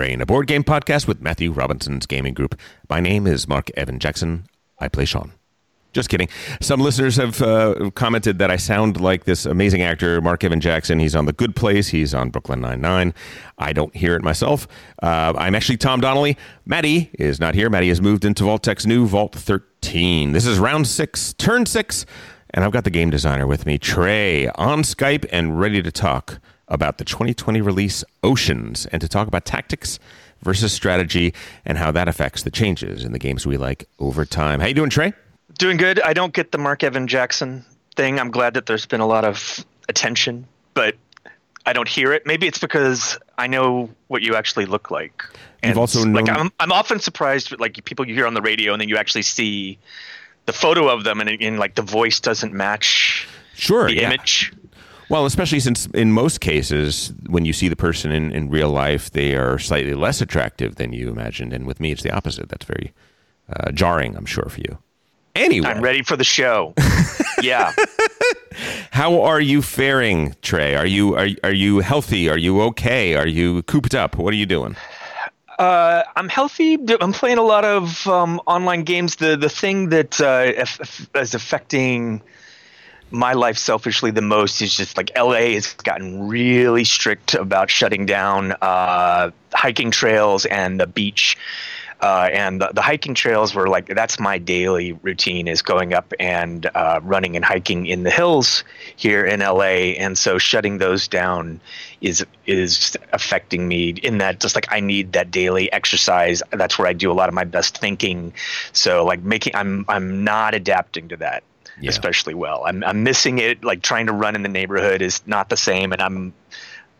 Brain, a board game podcast with Matthew Robinson's gaming group. My name is Mark Evan Jackson. I play Sean. Just kidding. Some listeners have uh, commented that I sound like this amazing actor, Mark Evan Jackson. He's on The Good Place. He's on Brooklyn Nine-Nine. I don't hear it myself. Uh, I'm actually Tom Donnelly. Maddie is not here. Maddie has moved into Vault-Tec's new Vault 13. This is round six, turn six, and I've got the game designer with me, Trey, on Skype and ready to talk about the 2020 release Oceans and to talk about tactics versus strategy and how that affects the changes in the games we like over time. How you doing, Trey? Doing good. I don't get the Mark Evan Jackson thing. I'm glad that there's been a lot of attention, but I don't hear it. Maybe it's because I know what you actually look like. And You've also known- like I'm, I'm often surprised with like people you hear on the radio and then you actually see the photo of them and, and like the voice doesn't match sure the yeah. image. Well, especially since in most cases, when you see the person in, in real life, they are slightly less attractive than you imagined. And with me, it's the opposite. That's very uh, jarring, I'm sure, for you. Anyway, I'm ready for the show. yeah. How are you faring, Trey? Are you are are you healthy? Are you okay? Are you cooped up? What are you doing? Uh, I'm healthy. I'm playing a lot of um, online games. The the thing that uh, is affecting my life selfishly the most is just like LA has gotten really strict about shutting down uh, hiking trails and the beach. Uh, and the, the, hiking trails were like that's my daily routine is going up and uh, running and hiking in the hills here in LA, and so shutting those down is is affecting me in that just like I need that daily exercise. That's where I do a lot of my best thinking. So like making I'm I'm not adapting to that yeah. especially well. I'm I'm missing it. Like trying to run in the neighborhood is not the same, and I'm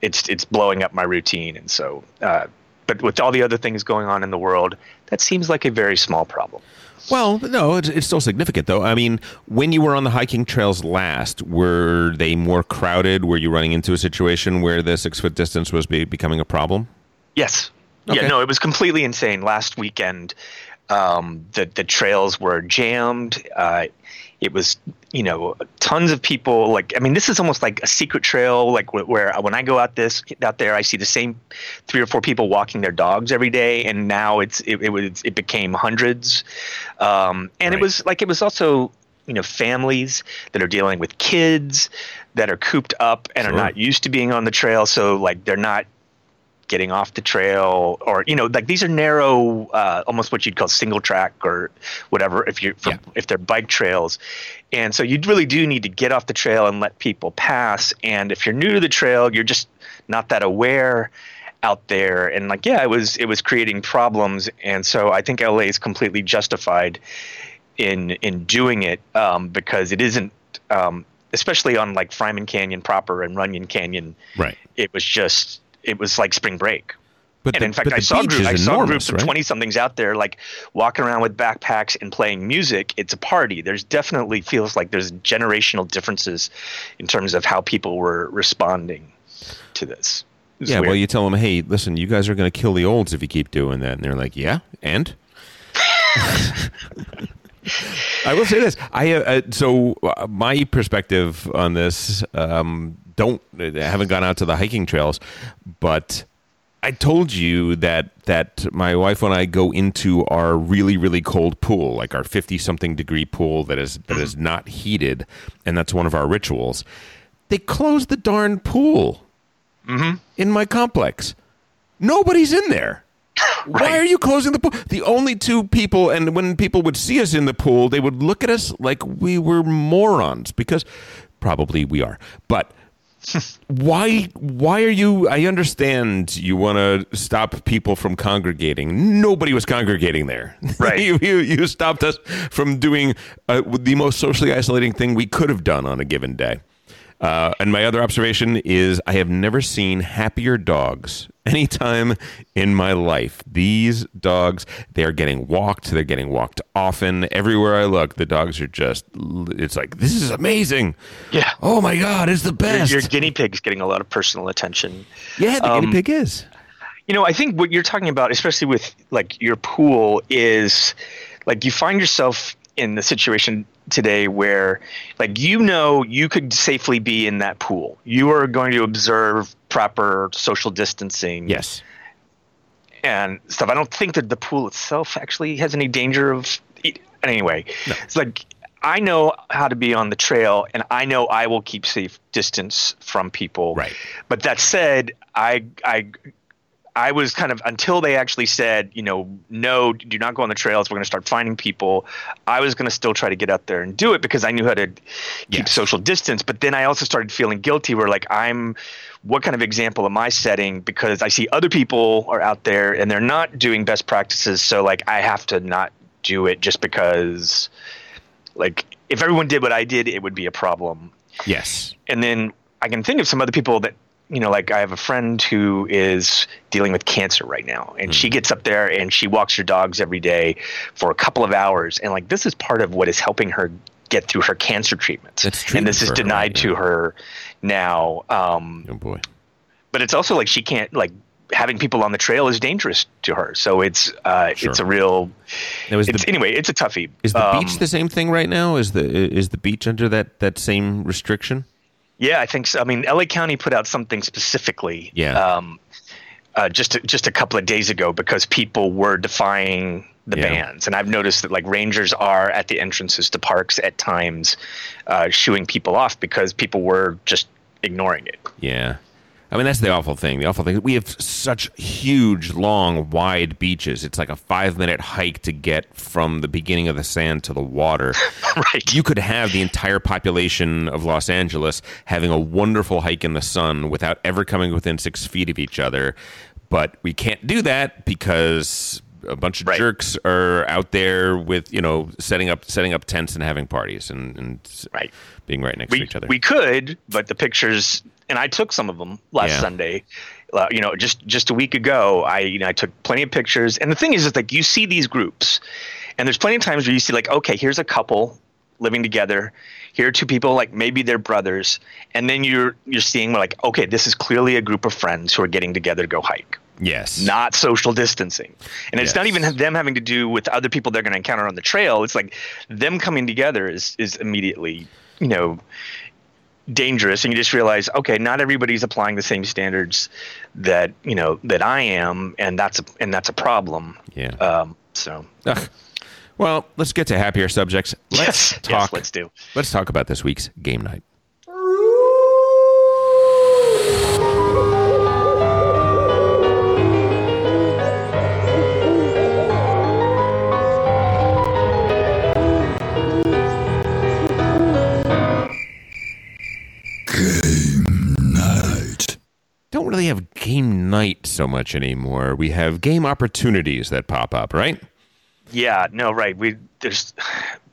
it's it's blowing up my routine. And so, uh, but with all the other things going on in the world, that seems like a very small problem. Well, no, it's, it's still significant though. I mean, when you were on the hiking trails last, were they more crowded? Were you running into a situation where the six foot distance was be, becoming a problem? Yes. Okay. Yeah, no, it was completely insane. Last weekend, um, the the trails were jammed. Uh, it was you know tons of people like i mean this is almost like a secret trail like where when i go out this out there i see the same three or four people walking their dogs every day and now it's it, it was it became hundreds um, and right. it was like it was also you know families that are dealing with kids that are cooped up and sure. are not used to being on the trail so like they're not getting off the trail or you know like these are narrow uh, almost what you'd call single track or whatever if you yeah. if they're bike trails and so you really do need to get off the trail and let people pass and if you're new to the trail you're just not that aware out there and like yeah it was it was creating problems and so i think la is completely justified in in doing it um, because it isn't um, especially on like Fryman Canyon proper and Runyon Canyon. Right. It was just it was like spring break. But and the, in fact, I saw, group, I saw groups of twenty somethings out there, like walking around with backpacks and playing music. It's a party. There's definitely feels like there's generational differences in terms of how people were responding to this. Yeah, weird. well, you tell them, hey, listen, you guys are going to kill the olds if you keep doing that, and they're like, yeah, and. I will say this. I uh, uh so uh, my perspective on this. Um, don't haven't gone out to the hiking trails, but I told you that that my wife and I go into our really really cold pool, like our fifty something degree pool that is that is not heated, and that's one of our rituals. They closed the darn pool mm-hmm. in my complex. Nobody's in there. Right. Why are you closing the pool? The only two people, and when people would see us in the pool, they would look at us like we were morons because probably we are. But why why are you I understand you want to stop people from congregating. Nobody was congregating there. Right. you, you, you stopped us from doing uh, the most socially isolating thing we could have done on a given day. Uh, and my other observation is I have never seen happier dogs anytime in my life. These dogs, they're getting walked. They're getting walked often. Everywhere I look, the dogs are just, it's like, this is amazing. Yeah. Oh my God, it's the best. Your, your guinea pig's getting a lot of personal attention. Yeah, the um, guinea pig is. You know, I think what you're talking about, especially with like your pool, is like you find yourself in the situation today where like you know you could safely be in that pool you are going to observe proper social distancing yes and stuff. I don't think that the pool itself actually has any danger of. Anyway, no. it's like I know how to be on the trail, and I know I will keep safe distance from people. Right. But that said, I I I was kind of until they actually said, you know, no, do not go on the trails. We're going to start finding people. I was going to still try to get out there and do it because I knew how to keep yes. social distance. But then I also started feeling guilty. Where like I'm, what kind of example am I setting? Because I see other people are out there and they're not doing best practices. So like I have to not do it just because, like, if everyone did what I did, it would be a problem. Yes. And then I can think of some other people that you know, like I have a friend who is dealing with cancer right now, and mm. she hmm. gets up there and she walks her dogs every day for a couple of hours, and like this is part of what is helping her get through her cancer treatments. and this is denied her, to her now. Um, oh boy! But it's also like she can't like having people on the trail is dangerous to her. So it's uh, sure. it's a real. It's, the, anyway, it's a toughie. Is the um, beach the same thing right now? Is the is the beach under that that same restriction? Yeah, I think so. I mean, LA County put out something specifically. Yeah. Um, uh, just a, just a couple of days ago because people were defying the yeah. bans, and I've noticed that like rangers are at the entrances to parks at times, uh, shooing people off because people were just ignoring it. Yeah. I mean, that's the awful thing. The awful thing we have such huge, long, wide beaches. It's like a five minute hike to get from the beginning of the sand to the water. right. You could have the entire population of Los Angeles having a wonderful hike in the sun without ever coming within six feet of each other. But we can't do that because a bunch of right. jerks are out there with you know setting up setting up tents and having parties and, and right. being right next we, to each other. We could, but the pictures and I took some of them last yeah. Sunday. Uh, you know, just just a week ago, I you know I took plenty of pictures. And the thing is, is like you see these groups, and there's plenty of times where you see like, okay, here's a couple living together. Here are two people, like maybe they're brothers, and then you're you're seeing like, okay, this is clearly a group of friends who are getting together to go hike. Yes. Not social distancing. And it's yes. not even them having to do with other people they're going to encounter on the trail. It's like them coming together is is immediately, you know, dangerous and you just realize okay not everybody's applying the same standards that you know that i am and that's a and that's a problem yeah um, so Ugh. well let's get to happier subjects let's yes, talk yes, let's do let's talk about this week's game night really have game night so much anymore. We have game opportunities that pop up, right? Yeah, no, right. We there's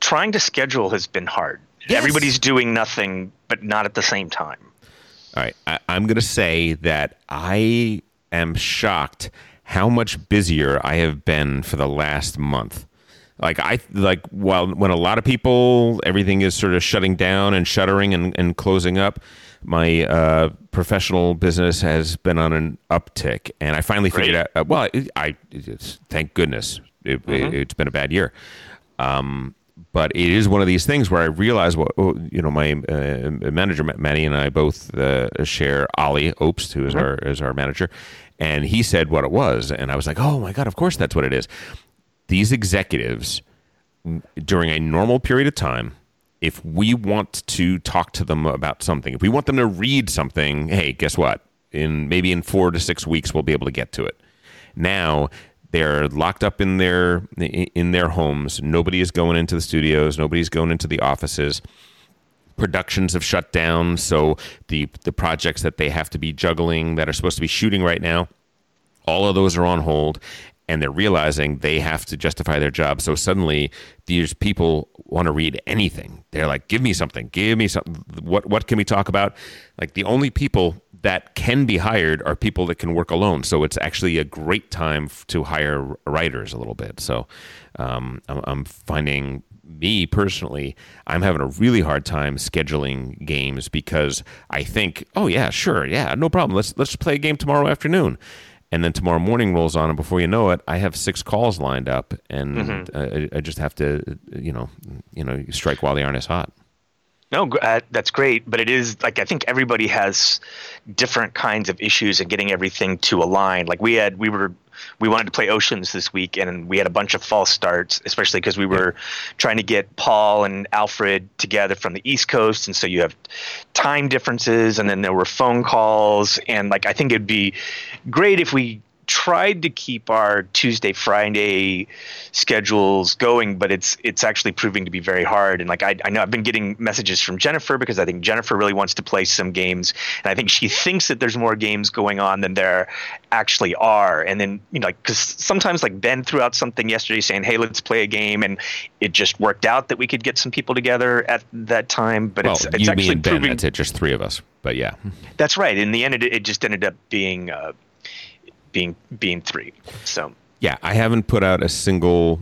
trying to schedule has been hard. Yes. Everybody's doing nothing, but not at the same time. All right, I, I'm going to say that I am shocked how much busier I have been for the last month. Like I like while when a lot of people everything is sort of shutting down and shuttering and, and closing up my uh, professional business has been on an uptick, and I finally Great. figured out. Uh, well, I, I thank goodness it, has mm-hmm. been a bad year. Um, but it is one of these things where I realize what oh, you know. My uh, manager Maddie and I both uh, share Ollie Opst, who is mm-hmm. our is our manager, and he said what it was, and I was like, oh my god, of course that's what it is. These executives during a normal period of time if we want to talk to them about something, if we want them to read something, hey, guess what? In maybe in four to six weeks, we'll be able to get to it. Now they're locked up in their in their homes. Nobody is going into the studios. Nobody's going into the offices. Productions have shut down, so the the projects that they have to be juggling that are supposed to be shooting right now, all of those are on hold and they're realizing they have to justify their job. So suddenly these people want to read anything. They're like, give me something, give me something. What, what can we talk about? Like the only people that can be hired are people that can work alone. So it's actually a great time to hire writers a little bit. So um, I'm, finding me personally, I'm having a really hard time scheduling games because I think, oh yeah, sure, yeah, no problem. Let's let's play a game tomorrow afternoon and then tomorrow morning rolls on and before you know it i have six calls lined up and mm-hmm. I, I, just have to you know you know strike while the iron is hot no uh, that's great but it is like i think everybody has different kinds of issues and getting everything to align like we had we were we wanted to play Oceans this week, and we had a bunch of false starts, especially because we were trying to get Paul and Alfred together from the East Coast, and so you have time differences, and then there were phone calls, and like I think it'd be great if we tried to keep our Tuesday Friday schedules going, but it's it's actually proving to be very hard. And like I, I know I've been getting messages from Jennifer because I think Jennifer really wants to play some games, and I think she thinks that there's more games going on than there actually are. And then you know, because sometimes like Ben threw out something yesterday saying, "Hey, let's play a game," and it just worked out that we could get some people together at that time. But well, it's it's you, actually me and Ben, proving that's it, just three of us. But yeah, that's right. In the end, it, it just ended up being. Uh, being being three. So yeah, I haven't put out a single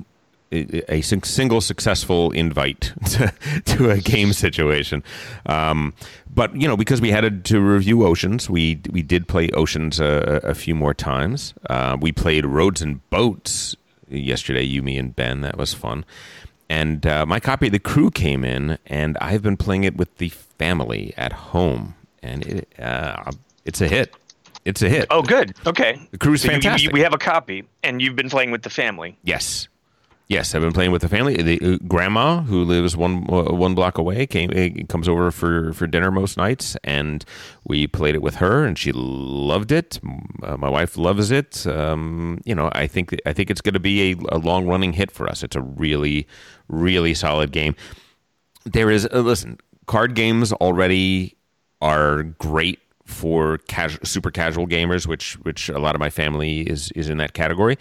a single successful invite to, to a game situation. Um, but you know, because we had to review Oceans, we we did play Oceans a, a few more times. Uh, we played Roads and Boats yesterday. You, me, and Ben. That was fun. And uh, my copy of the crew came in, and I've been playing it with the family at home, and it, uh, it's a hit. It's a hit. Oh, good. Okay. The crew's So fantastic. you- we have a copy, and you've been playing with the family. Yes. Yes, I've been playing with the family. The uh, grandma, who lives one uh, one block away, came uh, comes over for, for dinner most nights, and we played it with her, and she loved it. Uh, my wife loves it. Um, you know, I think I think it's going to be a, a long running hit for us. It's a really really solid game. There is uh, listen, card games already are great for casual, super casual gamers, which which a lot of my family is is in that category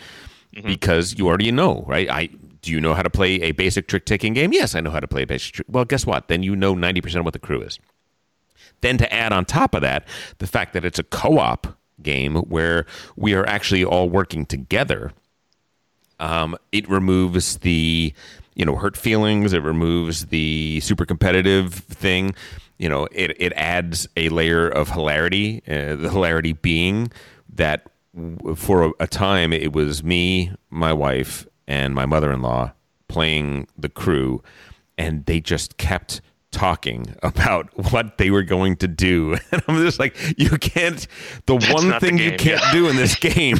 because you already know, right? I do you know how to play a basic trick taking game? Yes, I know how to play a basic. Trick. Well, guess what? Then you know ninety percent of what the crew is. Then to add on top of that, the fact that it's a co-op game where we are actually all working together, um, it removes the you know hurt feelings. It removes the super competitive thing. You know, it it adds a layer of hilarity. Uh, the hilarity being that for a, a time it was me, my wife, and my mother-in-law playing the crew, and they just kept talking about what they were going to do and i'm just like you can't the one not the thing you can't yeah. do in this game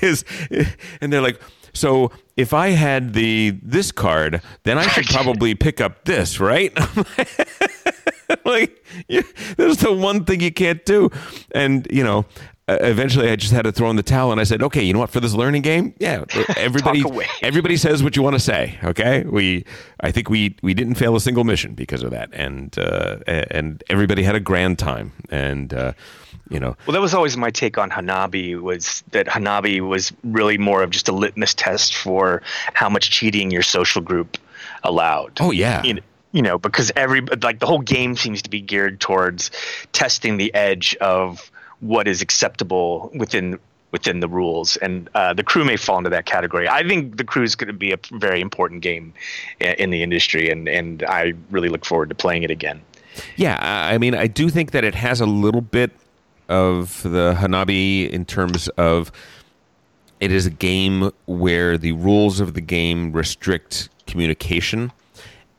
is and they're like so if i had the this card then i should probably pick up this right? Like yeah, there's the one thing you can't do. And you know eventually i just had to throw in the towel and i said okay you know what? For this learning game yeah everybody everybody says what you want to say okay? We i think we we didn't fail a single mission because of that. And uh, and everybody had a grand time. And uh, you know Well, that was always my take on Hanabi was that Hanabi was really more of just a litmus test for how much cheating your social group allowed. oh yeah. You know, you know, because every like the whole game seems to be geared towards testing the edge of what is acceptable within within the rules, and uh, the crew may fall into that category. I think the crew is going to be a very important game in the industry, and and I really look forward to playing it again. Yeah, I I mean, I do think that it has a little bit of the Hanabi in terms of it is a game where the rules of the game restrict communication.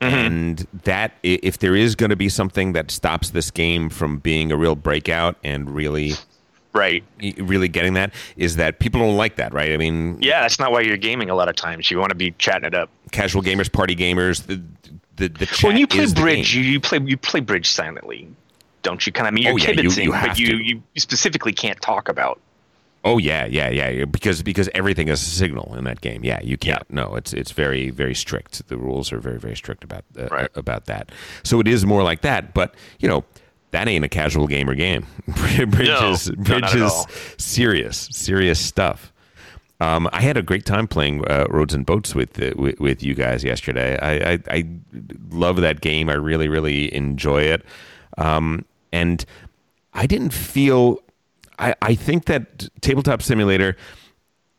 Mm-hmm. And that, if there is going to be something that stops this game from being a real breakout and really, Right. really getting that, is that people don't like that, right? I mean, Yeah, that's not why you're gaming a lot of times. You want to be chatting it up. casual gamers, party gamers, the the, the chat when you play bridge, you, you play you play bridge silently, don't you? Kind of. I mean, you're Oh, yeah, you- you but you, to. you specifically can't talk about. Oh yeah, yeah, yeah, yeah. Because because everything is a signal in that game. Yeah, you can't. No, it's it's very very strict. The rules are very very strict about uh, Right. about that. So it is more like that. But you know that ain't a casual gamer game. bridge No, is no, bridge is serious serious stuff. Um, I had a great time playing uh, Roads and Boats with, uh, with with you guys yesterday. I, I I love that game. I really really enjoy it. Um, and I didn't feel. I, I think that tabletop simulator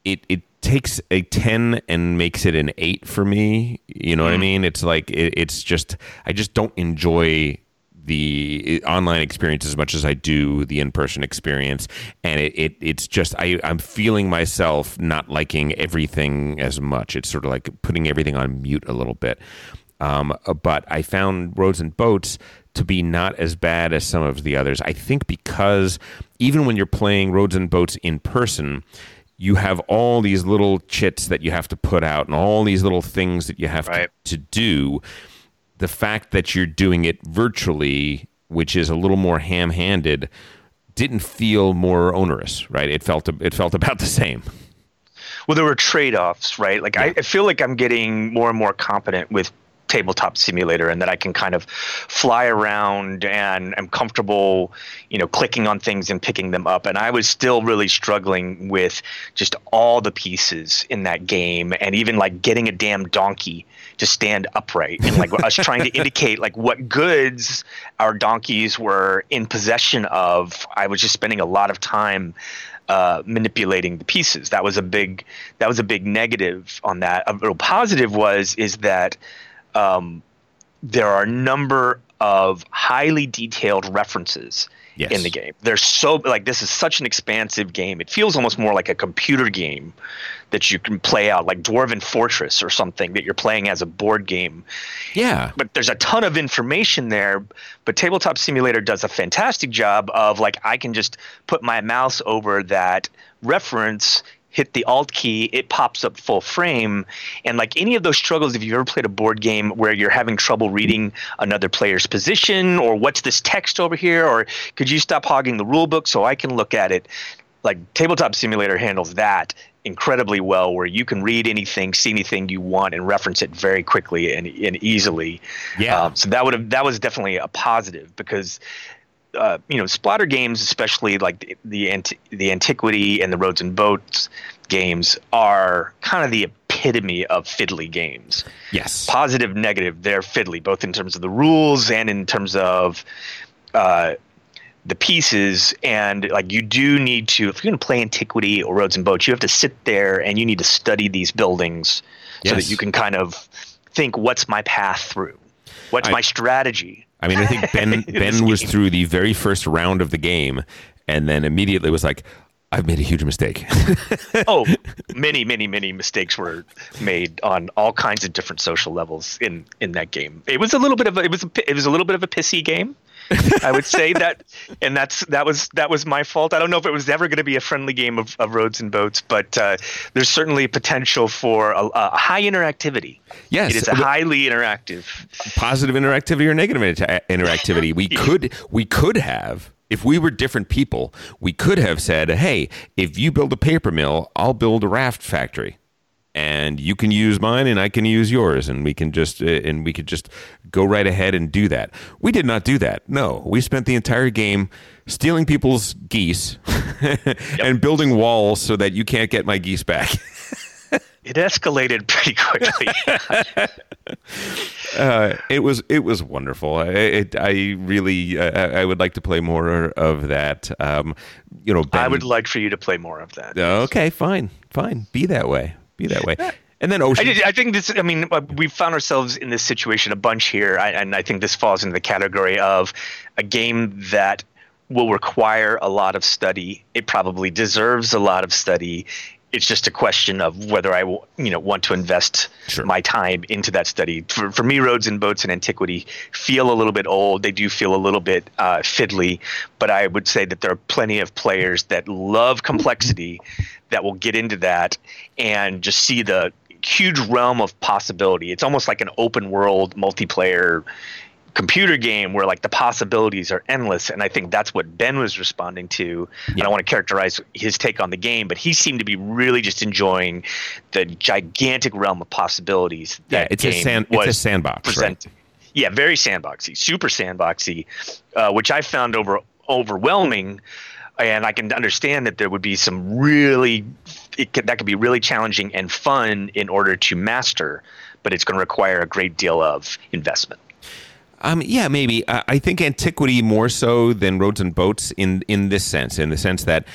it it takes a 10 and makes it an 8 for me. You know what i mean? It's like it, it's just i just don't enjoy the online experience as much as i do the in-person experience. And it, it it's just i i'm feeling myself not liking everything as much. It's sort of like putting everything on mute a little bit. Um, uh, but I found Roads and Boats to be not as bad as some of the others. I think because even when you're playing Roads and Boats in person, you have all these little chits that you have to put out and all these little things that you have Right. to, to do. The fact that you're doing it virtually, which is a little more ham-handed, didn't feel more onerous, right? It felt it felt about the same. well there were trade-offs right like I, I feel like i'm getting more and more competent with tabletop simulator and that i can kind of fly around and i'm comfortable you know clicking on things and picking them up and i was still really struggling with just all the pieces in that game and even like getting a damn donkey to stand upright and like us trying to indicate like what goods our donkeys were in possession of i was just spending a lot of time uh, manipulating the pieces. That was a big that was a big negative on that. A real positive was is that um, there are a number of highly detailed references Yes. in the game. There's so like this is such an expansive game. It feels almost more like a computer game that you can play out like Dwarven Fortress or something that you're playing as a board game Yeah. but there's a ton of information there but tabletop simulator does a fantastic job of like i can just put my mouse over that reference hit the alt key it pops up full frame. And like any of those struggles if you've ever played a board game where you're having trouble reading another player's position or what's this text over here or could you stop hogging the rule book so i can look at it? Like tabletop simulator handles that incredibly well where you can read anything see anything you want and reference it very quickly and, and easily. Yeah. um, so that would have that was definitely a positive because uh, you know Splotter games especially like the the, anti- the antiquity and the roads and boats games are kind of the epitome of fiddly games. Yes. positive negative they're fiddly both in terms of the rules and in terms of uh, the pieces. And like you do need to if you're going to play antiquity or roads and boats you have to sit there and you need to study these buildings so that you can kind of think what's my path through? What's I- my strategy? I mean, I think Ben Ben was through the very first round of the game, and then immediately was like, "I've made a huge mistake." oh many many many mistakes were made on all kinds of different social levels in in that game it was a little bit of a, it was a, it was a little bit of a pissy game i would say that and that's that was that was my fault i don't know if it was ever going to be a friendly game of, of roads and boats but uh, there's certainly potential for a, a high interactivity Yes, it is a highly interactive Positive interactivity or negative inter- interactivity. We could we could have. If we were different people, we could have said, "Hey, if you build a paper mill, I'll build a raft factory, and you can use mine, and I can use yours, and we can just uh, and we could just go right ahead and do that." We did not do that. No, we spent the entire game stealing people's geese and building walls so that you can't get my geese back. it escalated pretty quickly Uh, it was it was wonderful. I, it, I really uh, I would like to play more of that. Um, you know, ben, i would like for you to play more of that Okay, fine, fine. Be that way. Be that way. And then Ocean. I, did, I think this. I mean, uh, we've found ourselves in this situation a bunch here, I, and I think this falls into the category of a game that will require a lot of study. It probably deserves a lot of study. It's just a question of whether I, will, you know, want to invest Sure. my time into that study. For, for me, roads and boats and antiquity feel a little bit old. They do feel a little bit uh, fiddly, but I would say that there are plenty of players that love complexity that will get into that and just see the huge realm of possibility. It's almost like an open world multiplayer computer game where like the possibilities are endless and i think that's what ben was responding to i don't want to characterize his take on the game but he seemed to be really just enjoying the gigantic realm of possibilities yeah, it's a sand. It's a sandbox, right? Yeah, very sandboxy, super sandboxy, uh, which I found over overwhelming. And I can understand that there would be some really it could, that could be really challenging and fun in order to master, but it's going to require a great deal of investment. Um, yeah, maybe. I I think antiquity more so than roads and boats in in this sense, in the sense that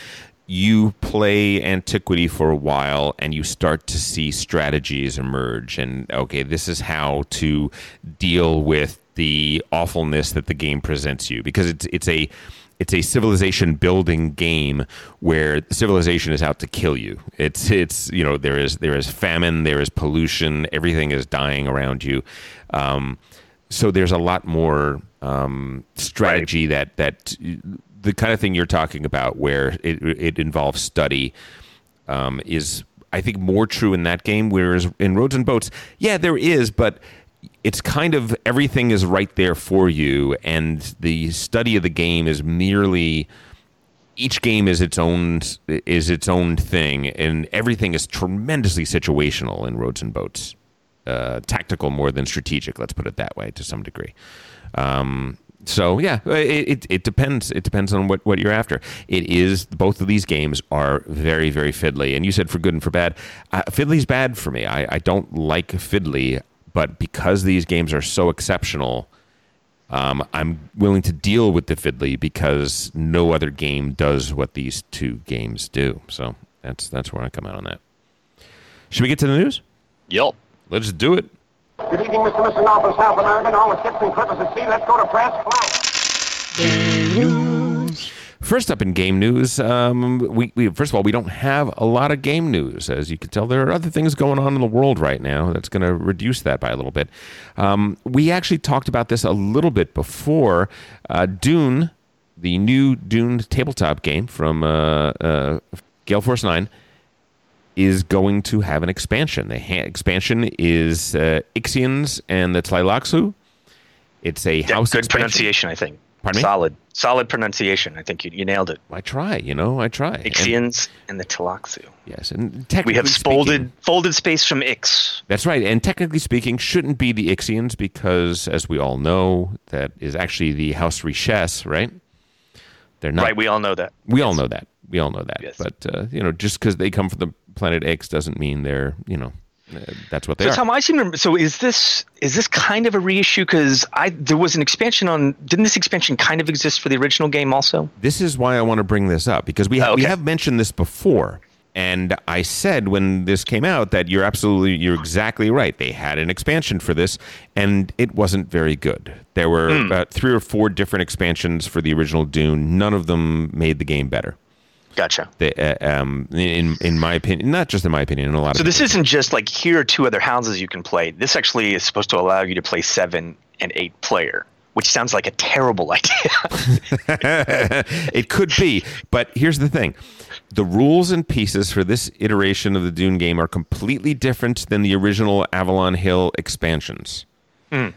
you play antiquity for a while and you start to see strategies emerge, and okay, this is how to deal with the awfulness that the game presents you, because it's it's a it's a civilization building game where civilization is out to kill you. It's it's you know there is there is famine, there is pollution, everything is dying around you. Um, so there's a lot more um, strategy that that the kind of thing you're talking about where it it involves study um, is I think more true in that game. Whereas in Roads and Boats, yeah, there is, but it's kind of everything is right there for you, and the study of the game is merely each game is its own is its own thing, and everything is tremendously situational in Roads and Boats. Uh, tactical more than strategic. Let's put it that way to some degree. Um, so yeah, it, it, it, depends. It depends on what, what you're after. It is both of these games are very very fiddly, and you said for good and for bad. Uh, fiddly's bad for me. I, I don't like fiddly, but because these games are so exceptional, um, I'm willing to deal with the fiddly because no other game does what these two games do. So that's that's where I come out on that. Should we get to the news? Yep. Let's do it. Good evening, Mr. Mr. North South American. All the ships and clippers at sea. Let's go to press. Fly. First up in game news, um, we, we, first of all we don't have a lot of game news, as you can tell. There are other things going on in the world right now that's going to reduce that by a little bit. Um, we actually talked about this a little bit before. Uh, Dune, the new Dune tabletop game from uh, uh, Gale Force Nine, is going to have an expansion. The ha- expansion is uh, Ixians and the Tleilaxu. It's a yeah, house good expansion. pronunciation, I think. Pardon me? Solid, solid pronunciation. I think you, you nailed it. I try, you know, I try. Ixians and, and the Tleilaxu. Yes, and technically we have folded folded space from Ix. That's right, and technically speaking, shouldn't be the Ixians because, as we all know, that is actually the House Richese, right? They're not. Right, we all know that. We yes. all know that. We all know that. Yes. But uh, you know, just because they come from the planet Ix doesn't mean they're you know that's what they so are. Tom, I seem to, so is this is this kind of a reissue? Because I there was an expansion on. Didn't this expansion kind of exist for the original game also? This is why I want to bring this up because we ha- Oh, okay. we have mentioned this before, and I said when this came out that you're absolutely you're exactly right. They had an expansion for this, and it wasn't very good. There were hmm. about three or four different expansions for the original Dune. None of them made the game better. Gotcha. They, uh, um, in in my opinion, not just in my opinion, in a lot So of this isn't just like here are two other houses you can play. This actually is supposed to allow you to play seven and eight player, which sounds like a terrible idea. it could be, but here's the thing: the rules and pieces for this iteration of the Dune game are completely different than the original Avalon Hill expansions. Hmm.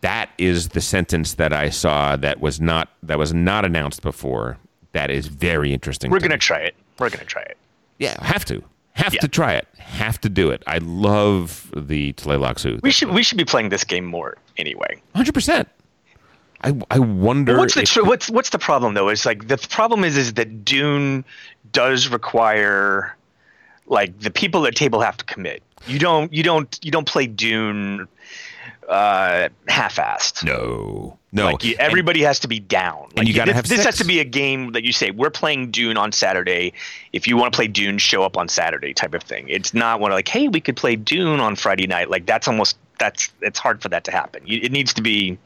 That is the sentence that I saw that was not that was not announced before. That is very interesting. We're to gonna try it. We're gonna try it. yeah, have to, have Yeah. to try it, have to do it. I love the Tleilaxu. We should we should be playing this game more anyway. hundred percent. I I wonder. What's the tr- what's what's the problem though? It's like the problem is is that Dune does require like the people at table have to commit. You don't you don't you don't play Dune uh half-assed. no, no. Like you, And- everybody has to be down. Like you gotta this, have this has to be a game that you say we're playing Dune on Saturday. If you want to play Dune, show up on Saturday type of thing. It's not one of like, hey, we could play Dune on Friday night. Like that's almost that's it's hard for that to happen. It needs to be.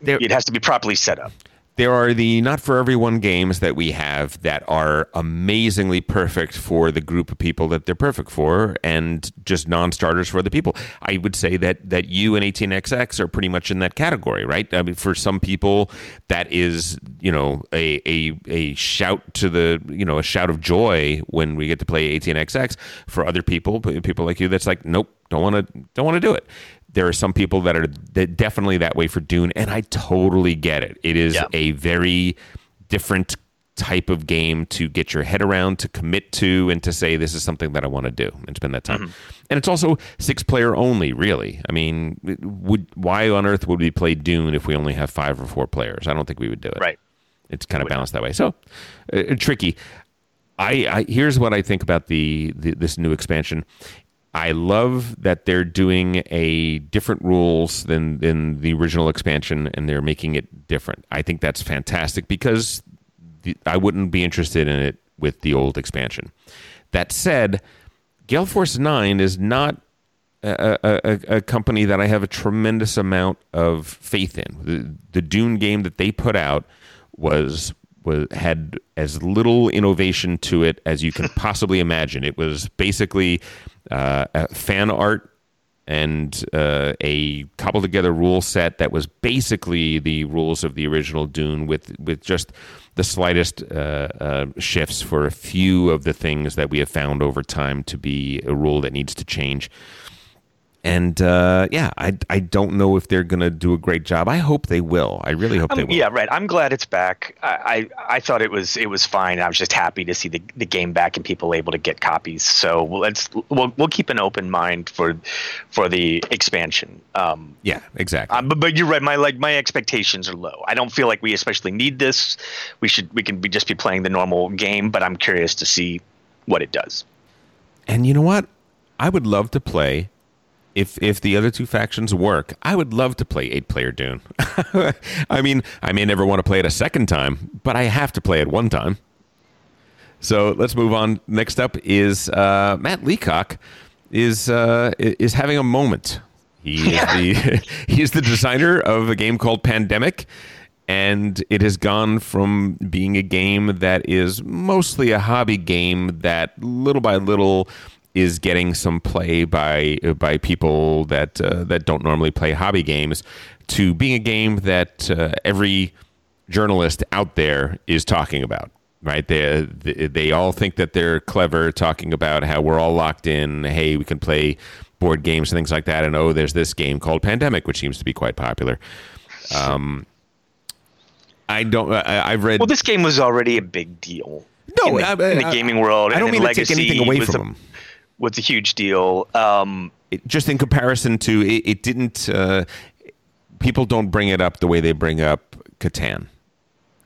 There- it has to be properly set up. There are the not for everyone games that we have that are amazingly perfect for the group of people that they're perfect for and just non-starters for other people. I would say that that you and 18xx are pretty much in that category right? I mean for some people that is you know a a, a shout to the you know a shout of joy when we get to play 18xx for other people people like you that's like nope don't want to don't want to do it there are some people that are that definitely that way for Dune, and I totally get it. It is Yeah. a very different type of game to get your head around, to commit to, and to say this is something that I want to do and spend that time. And it's also six player only, really. I mean, would why on earth would we play Dune if we only have five or four players? I don't think we would do it. Right. It's kind of balanced that way. So uh, tricky. I, I here's what I think about the, the this new expansion. I love that they're doing a different rules than than the original expansion, and they're making it different. I think that's fantastic because the, I wouldn't be interested in it with the old expansion. That said, Gale Force Nine is not a, a, a, company that I have a tremendous amount of faith in. The, the Dune game that they put out was was had as little innovation to it as you can possibly imagine. It was basically uh, a fan art and uh, a cobbled together rule set that was basically the rules of the original Dune with with just the slightest uh, uh, shifts for a few of the things that we have found over time to be a rule that needs to change and uh, yeah, I, I don't know if they're going to do a great job. I hope they will. I really hope um, they will. Yeah, right. I'm glad it's back. I, I, I thought it was it was fine. I was just happy to see the, the game back and people able to get copies. So let's we'll, we'll keep an open mind for for the expansion. Um, yeah, exactly. Um, but, but you're right. My like my expectations are low. I don't feel like we especially need this. We should we can be, just be playing the normal game. But I'm curious to see what it does. And you know what? I would love to play if if the other two factions work, I would love to play eight player Dune. I mean, I may never want to play it a second time, but I have to play it one time. So let's move on. Next up is uh, Matt Leacock is uh, is having a moment. He is the he is the designer of a game called Pandemic, and it has gone from being a game that is mostly a hobby game that little by little is getting some play by by people that uh, that don't normally play hobby games to being a game that uh, every journalist out there is talking about right they, they they all think that they're clever talking about how we're all locked in hey we can play board games and things like that and oh there's this game called pandemic which seems to be quite popular um, I don't. I, have read. Well, this game was already a big deal. No, in the, I, I, in the gaming world. I don't mean to take anything away from them was a huge deal. Um, it, just in comparison to it, it didn't. Uh, people don't bring it up the way they bring up Catan.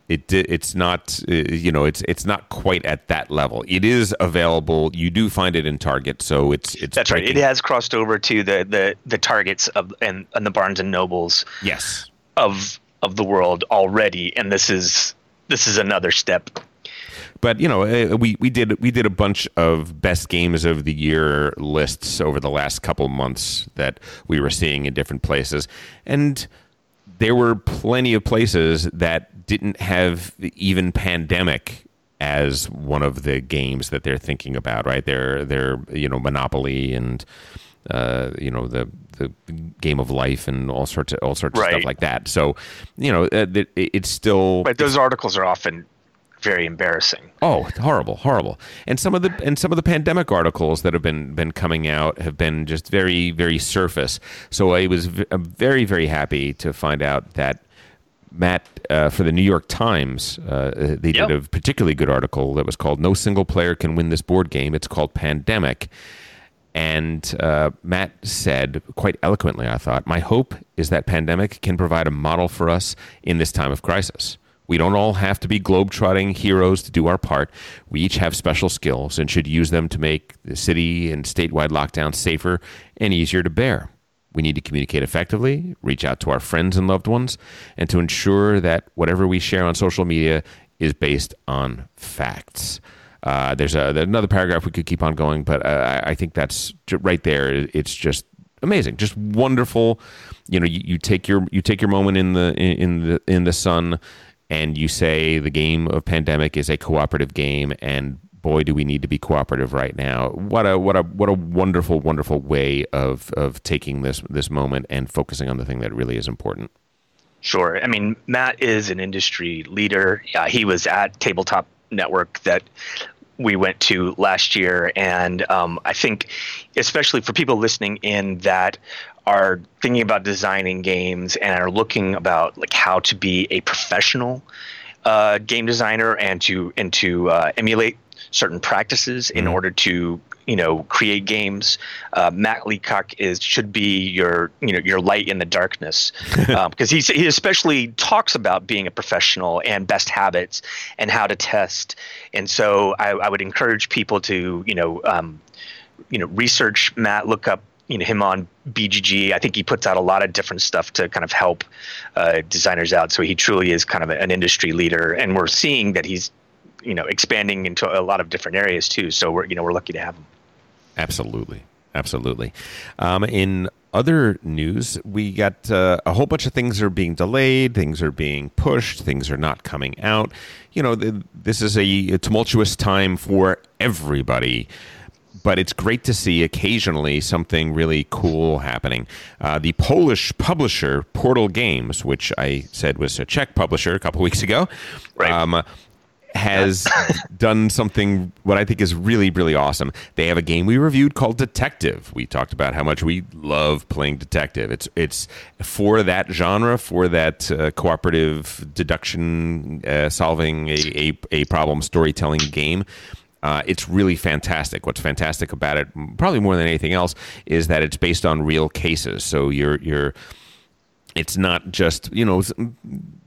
It it's not uh, you know it's it's not quite at that level. It is available. You do find it in Target, so it's it's. That's breaking. right. It has crossed over to the the the Targets of and, and the Barnes and Nobles. Yes. Of of the world already, and this is this is another step but you know, uh, we we did we did a bunch of best games of the year lists over the last couple months that we were seeing in different places, and there were plenty of places that didn't have even pandemic as one of the games that they're thinking about. Right? They're they're you know Monopoly and. Uh, you know the the game of life and all sorts of all sorts right. of stuff like that. So, you know, uh, it, it's still. But those articles are often very embarrassing. Oh, horrible, horrible. And some of the and some of the pandemic articles that have been been coming out have been just very very surface. So I was v- very very happy to find out that Matt uh, for the New York Times uh, they did a particularly good article that was called "No Single Player Can Win This Board Game." It's called Pandemic. And uh, Matt said quite eloquently, I thought, My hope is that pandemic can provide a model for us in this time of crisis. We don't all have to be globe-trotting heroes to do our part. We each have special skills and should use them to make the city and statewide lockdowns safer and easier to bear. We need to communicate effectively, reach out to our friends and loved ones, and to ensure that whatever we share on social media is based on facts. Uh, there's, a, there's another paragraph we could keep on going, but uh, I think that's right there. It's just amazing, just wonderful. You know, you, you take your you take your moment in the in the in the sun and you say the game of pandemic is a cooperative game and boy do we need to be cooperative right now. What a what a what a wonderful wonderful way of of taking this this moment and focusing on the thing that really is important. Sure. I mean matt is an industry leader. Uh, he was at tabletop network that we went to last year and um, i think especially for people listening in that are thinking about designing games and are looking about like how to be a professional uh, game designer and to and to uh, emulate certain practices in mm-hmm. order to you know create games. Uh, Matt Leacock is should be your you know your light in the darkness um, because he he especially talks about being a professional and best habits and how to test. And so I, I would encourage people to you know um, you know research Matt, look up you know him on BGG. I think he puts out a lot of different stuff to kind of help uh, designers out. So he truly is kind of an industry leader, and we're seeing that he's you know expanding into a lot of different areas too. So we're you know we're lucky to have him. Absolutely, absolutely. Um, in other news, we got uh, a whole bunch of things are being delayed, things are being pushed, things are not coming out. You know, this is a, a tumultuous time for everybody but it's great to see occasionally something really cool happening. Uh, the Polish publisher Portal Games, which I said was a Czech publisher a couple weeks ago, Right. um, has done something what I think is really, really awesome. They have a game we reviewed called Detective. We talked about how much we love playing detective. It's it's for that genre, for that uh, cooperative deduction uh, solving a, a, a problem storytelling game. Uh, it's really fantastic. What's fantastic about it, probably more than anything else, is that it's based on real cases. So you're you're it's not just you know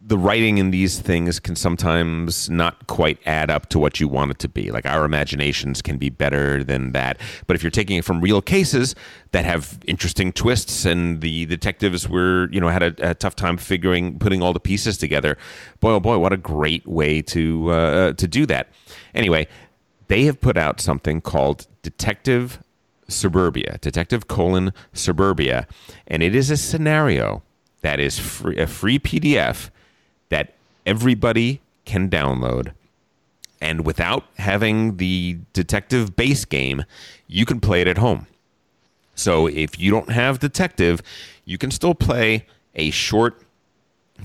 the writing in these things can sometimes not quite add up to what you want it to be like our imaginations can be better than that but if you're taking it from real cases that have interesting twists and the detectives were you know had a, a tough time figuring putting all the pieces together boy oh boy what a great way to uh, to do that anyway they have put out something called detective suburbia detective colon suburbia and it is a scenario that is free, a free PDF that everybody can download. And without having the detective base game, you can play it at home. So if you don't have detective, you can still play a short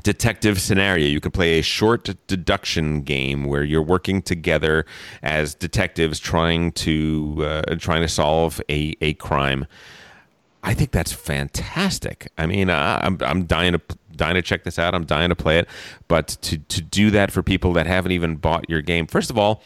detective scenario. You could play a short deduction game where you're working together as detectives trying to uh, trying to solve a, a crime. I think that's fantastic. I mean, uh, I'm I'm dying to dying to check this out. I'm dying to play it, but to to do that for people that haven't even bought your game. First of all,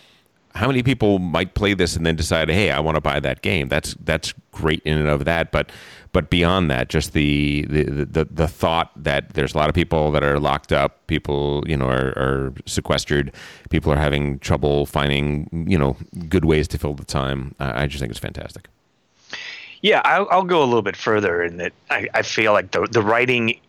how many people might play this and then decide, "Hey, I want to buy that game." That's that's great in and of that, but but beyond that, just the the, the the thought that there's a lot of people that are locked up, people you know are, are sequestered, people are having trouble finding you know good ways to fill the time. I just think it's fantastic. Yeah, I'll, I'll, go a little bit further in that I, I, feel like the the writing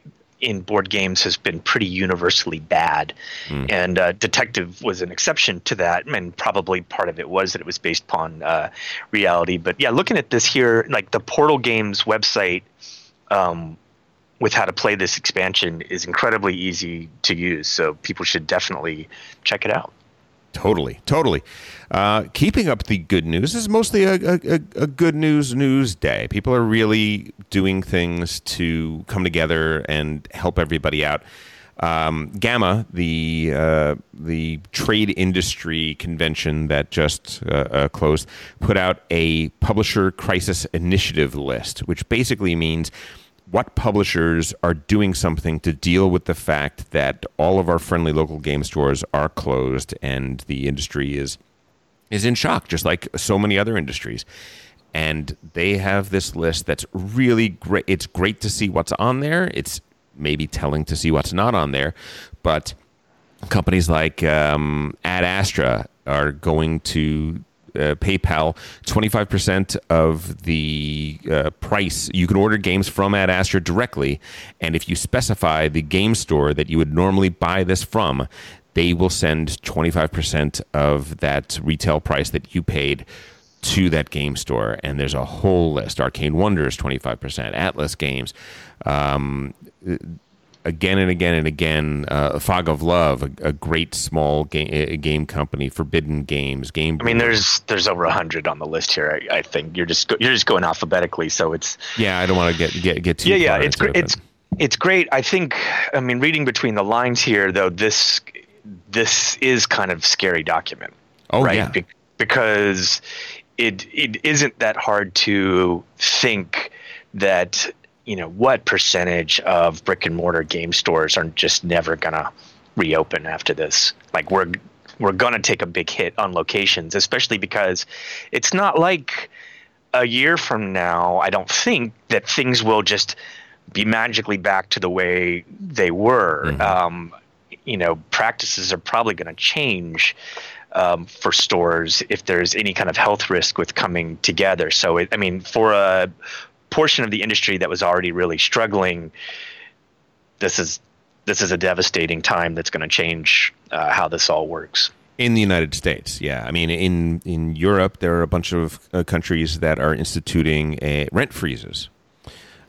in board games has been pretty universally bad, mm. and uh, Detective was an exception to that, and probably part of it was that it was based upon uh, reality. But yeah, looking at this here, like the Portal Games website. Um, with how to play this expansion is incredibly easy to use, so people should definitely check it out. Totally, totally. Uh, keeping up the good news is mostly a, a, a, good news news day. People are really doing things to come together and help everybody out. Um, GAMA, the uh, the trade industry convention that just uh, uh, closed, put out a publisher crisis initiative list, which basically means what publishers are doing something to deal with the fact that all of our friendly local game stores are closed and the industry is is in shock just like so many other industries. And they have this list that's really great. It's great to see what's on there. It's maybe telling to see what's not on there but companies like um, ad astra are going to uh, PayPal 25% of the uh, price. You can order games from Ad Astra directly, and if you specify the game store that you would normally buy this from, they will send 25% of that retail price that you paid to that game store. And there's a whole list Arcane Wonders, 25%, Atlas Games. Um, again and again and again. Uh, Fog of Love, a, a great small game, game company, Forbidden Games, Game. I mean, there's there's over a hundred on the list here. I, I, think you're just you're just going alphabetically, so it's. Yeah, I don't want to get get get too. Yeah, yeah, it's great. It, it's it's great. I think. I mean, reading between the lines here, though, this this is kind of scary document. Oh right? yeah. Be- because it it isn't that hard to think that you know what percentage of brick and mortar game stores are just never gonna reopen after this like we're we're gonna take a big hit on locations especially because it's not like a year from now i don't think that things will just be magically back to the way they were mm-hmm. um, you know practices are probably going to change um, for stores if there's any kind of health risk with coming together. So, it, I mean, for a portion of the industry that was already really struggling, this is this is a devastating time that's going to change uh, how this all works. In the United States, yeah. I mean, in in Europe, there are a bunch of uh, countries that are instituting a rent freezes.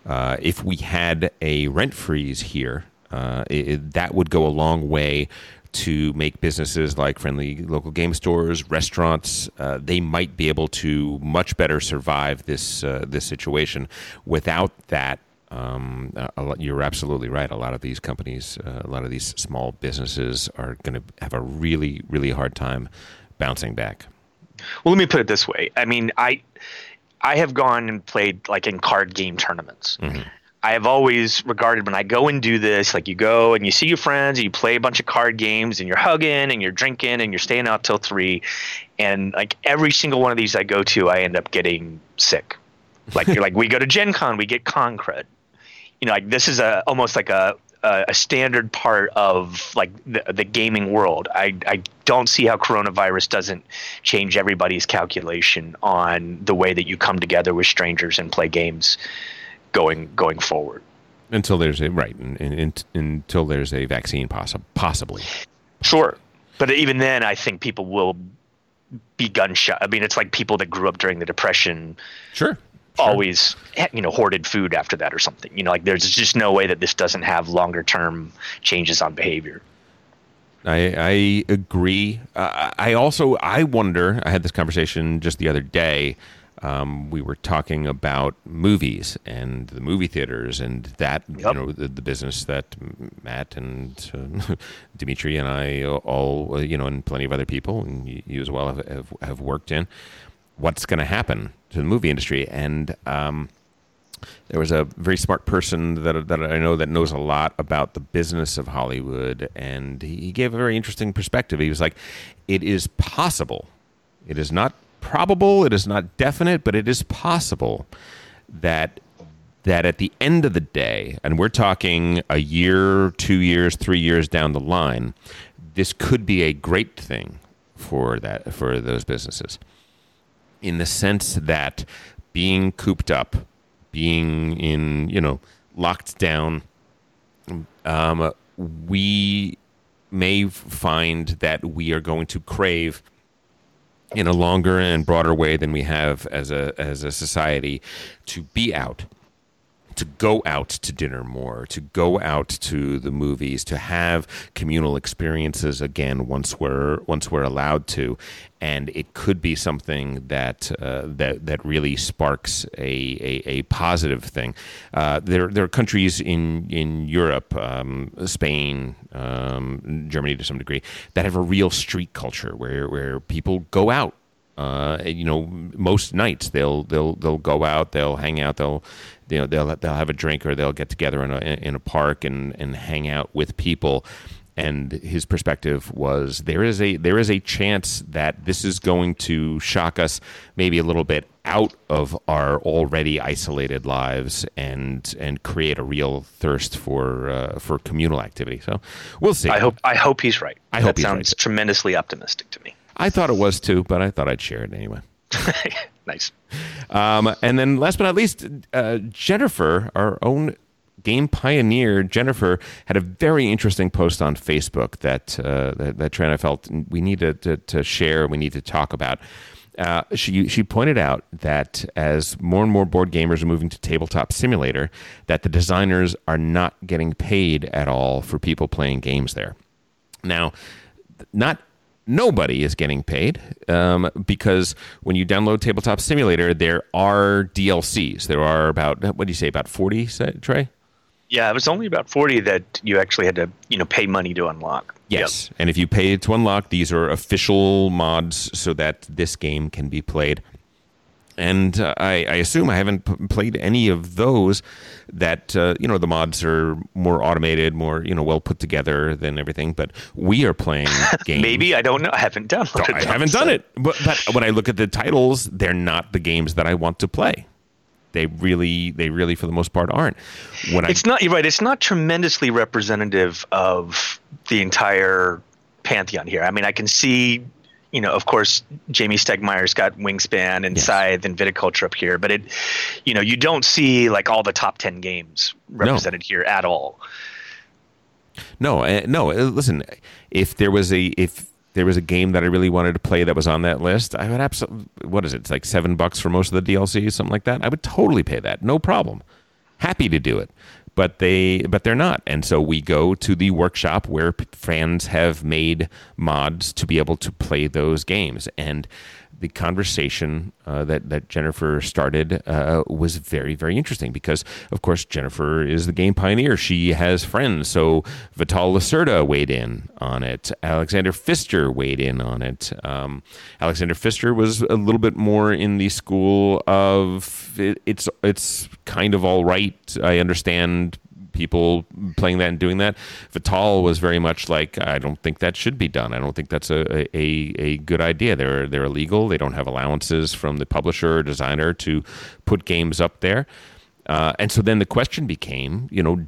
Uh, if we had a rent freeze here, uh, it, that would go a long way to make businesses like friendly local game stores, restaurants, uh, they might be able to much better survive this uh, this situation. Without that, um, you're absolutely right. A lot of these companies, uh, a lot of these small businesses, are going to have a really, really hard time bouncing back. Well, let me put it this way. I mean, I I have gone and played like in card game tournaments. Mm-hmm. I have always regarded when I go and do this, like you go and you see your friends, and you play a bunch of card games, and you're hugging and you're drinking and you're staying out till three, and like every single one of these I go to, I end up getting sick. Like you're like we go to Gen Con, we get con. You know, like this is a almost like a a, a standard part of like the, the gaming world. I I don't see how coronavirus doesn't change everybody's calculation on the way that you come together with strangers and play games going going forward. Until there's a right, in, in, in, until there's a vaccine, possi- possibly. Sure, but even then, I think people will be gunshot. I mean, it's like people that grew up during the Depression. Sure. Sure. always you know hoarded food after that or something you know like there's just no way that this doesn't have longer term changes on behavior I, I agree. Uh, I also I wonder. I had this conversation just the other day um, we were talking about movies and the movie theaters and that yep. you know the, the, business that Matt and uh, Dimitri and I all you know and plenty of other people and you as well have, have, have worked in. What's going to happen to the movie industry? And um, there was a very smart person that that I know that knows a lot about the business of Hollywood, and he gave a very interesting perspective. He was like, "It is possible. It is not probable, it is not definite, but it is possible that that at the end of the day, and we're talking a year, two years, three years down the line, this could be a great thing for that for those businesses. In the sense that being cooped up, being in, you know, locked down, um, we may find that we are going to crave in a longer and broader way than we have as a as a society to be out to go out to dinner more, to go out to the movies, to have communal experiences again once we're once we're allowed to, and it could be something that uh, that that really sparks a a, a positive thing. Uh, there there are countries in in Europe, um, Spain, um, Germany to some degree, that have a real street culture where where people go out uh, you know, most nights they'll they'll they'll go out, they'll hang out, they'll you know they'll they'll have a drink or they'll get together in a in a park and and hang out with people. And his perspective was there is a there is a chance that this is going to shock us maybe a little bit out of our already isolated lives and and create a real thirst for uh, for communal activity. So we'll see. I hope I hope he's right. I that hope sounds right. tremendously optimistic to me. I thought it was too, but I thought I'd share it anyway. nice. Um, and then last but not least, uh, Jennifer, our own game pioneer, Jennifer, had a very interesting post on Facebook that uh, that, that Trent I felt we needed to, to, share. We need to talk about. Uh, she she pointed out that as more and more board gamers are moving to tabletop simulator, that the designers are not getting paid at all for people playing games there. Now, not nobody is getting paid um, because when you download Tabletop Simulator, there are DLCs. There are about what do you say about forty, Trey? Yeah, it was only about forty that you actually had to you know pay money to unlock. Yes, yep. and if you pay to unlock, these are official mods so that this game can be played and uh, I, I, assume I haven't p- played any of those. That uh, you know the mods are more automated, more you know well put together than everything. But we are playing games. Maybe I don't know. I haven't downloaded. I haven't done it. But, but when I look at the titles, they're not the games that I want to play. They really, they really, for the most part, aren't. When it's I, not. You're right. It's not tremendously representative of the entire pantheon here. I mean, I can see you know, of course, Jamey Stegmaier's got Wingspan and yes. Scythe and Viticulture up here, but it, you know, you don't see like all the top ten games represented no. here at all. No, uh, no. Uh, listen, if there was a if there was a game that I really wanted to play that was on that list, I would absolutely. What is it? It's like seven bucks for most of the DLC, something like that. I would totally pay that, no problem. Happy to do it but they but they're not. And so we go to the workshop where fans have made mods to be able to play those games and the conversation uh, that that Jennifer started uh, was very very interesting because of course Jennifer is the game pioneer. She has friends, so Vital Lacerda weighed in on it. Alexander Pfister weighed in on it. Um, Alexander Pfister was a little bit more in the school of it, it's it's kind of all right. I understand people playing that and doing that. Vital was very much like, I don't think that should be done. I don't think that's a, a, a good idea. They're they're illegal. They don't have allowances from the publisher or designer to put games up there. Uh, and so then the question became, you know,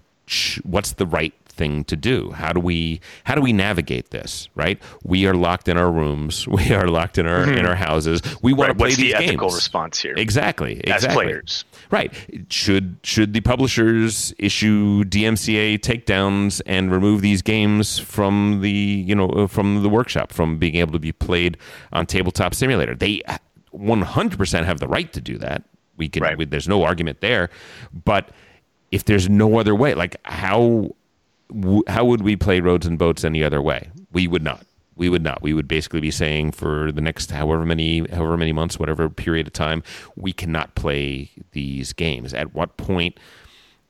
what's the right thing to do? How do we how do we navigate this? Right? We are locked in our rooms. We are locked in our mm-hmm. in our houses. We want right. to play What's these the games. ethical response here? Exactly. As players. Right. Should should the publishers issue DMCA takedowns and remove these games from the you know uh, from the workshop from being able to be played on Tabletop Simulator? They uh, 100% have the right to do that. We can. Right. We, there's no argument there, but if there's no other way, like how how would we play roads and boats any other way? We would not. We would not. We would basically be saying for the next however many however many months, whatever period of time, we cannot play these games. At what point?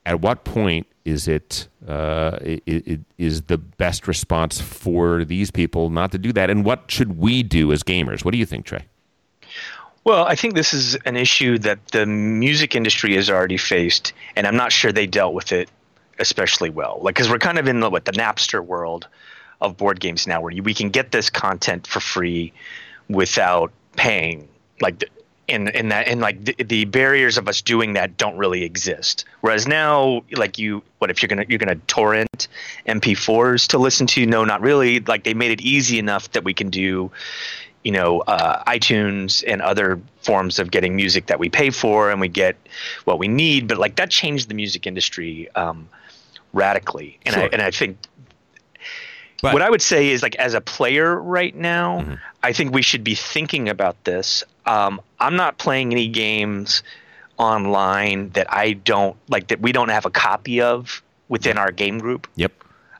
At what point is it, uh, it, it is the best response for these people not to do that? And what should we do as gamers? What do you think, Trey? Well, I think this is an issue that the music industry has already faced, and I'm not sure they dealt with it especially well. Like, because we're kind of in the what the Napster world of board games now, where you, we can get this content for free without paying. Like, in in that and like the, the, barriers of us doing that don't really exist. Whereas now, like you, what if you're gonna you're gonna torrent MP4s to listen to? No, not really. Like they made it easy enough that we can do you know uh, iTunes and other forms of getting music that we pay for and we get what we need. But like that changed the music industry um, radically. And sure. I and I think but, what I would say is like as a player right now, mm-hmm. I think we should be thinking about this. Um, I'm not playing any games online that I don't like that we don't have a copy of within our game group. Yep.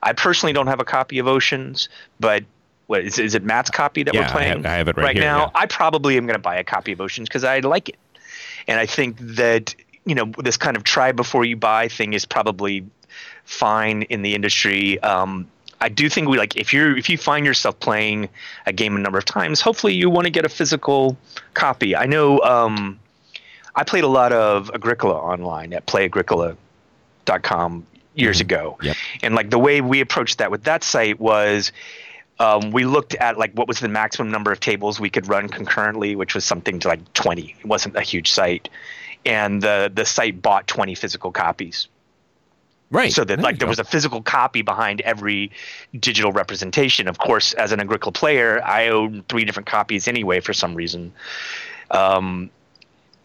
I personally don't have a copy of Oceans, but what is, is it Matt's copy that yeah, we're playing I have, I have it right, right here, now? Yeah. I probably am going to buy a copy of Oceans because I like it, and I think that you know this kind of try before you buy thing is probably fine in the industry. Um, I do think we like if you if you find yourself playing a game a number of times, hopefully you want to get a physical copy. I know um, I played a lot of Agricola online at playagricola.com years mm-hmm. ago, yep. and like the way we approached that with that site was. Um, we looked at like what was the maximum number of tables we could run concurrently, which was something to like 20. It wasn't a huge site, and the the site bought 20 physical copies Right. So that there like there was a physical copy behind every digital representation. Of course, as an Agricola player, I own three different copies anyway for some reason. Um,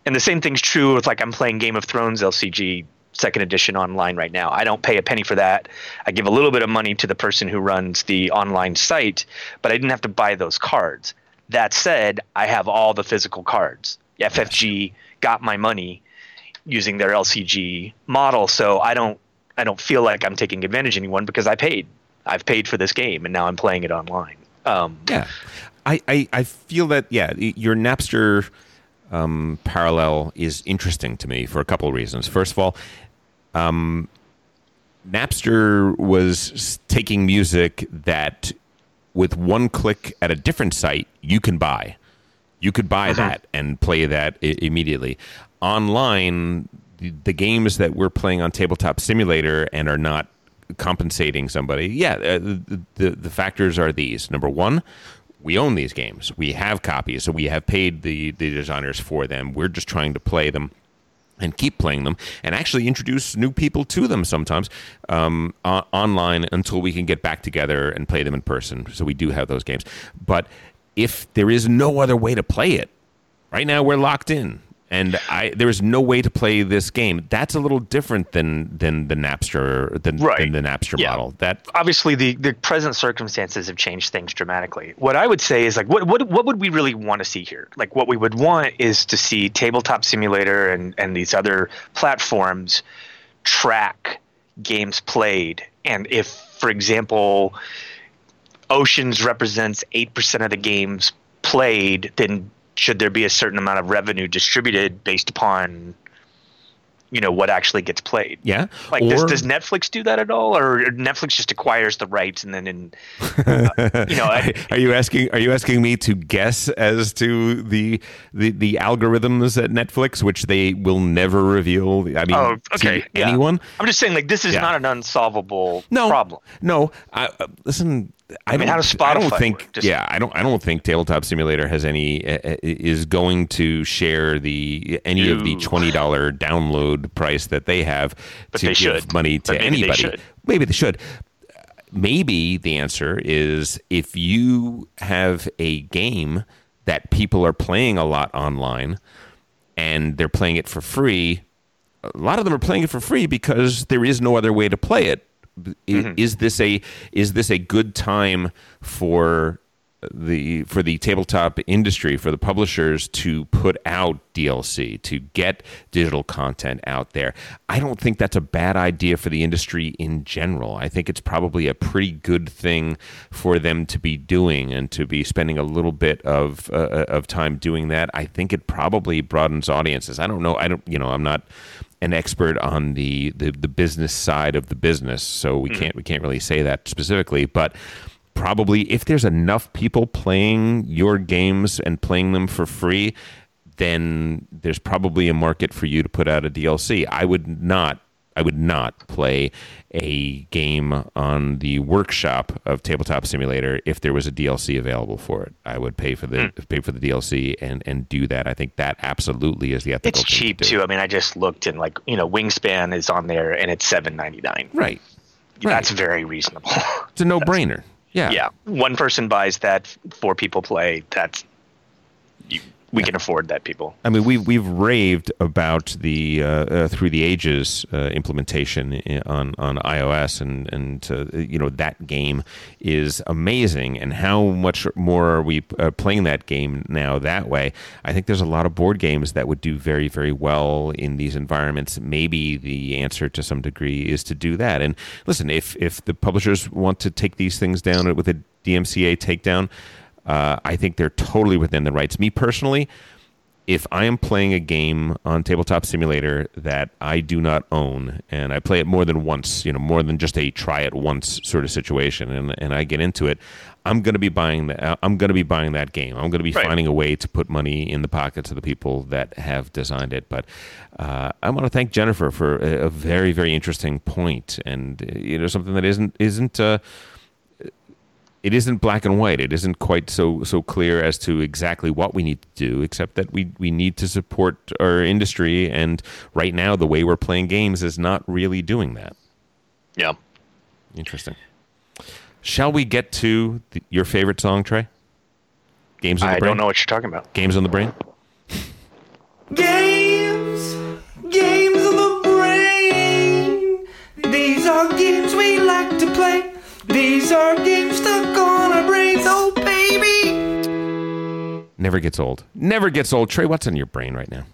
and the same thing's true with like I'm playing Game of Thrones LCG second edition online right now. I don't pay a penny for that. I give a little bit of money to the person who runs the online site, but I didn't have to buy those cards. That said, I have all the physical cards. FFG got my money using their LCG model, so I don't I don't feel like I'm taking advantage of anyone because I paid. I've paid for this game and now I'm playing it online. Um, yeah, I, I, I feel that yeah, your Napster um, parallel is interesting to me for a couple of reasons. First of all, um, Napster was taking music that, with one click at a different site, you can buy. You could buy uh-huh. that and play that I- immediately. Online, the, games that we're playing on Tabletop Simulator and are not compensating somebody, yeah, uh, the, the, the factors are these. Number one, we own these games. We have copies, so we have paid the, the designers for them. We're just trying to play them and keep playing them and actually introduce new people to them sometimes um, uh, online until we can get back together and play them in person. So we do have those games. But if there is no other way to play it, right now we're locked in and I there is no way to play this game. That's a little different than than the Napster than, right. than the Napster yeah. model. That obviously the the present circumstances have changed things dramatically. What I would say is like what what what would we really want to see here? Like what we would want is to see Tabletop Simulator and and these other platforms track games played, and if, for example, Oceans represents eight percent of the games played, then should there be a certain amount of revenue distributed based upon you know what actually gets played. Yeah. Like does, does Netflix do that at all, or Netflix just acquires the rights and then in uh, you know? I, are you asking Are you asking me to guess as to the the the algorithms at Netflix, which they will never reveal? I mean, oh, okay. to anyone. I'm just saying, like this is Yeah. not an unsolvable No problem. No, I, uh, listen. I, mean, don't, how does I don't Spotify think. work? Just- yeah, I don't. I don't think Tabletop Simulator has any uh, uh, is going to share the any of the twenty dollar download price that they have But to they give should. money to maybe they anybody. should. Maybe they should. Maybe the answer is if you have a game that people are playing a lot online and they're playing it for free a lot of them are playing it for free because there is no other way to play it. Mm-hmm. Is this a is this a good time for the for the tabletop industry for the publishers to put out DLC to get digital content out there? I don't think that's a bad idea for the industry in general. I think it's probably a pretty good thing for them to be doing and to be spending a little bit of uh, of time doing that. I think it probably broadens audiences. I don't know. I don't. You know. I'm not an expert on the, the, the business side of the business, so we can't we can't really say that specifically. But probably if there's enough people playing your games and playing them for free, then there's probably a market for you to put out a DLC. I would not I would not play a game on the workshop of Tabletop Simulator if there was a DLC available for it. I would pay for the hmm. pay for the DLC and and do that. I think that absolutely is the ethical. It's thing to cheap do. too. I mean, I just looked and like you know, Wingspan is on there and it's seven ninety nine. Right. That's very reasonable. It's a no brainer. Yeah. yeah, one person buys that, four people play. That's you, we can afford that, people. I mean, we've we've raved about the uh, uh, through the ages uh, implementation i- on on iOS, and and uh, you know that game is amazing. And how much more are we uh, playing that game now that way? I think there's a lot of board games that would do very very well in these environments. Maybe the answer to some degree is to do that. And listen, if if the publishers want to take these things down with a DMCA takedown. Uh, I think they're totally within the rights. Me personally, if I am playing a game on Tabletop Simulator that I do not own, and I play it more than once, you know, more than just a try it once sort of situation, and, and I get into it, I'm going to be buying that. I'm going to be buying that game. I'm going to be Right. finding a way to put money in the pockets of the people that have designed it. But uh, I want to thank Jennifer for a, a very, very interesting point, and uh, you know, something that isn't isn't. Uh, it isn't black and white. It isn't quite so so clear as to exactly what we need to do, except that we we need to support our industry. And right now, the way we're playing games is not really doing that. Yeah. Interesting. Shall we get to the, your favorite song, Trey? Games on the I brain. I don't know what you're talking about. Games on the brain. Games, games of the brain. These are games we like to play. These are games stuck on our brains, oh baby. Never gets old. Never gets old. Trey, what's on your brain right now?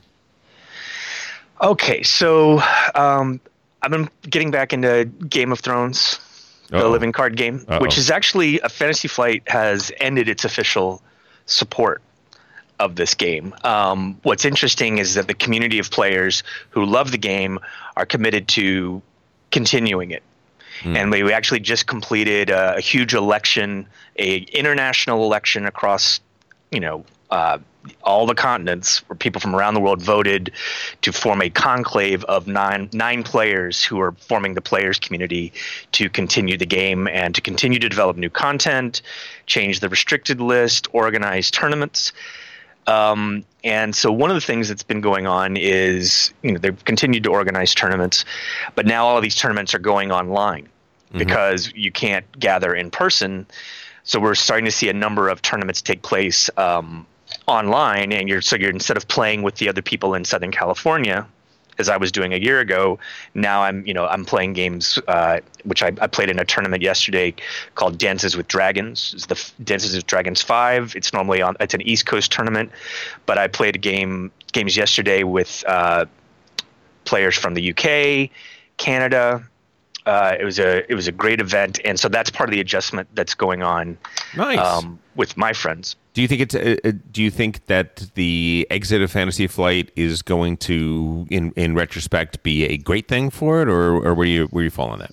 Okay, so um, I've been getting back into Game of Thrones, the Uh-oh. living card game, Uh-oh. which is actually a Fantasy Flight has ended its official support of this game. Um, what's interesting is that the community of players who love the game are committed to continuing it. And we we actually just completed a, a huge election, a international election across, you know, uh, all the continents, where people from around the world voted to form a conclave of nine nine players who are forming the players community to continue the game and to continue to develop new content, change the restricted list, organize tournaments. Um, and so one of the things that's been going on is, you know, they've continued to organize tournaments, but now all of these tournaments are going online because you can't gather in person. So we're starting to see a number of tournaments take place um, online, and you're so you're instead of playing with the other people in Southern California, as I was doing a year ago, now I'm you know I'm playing games uh, which I, I played in a tournament yesterday called Dances with Dragons. It's the Dances with Dragons five. It's normally on it's an East Coast tournament, but I played a game games yesterday with uh, players from the UK, Canada, Uh, it was a it was a great event, and so that's part of the adjustment that's going on Nice. um, with my friends. Do you think it's? Uh, uh, do you think that the exit of Fantasy Flight is going to, in in retrospect, be a great thing for it, or or where you where you fall on that?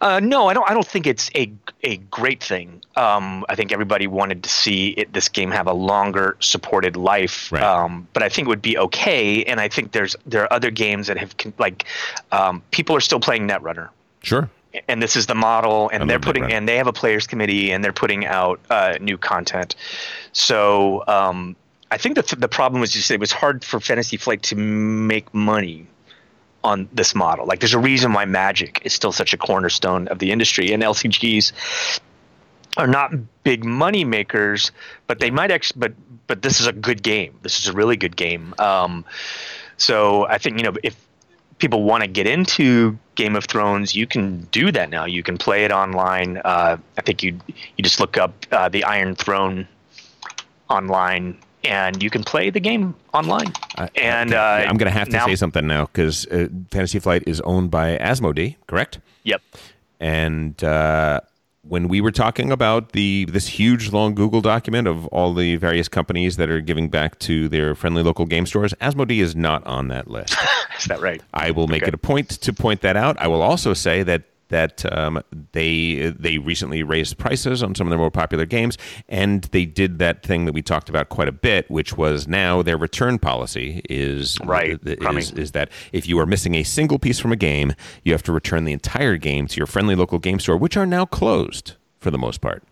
Uh, no, I don't. I don't think it's a a great thing. Um, I think everybody wanted to see it, this game have a longer supported life. Right. Um, but I think it would be okay. And I think there's there are other games that have like um, people are still playing Netrunner. Sure. and this is the model and I they're putting and they have a players committee and they're putting out uh, new content so um, i think the, the problem was just it was hard for fantasy flight to make money on this model. Like there's a reason why magic is still such a cornerstone of the industry and lcgs are not big money makers but they might actually but but this is a good game. This is a really good game. Um, so i think you know if people want to get into Game of Thrones, you can do that now. You can play it online. Uh, I think you you just look up uh, the Iron Throne online, and you can play the game online. I- and uh, I'm going to have to now- say something now because uh, Fantasy Flight is owned by Asmodee, correct? Yep. And uh, when we were talking about the this huge long Google document of all the various companies that are giving back to their friendly local game stores, Asmodee is not on that list. Is that right? I will make Okay. it a point to point that out. I will also say that that um, they they recently raised prices on some of their more popular games, and they did that thing that we talked about quite a bit, which was now their return policy is Right, is, is that if you are missing a single piece from a game, you have to return the entire game to your friendly local game store, which are now closed for the most part.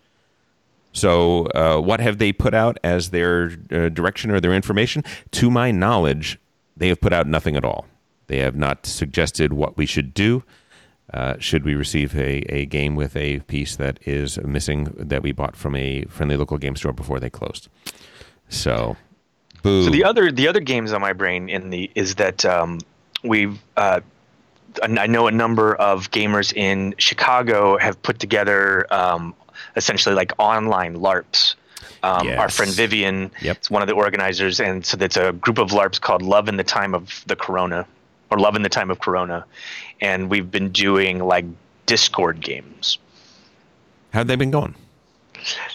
So, uh, what have they put out as their uh, direction or their information? To my knowledge, they have put out nothing at all. They have not suggested what we should do. Uh, should we receive a, a game with a piece that is missing that we bought from a friendly local game store before they closed? So, boo. So the other the other games on my brain in the is that um, we've uh, I know a number of gamers in Chicago have put together um, essentially like online LARPs. Um, Our friend Vivian Yep. is one of the organizers, and so that's a group of LARPs called Love in the Time of the Corona, or Love in the Time of Corona, and we've been doing like Discord games. How'd they been going?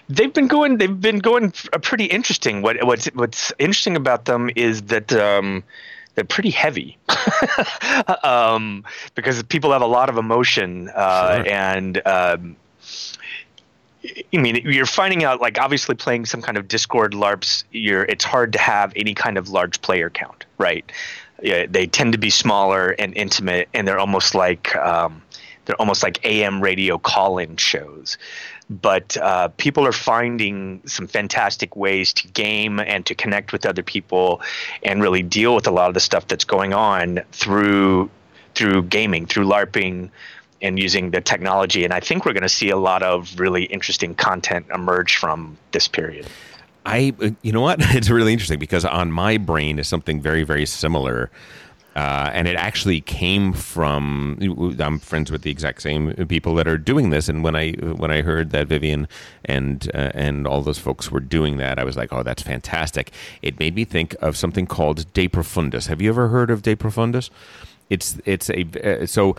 They've been going. They've been going uh, pretty interesting. What what's what's interesting about them is that um, they're pretty heavy, um, because people have a lot of emotion, uh, Sure. and um, I mean, you're finding out like obviously playing some kind of Discord LARPs. You're it's hard to have any kind of large player count, right? Yeah, they tend to be smaller and intimate, and they're almost like um, they're almost like AM radio call-in shows. But uh, people are finding some fantastic ways to game and to connect with other people, and really deal with a lot of the stuff that's going on through through gaming, through LARPing, and using the technology. And I think we're going to see a lot of really interesting content emerge from this period. I, uh, you know what? It's really interesting because on my brain is something very, very similar. Uh, and it actually came from. I'm friends with the exact same people that are doing this, and when I when I heard that Vivian and uh, and all those folks were doing that, I was like, "Oh, that's fantastic!" It made me think of something called De Profundis. Have you ever heard of De Profundis? It's it's a uh, so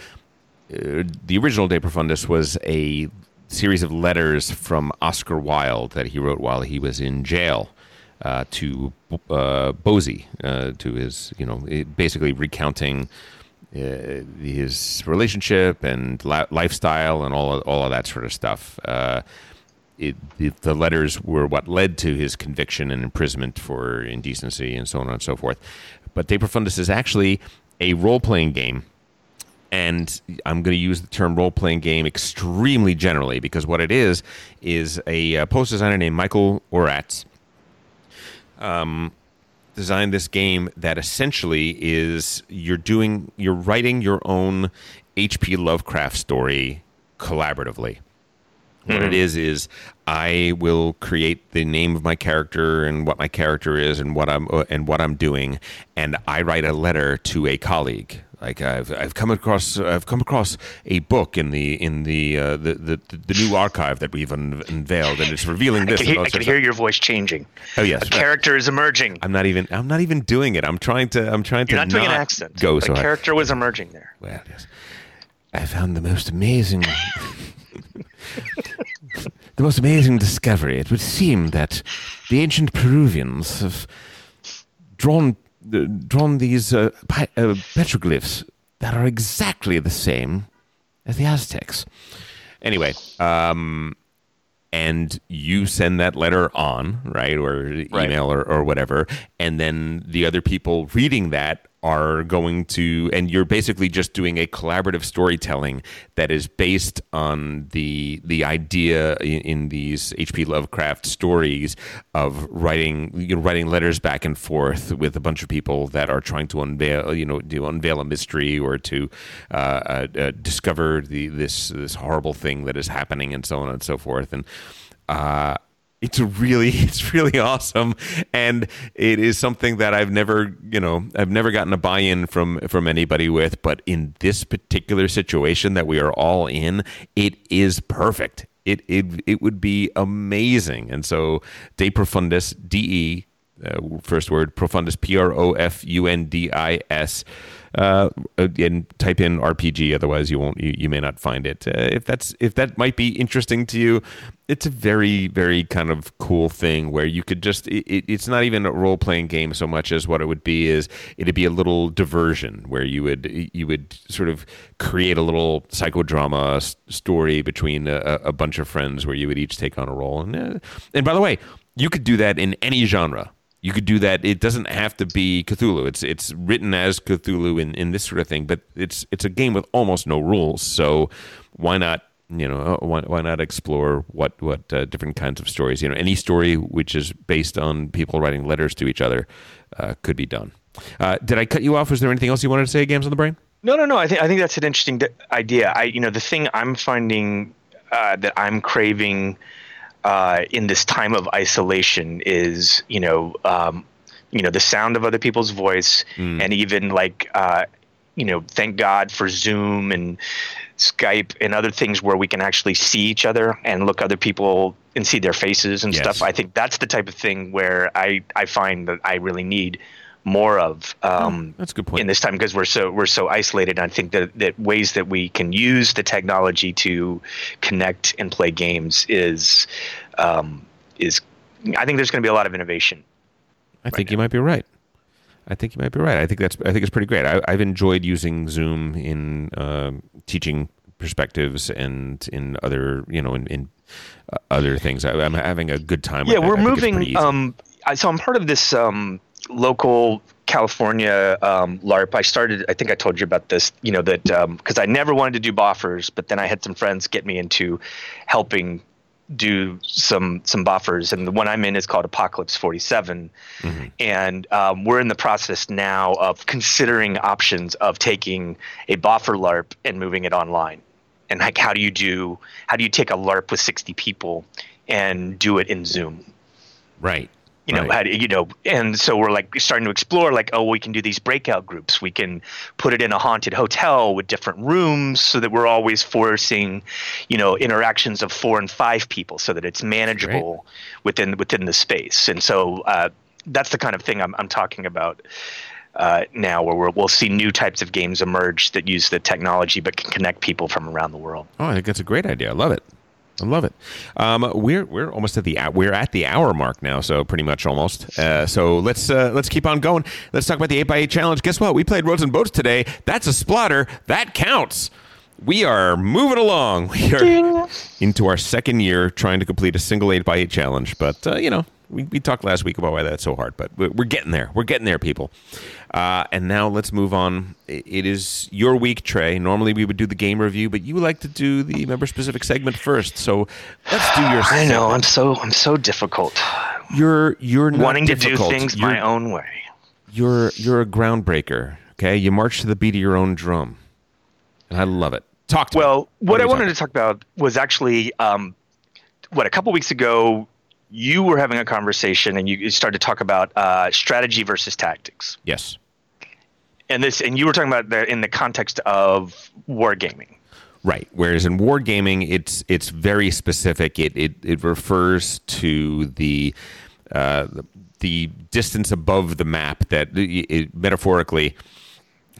uh, the original De Profundis was a series of letters from Oscar Wilde that he wrote while he was in jail uh, to uh, Bosie, uh, to his, you know, basically recounting uh, his relationship and la- lifestyle and all of, all of that sort of stuff. Uh, it, the, the letters were what led to his conviction and imprisonment for indecency and so on and so forth. But De Profundis is actually a role playing game and I'm going to use the term role playing game extremely generally because what it is is a uh, post designer named Michael Oracz um, designed this game that essentially is you're doing you're writing your own H.P. Lovecraft story collaboratively. What it is is I will create the name of my character and what my character is and what I'm uh, and what I'm doing, and I write a letter to a colleague. Like I've I've come across I've come across a book in the in the uh, the, the the new archive that we've un- unveiled, and it's revealing I this. can, hear, I can hear your voice changing. Oh yes, A character is emerging. I'm not even I'm not even doing it. I'm trying to I'm trying to You're not doing an accent. Go The so hard. character was emerging there. Well, yes. I found the most amazing. the most amazing discovery. It would seem that the ancient Peruvians have drawn drawn these uh, pi- uh, petroglyphs that are exactly the same as the Aztecs. Anyway, um, and you send that letter on, right, or email or, or whatever, and then the other people reading that are going to, and you're basically just doing a collaborative storytelling that is based on the the idea in, in these H.P. Lovecraft stories of writing you know, writing letters back and forth with a bunch of people that are trying to unveil you know to unveil a mystery or to uh, uh, uh, discover the this this horrible thing that is happening and so on and so forth and. It's really it's really awesome. And it is something that I've never you know I've never gotten a buy-in from from anybody with. But in this particular situation that we are all in it is perfect. It it it would be amazing. And so de profundis de uh, first word profundis p r o f u n d i s uh, and type in RPG. Otherwise, you won't. You, you may not find it. Uh, if that's if that might be interesting to you, it's a very very kind of cool thing where you could just. It, it's not even a role playing game so much as what it would be is it'd be a little diversion where you would you would sort of create a little psychodrama story between a, a bunch of friends where you would each take on a role. And uh, and by the way, you could do that in any genre you could do that. It doesn't have to be Cthulhu. It's it's written as Cthulhu in, in this sort of thing, but it's it's a game with almost no rules. So why not you know why, why not explore what what uh, different kinds of stories? You know, any story which is based on people writing letters to each other uh, could be done. Uh, did I cut you off? Was there anything else you wanted to say? Games on the brain? No, no, no. I think I think that's an interesting idea. I, you know, the thing I'm finding uh, that I'm craving uh, in this time of isolation is, you know, um, you know, the sound of other people's voice, and even like, uh, you know, thank God for Zoom and Skype and other things where we can actually see each other and look other people and see their faces and Yes. stuff. I think that's the type of thing where I I find that I really need more of. Um, That's a good point. in this time because we're so we're so isolated. I think that that ways that we can use the technology to connect and play games is um, is I think there's going to be a lot of innovation. I think you might be right. I think you might be right. I think that's. I think it's pretty great. I, I've enjoyed using Zoom in um teaching perspectives and in other, you know, in, in uh, other things. I, I'm having a good time. Yeah, with we're I think it's pretty moving. Um, I, so I'm part of this um, local California um, LARP. I started. I think I told you about this. You know that because I never wanted to do boffers, but then I had some friends get me into helping do some some boffers and the one i'm in is called apocalypse 47 and um, we're in the process now of considering options of taking a boffer larp and moving it online and like how do you do how do you take a larp with 60 people and do it in zoom right. You know right. how do you know and so we're like starting to explore like oh we can do these breakout groups we can put it in a haunted hotel with different rooms so that we're always forcing you know interactions of four and five people so that it's manageable within within the space and so uh, that's the kind of thing i'm, I'm talking about uh, now where we're, we'll see new types of games emerge that use the technology but can connect people from around the world Oh, I think that's a great idea. I love it. I love it. Um, we're we're almost at the we're at the hour mark now, so pretty much almost. Uh, so let's uh, let's keep on going. Let's talk about the eight x eight challenge. Guess what? We played roads and boats today. That's a Splotter. That counts. We are moving along. We are into our second year trying to complete a single eight x eight challenge. But uh, you know, we, we talked last week about why that's so hard. But we're, getting there. We're getting there, people. Uh, and now let's move on. It is your week, Trey. Normally we would do the game review, but you like to do the member specific segment first. So let's do your. i know i'm so i'm so difficult You're you're wanting to do things you're, my own way You're you're a groundbreaker. Okay, you march to the beat of your own drum, and I love it. Talk to me. Well, what I wanted to talk about was actually um, what a couple weeks ago you were having a conversation and you you started to talk about uh, strategy versus tactics, Yes. and this and you were talking about that in the context of wargaming. Right. Whereas in wargaming, it's it's very specific. It it, it refers to the, uh, the the distance above the map that it, metaphorically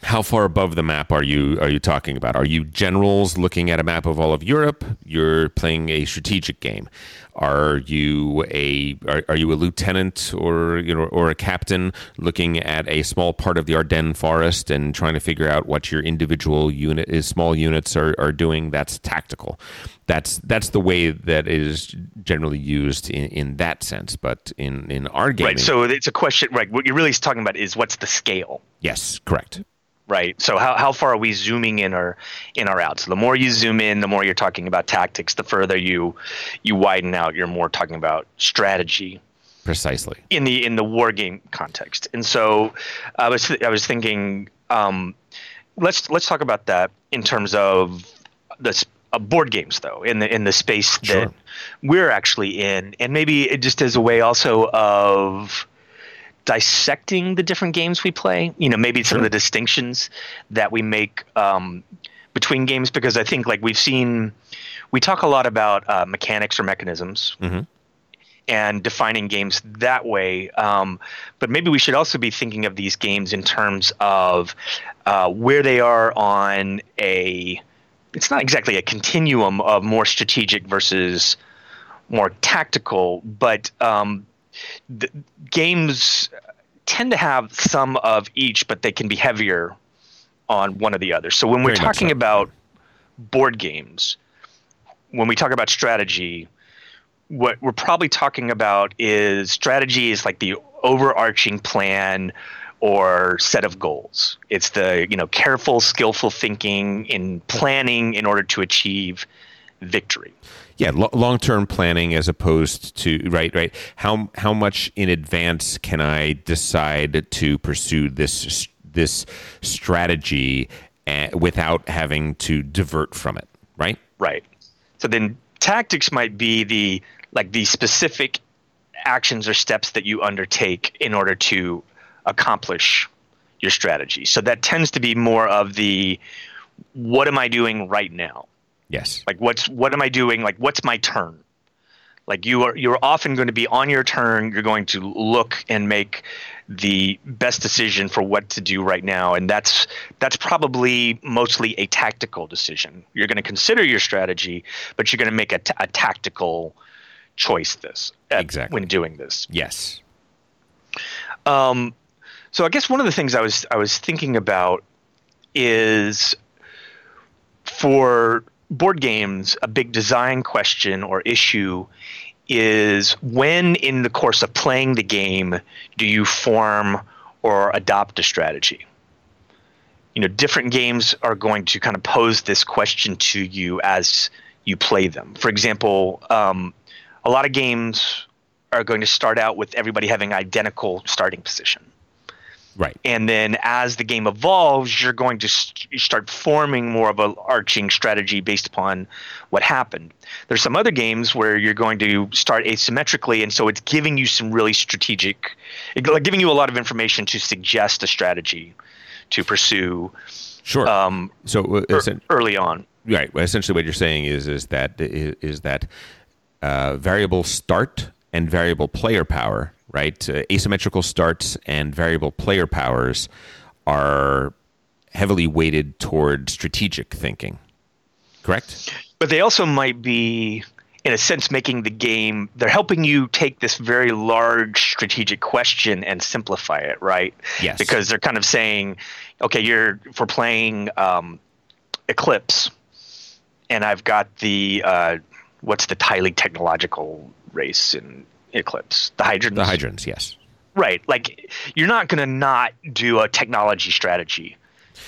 how far above the map are you are you talking about? Are you generals looking at a map of all of Europe? You're playing a strategic game. Are you a are, are you a lieutenant or you know or a captain looking at a small part of the Ardennes forest and trying to figure out what your individual unit is small units are, are doing? That's tactical. That's that's the way that is generally used in, in that sense. But in in our game, Right. So it's a question. Right. What you're really talking about is what's the scale. yes, correct. Right? So how, how far are we zooming in or in or out? So the more you zoom in, the more you're talking about tactics. The further you you widen out, you're more talking about strategy Precisely. in the in the war game context. And so I was I was thinking, um, let's let's talk about that in terms of the uh, board games though in the in the space that Sure. we're actually in, and maybe it just as a way also of dissecting the different games we play. You know, maybe some of the distinctions that we make um, between games because I think like we've seen, we talk a lot about uh, mechanics or mechanisms. Mhm. And defining games that way, um, but maybe we should also be thinking of these games in terms of uh, where they are on a. It's not exactly a continuum of more strategic versus more tactical, but um, the games tend to have some of each, but they can be heavier on one or the other. So when we're Very talking so. about board games, when we talk about strategy, what we're probably talking about is strategy is like the overarching plan or set of goals. It's the you know careful, skillful thinking in planning in order to achieve victory. Yeah, lo- long-term planning as opposed to right, right. How how much in advance can I decide to pursue this this strategy uh, without having to divert from it? Right. Right. So then tactics might be the like the specific actions or steps that you undertake in order to accomplish your strategy. So that tends to be more of the what am I doing right now? Yes. Like what's what am I doing? Like what's my turn? Like you are you're often going to be on your turn, you're going to look and make the best decision for what to do right now and that's that's probably mostly a tactical decision. You're going to consider your strategy, but you're going to make a, t- a tactical choice this at- Exactly. when doing this. Yes. Um, so I guess one of the things I was I was thinking about is for board games, a big design question or issue is when in the course of playing the game do you form or adopt a strategy? You know, different games are going to kind of pose this question to you as you play them. For example, um, a lot of games are going to start out with everybody having identical starting position Right. and then as the game evolves you're going to st- you start forming more of a arching strategy based upon what happened there's some other games where you're going to start asymmetrically and so it's giving you some really strategic it- like giving you a lot of information to suggest a strategy to pursue Sure. um, so uh, essen- early on right. Well, essentially, what you're saying is is that is, is that uh, variable start and variable player power, right? Uh, asymmetrical starts and variable player powers are heavily weighted toward strategic thinking. Correct. but they also might be in a sense making the game they're helping you take this very large strategic question and simplify it right Yes. because they're kind of saying okay you're for playing um, eclipse and i've got the uh, what's the highly technological race in eclipse the Hydrans The Hydrans, yes. right like you're not going to not do a technology strategy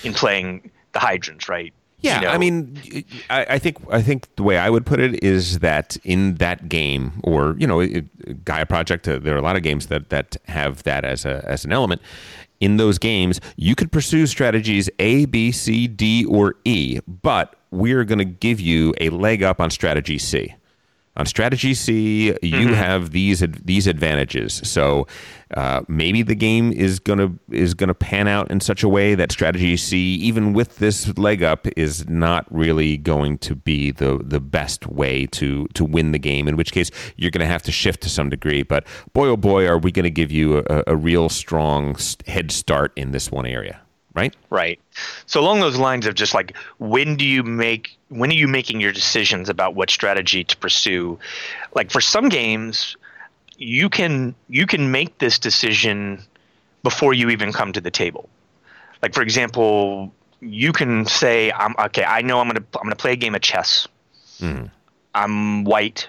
in playing the Hydrans right Yeah, You know? I mean, I, I think I think the way I would put it is that in that game, or you know, it, Gaia Project, uh, there are a lot of games that that have that as a as an element. In those games, you could pursue strategies A, B, C, D, or E, but we're going to give you a leg up on strategy C. On strategy C, you have these these advantages. So uh, maybe the game is gonna is gonna pan out in such a way that strategy C, even with this leg up, is not really going to be the the best way to to win the game. In which case, you're going to have to shift to some degree. But boy, oh boy, are we going to give you a, a real strong head start in this one area? Right? Right. So along those lines of just like when do you make when are you making your decisions about what strategy to pursue? Like for some games, you can you can make this decision before you even come to the table. Like for example, you can say, "I'm okay. I know I'm gonna I'm gonna play a game of chess. Hmm. I'm white.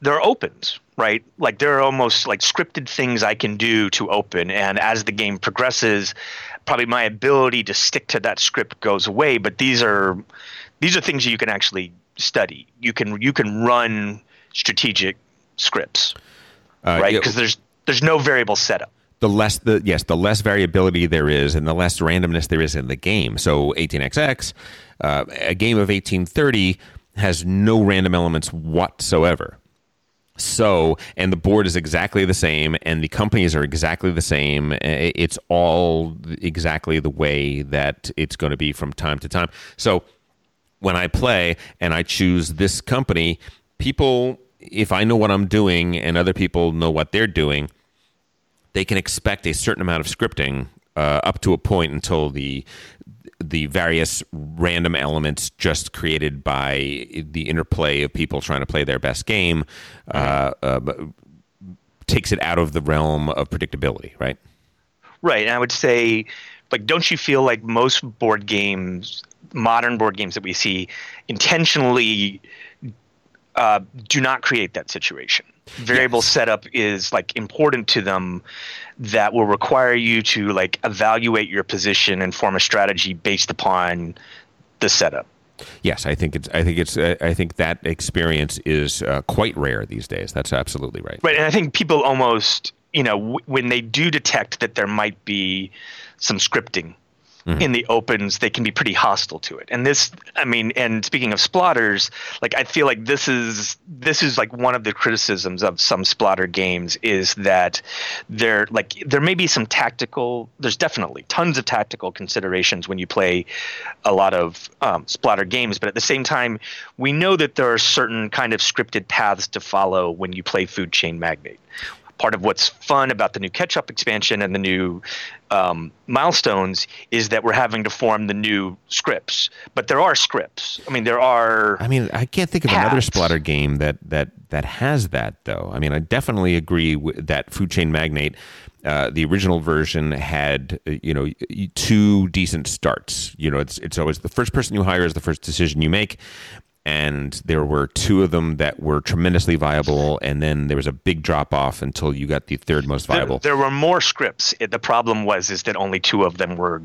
There are opens, right? Like there are almost like scripted things I can do to open, and as the game progresses, probably my ability to stick to that script goes away. But these are these are things you can actually study. You can you can run strategic scripts, Uh, right? Because there's there's no variable setup. the less the yes, the less variability there is, and the less randomness there is in the game. So 18xx, uh, a game of 1830 has no random elements whatsoever. So, and the board is exactly the same, and the companies are exactly the same. It's all exactly the way that it's going to be from time to time. So, when I play and I choose this company, people, if I know what I'm doing and other people know what they're doing, they can expect a certain amount of scripting uh, up to a point until the the various random elements just created by the interplay of people trying to play their best game uh, uh, takes it out of the realm of predictability, right? Right. And I would say, like, don't you feel like most board games, modern board games that we see, intentionally uh, do not create that situation? Variable Yes. setup is like important to them that will require you to like evaluate your position and form a strategy based upon the setup. Yes, I think it's. I think it's. Uh, I think that experience is uh, quite rare these days. That's absolutely right. Right, and I think people almost, you know, w- when they do detect that there might be some scripting in the opens, they can be pretty hostile to it. And this, I mean, and speaking of Splotters like I feel like this is this is like one of the criticisms of some Splotter games is that there like there may be some tactical. There's definitely tons of tactical considerations when you play a lot of um, Splotter games, but at the same time, we know that there are certain kind of scripted paths to follow when you play Food Chain Magnate. Part of what's fun about the new Ketchup expansion and the new um, milestones is that we're having to form the new scripts. But there are scripts. I mean, there are. I mean, I can't think of another Splotter game that that that has that though. I mean, I definitely agree with that. Food Chain Magnate, uh, the original version had uh, you know two decent starts. You know, it's it's always the first person you hire is the first decision you make. And there were two of them that were tremendously viable, and then there was a big drop off until you got the third most viable. there were more scripts. It, the problem was is that only two of them were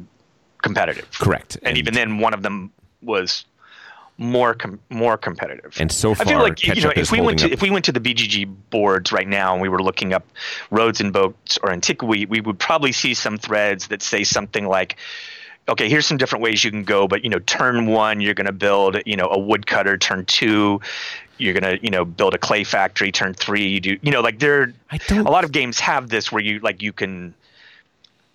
competitive. Correct. And, even then, one of them was more com- more competitive. And so far, I feel like you know if we went to up. if we went to the BGG boards right now and we were looking up roads and boats or antiquity, we would probably see some threads that say something like. Okay, here's some different ways you can go, but you know, turn one, you're going to build, you know, a woodcutter. Turn two, you're going to, you know, build a clay factory. Turn three, you do, you know, like there. I don't- A lot of games have this where you like you can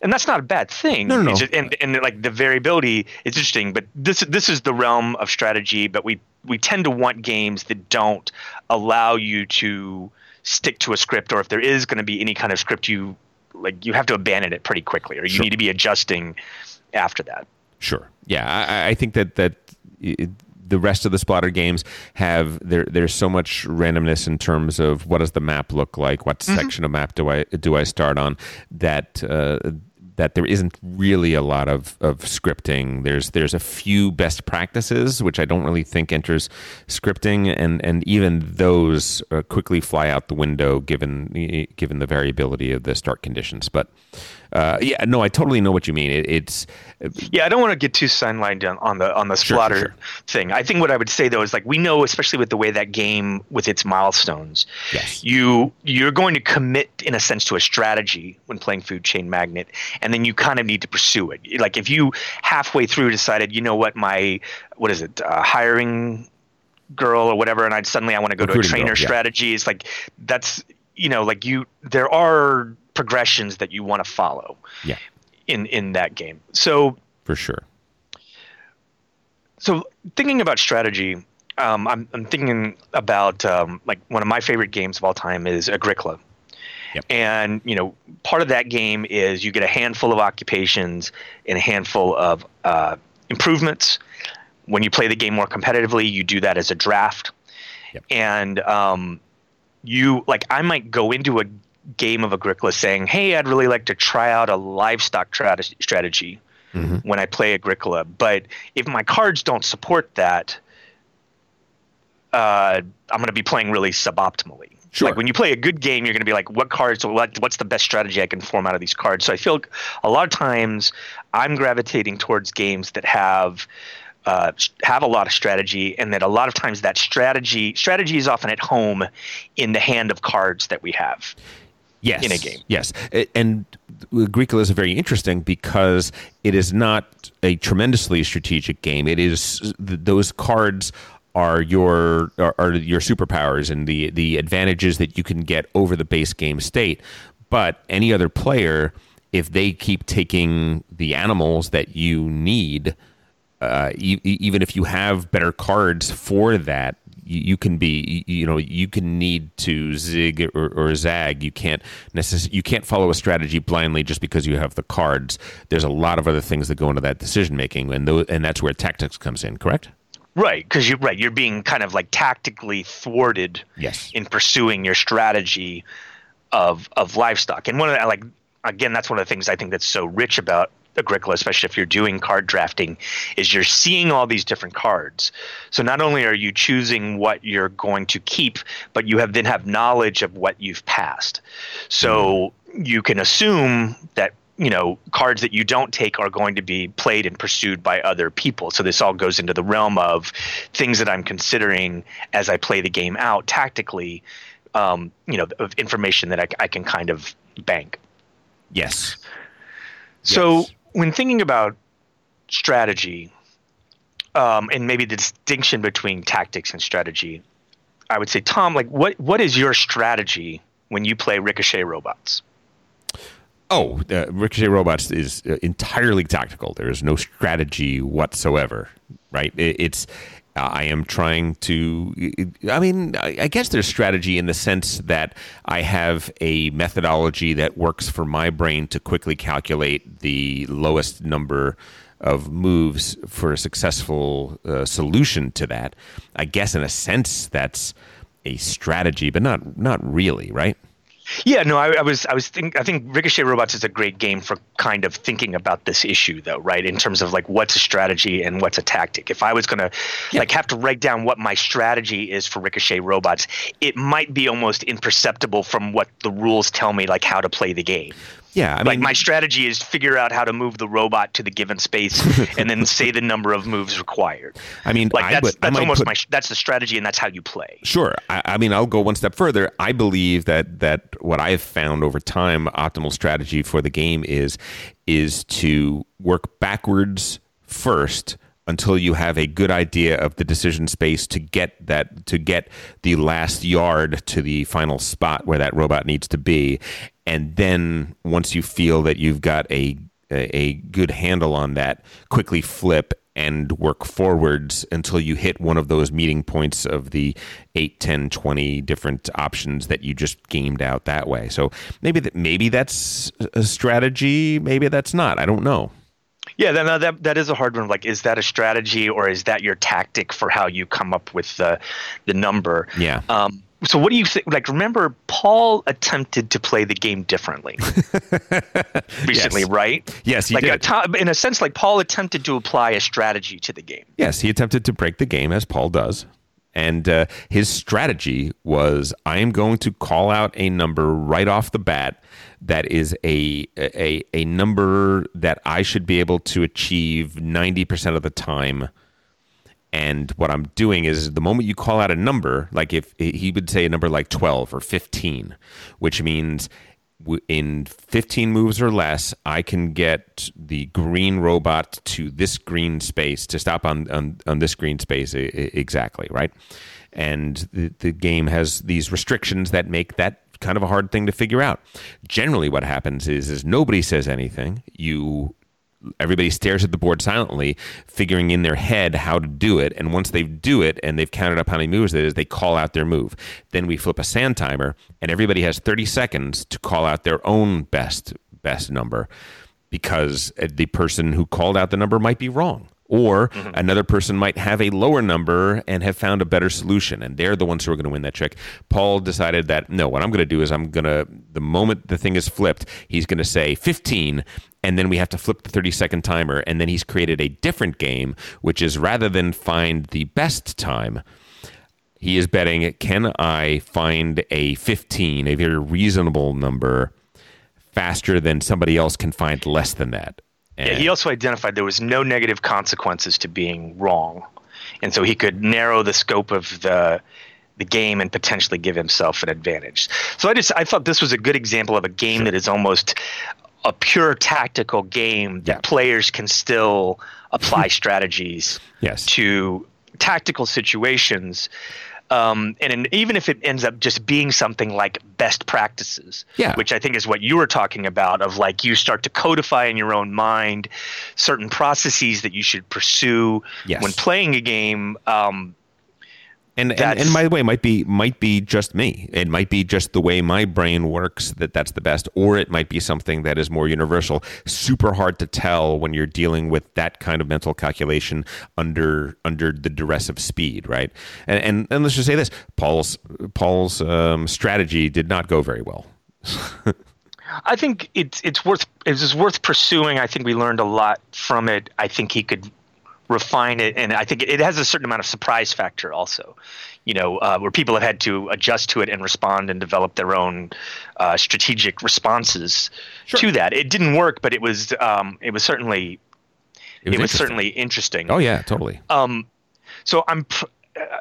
and that's not a bad thing. No, no, It's no. just- and and like the variability is interesting, but this this is the realm of strategy. But we we tend to want games that don't allow you to stick to a script, or if there is going to be any kind of script, you like you have to abandon it pretty quickly, or you Sure. need to be adjusting after that. Sure. Yeah, I, I think that that it, the rest of the Splotter games have there. There's so much randomness in terms of what does the map look like, what section of map do I do I start on, that uh, that there isn't really a lot of, of scripting. There's there's a few best practices which I don't really think enters scripting, and and even those uh, quickly fly out the window given given the variability of the start conditions. But uh, yeah, no, I totally know what you mean. It, it's Yeah, I don't want to get too sidelined on, the on the Splotter sure, sure. thing. I think what I would say though is like we know, especially with the way that game with its milestones, Yes. you you're going to commit in a sense to a strategy when playing Food Chain Magnate, and then you kind of need to pursue it. Like if you halfway through decided, you know what, my what is it, uh, hiring girl or whatever, and I suddenly I want to go to a trainer girl, yeah. strategy. It's like that's you know like you there are progressions that you want to follow yeah, in in that game. So for sure. so thinking about strategy, um, I'm, I'm thinking about um, like one of my favorite games of all time is Agricola, Yep. And you know, part of that game is you get a handful of occupations and a handful of uh, improvements. When you play the game more competitively, you do that as a draft. Yep. And um, you like, I might go into a game of Agricola saying, "Hey, I'd really like to try out a livestock tra- strategy Mm-hmm. when I play Agricola." But if my cards don't support that, uh, I'm going to be playing really suboptimally. Sure. Like when you play a good game, you're going to be like, "What cards? What, what's the best strategy I can form out of these cards?" So I feel a lot of times I'm gravitating towards games that have uh, have a lot of strategy, and that a lot of times that strategy strategy is often at home in the hand of cards that we have. Yes, in a game. Yes, and Agricola is very interesting because it is not a tremendously strategic game. It is those cards are your are, are your superpowers and the the advantages that you can get over the base game state. But any other player, if they keep taking the animals that you need, uh, e- even if you have better cards for that, you, you can be, you, you know, you can need to zig or, or zag. You can't necess- You can't follow a strategy blindly just because you have the cards. There's a lot of other things that go into that decision making, and tho- and that's where tactics comes in. Correct? Right, because you're right. You're being kind of like tactically thwarted Yes. in pursuing your strategy of of livestock. And one of the like again, that's one of the things I think that's so rich about Agricola, especially if you're doing card drafting, is you're seeing all these different cards. So not only are you choosing what you're going to keep, but you have then have knowledge of what you've passed. So you can assume that you know cards that you don't take are going to be played and pursued by other people so this all goes into the realm of things that i'm considering as i play the game out tactically um, you know of information that I, I can kind of bank Yes. so Yes. When thinking about strategy um, and maybe the distinction between tactics and strategy i would say tom like what what is your strategy when you play ricochet robots Oh, uh, Ricochet Robots is uh, entirely tactical. There is no strategy whatsoever, right? It, it's I am trying to. I mean, I I guess there's strategy in the sense that I have a methodology that works for my brain to quickly calculate the lowest number of moves for a successful uh, solution to that. I guess in a sense that's a strategy, but not not really, right? Yeah, no, I, I was, I was think, I think Ricochet Robots is a great game for kind of thinking about this issue, though, right? In terms of like what's a strategy and what's a tactic. If I was gonna like have to write down what my strategy is for Ricochet Robots, it might be almost imperceptible from what the rules tell me, like how to play the game. Yeah, I like my strategy is figure out how to move the robot to the given space and then say the number of moves required. I mean, Like I that's would- that's almost put- my that's the strategy and that's how you play. Sure. I, I mean, I'll go one step further. I believe that that what I have found over time, optimal strategy for the game is is to work backwards first until you have a good idea of the decision space to get that to get the last yard to the final spot where that robot needs to be and then once you feel that you've got a a good handle on that quickly flip and work forwards until you hit one of those meeting points of the 8 10 20 different options that you just gamed out that way so maybe that maybe that's a strategy maybe that's not i don't know Yeah, that, that that is a hard one. Like, is that a strategy or is that your tactic for how you come up with the the number? Yeah. Um, so, what do you think? Like, remember, Paul attempted to play the game differently recently, Yes. right? Yes, he like did. A in a sense, like Paul attempted to apply a strategy to the game. Yes, he attempted to break the game as Paul does. And uh, his strategy was I am going to call out a number right off the bat that is a, a, a number that I should be able to achieve 90% of the time. And what I'm doing is the moment you call out a number, like if he would say a number like 12 or 15, which means in 15 moves or less, I can get the green robot to this green space to stop on, on, on this green space exactly, right? And the, the game has these restrictions that make that kind of a hard thing to figure out. Generally, what happens is, is nobody says anything. You everybody stares at the board silently, figuring in their head how to do it. And once they do it and they've counted up how many moves it is, they call out their move. Then we flip a sand timer, and everybody has 30 seconds to call out their own best best number because the person who called out the number might be wrong. Or mm-hmm. another person might have a lower number and have found a better solution, and they're the ones who are going to win that trick. Paul decided that no, what I'm going to do is I'm going to, the moment the thing is flipped, he's going to say 15, and then we have to flip the 30 second timer, and then he's created a different game, which is rather than find the best time, he is betting can I find a 15, a very reasonable number, faster than somebody else can find less than that. And yeah, he also identified there was no negative consequences to being wrong, and so he could narrow the scope of the the game and potentially give himself an advantage. So I just I thought this was a good example of a game sure. that is almost a pure tactical game that yeah. players can still apply strategies yes. to tactical situations um, and in, even if it ends up just being something like best practices, yeah. which I think is what you were talking about, of like you start to codify in your own mind certain processes that you should pursue yes. when playing a game. Um, and, and, and by the way, might be might be just me. It might be just the way my brain works that that's the best, or it might be something that is more universal. Super hard to tell when you're dealing with that kind of mental calculation under under the duress of speed, right? And and, and let's just say this: Paul's Paul's um, strategy did not go very well. I think it's it's worth it's worth pursuing. I think we learned a lot from it. I think he could refine it, and I think it has a certain amount of surprise factor also. You know, uh, where people have had to adjust to it and respond and develop their own uh, strategic responses sure. to that. It didn't work, but it was um, it was certainly it was, it was certainly interesting. Oh yeah, totally. Um, so I'm. Pr- uh,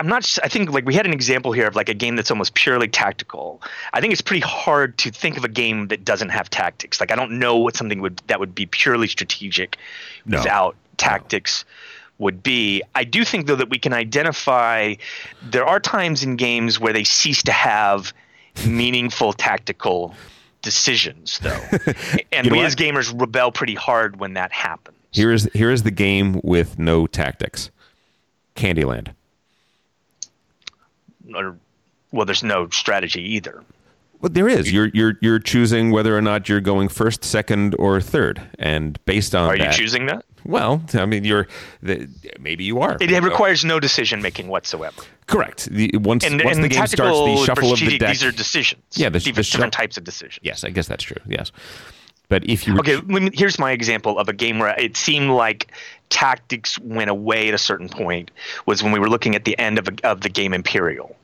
I'm not. I think like we had an example here of like a game that's almost purely tactical. I think it's pretty hard to think of a game that doesn't have tactics. Like I don't know what something would that would be purely strategic no. without tactics would be. I do think though that we can identify there are times in games where they cease to have meaningful tactical decisions though. and you know we what? as gamers rebel pretty hard when that happens. Here is here is the game with no tactics. Candyland. Or, well, there's no strategy either. Well, there is. You're you're you're choosing whether or not you're going first, second, or third, and based on are that, you choosing that? Well, I mean, you're the, maybe you are. It, it requires no decision making whatsoever. Correct. The, once and, once and the game starts, the shuffle of the deck. These are decisions. Yeah, the, the different types of decisions. Yes, I guess that's true. Yes, but if you okay, here's my example of a game where it seemed like tactics went away at a certain point was when we were looking at the end of a, of the game Imperial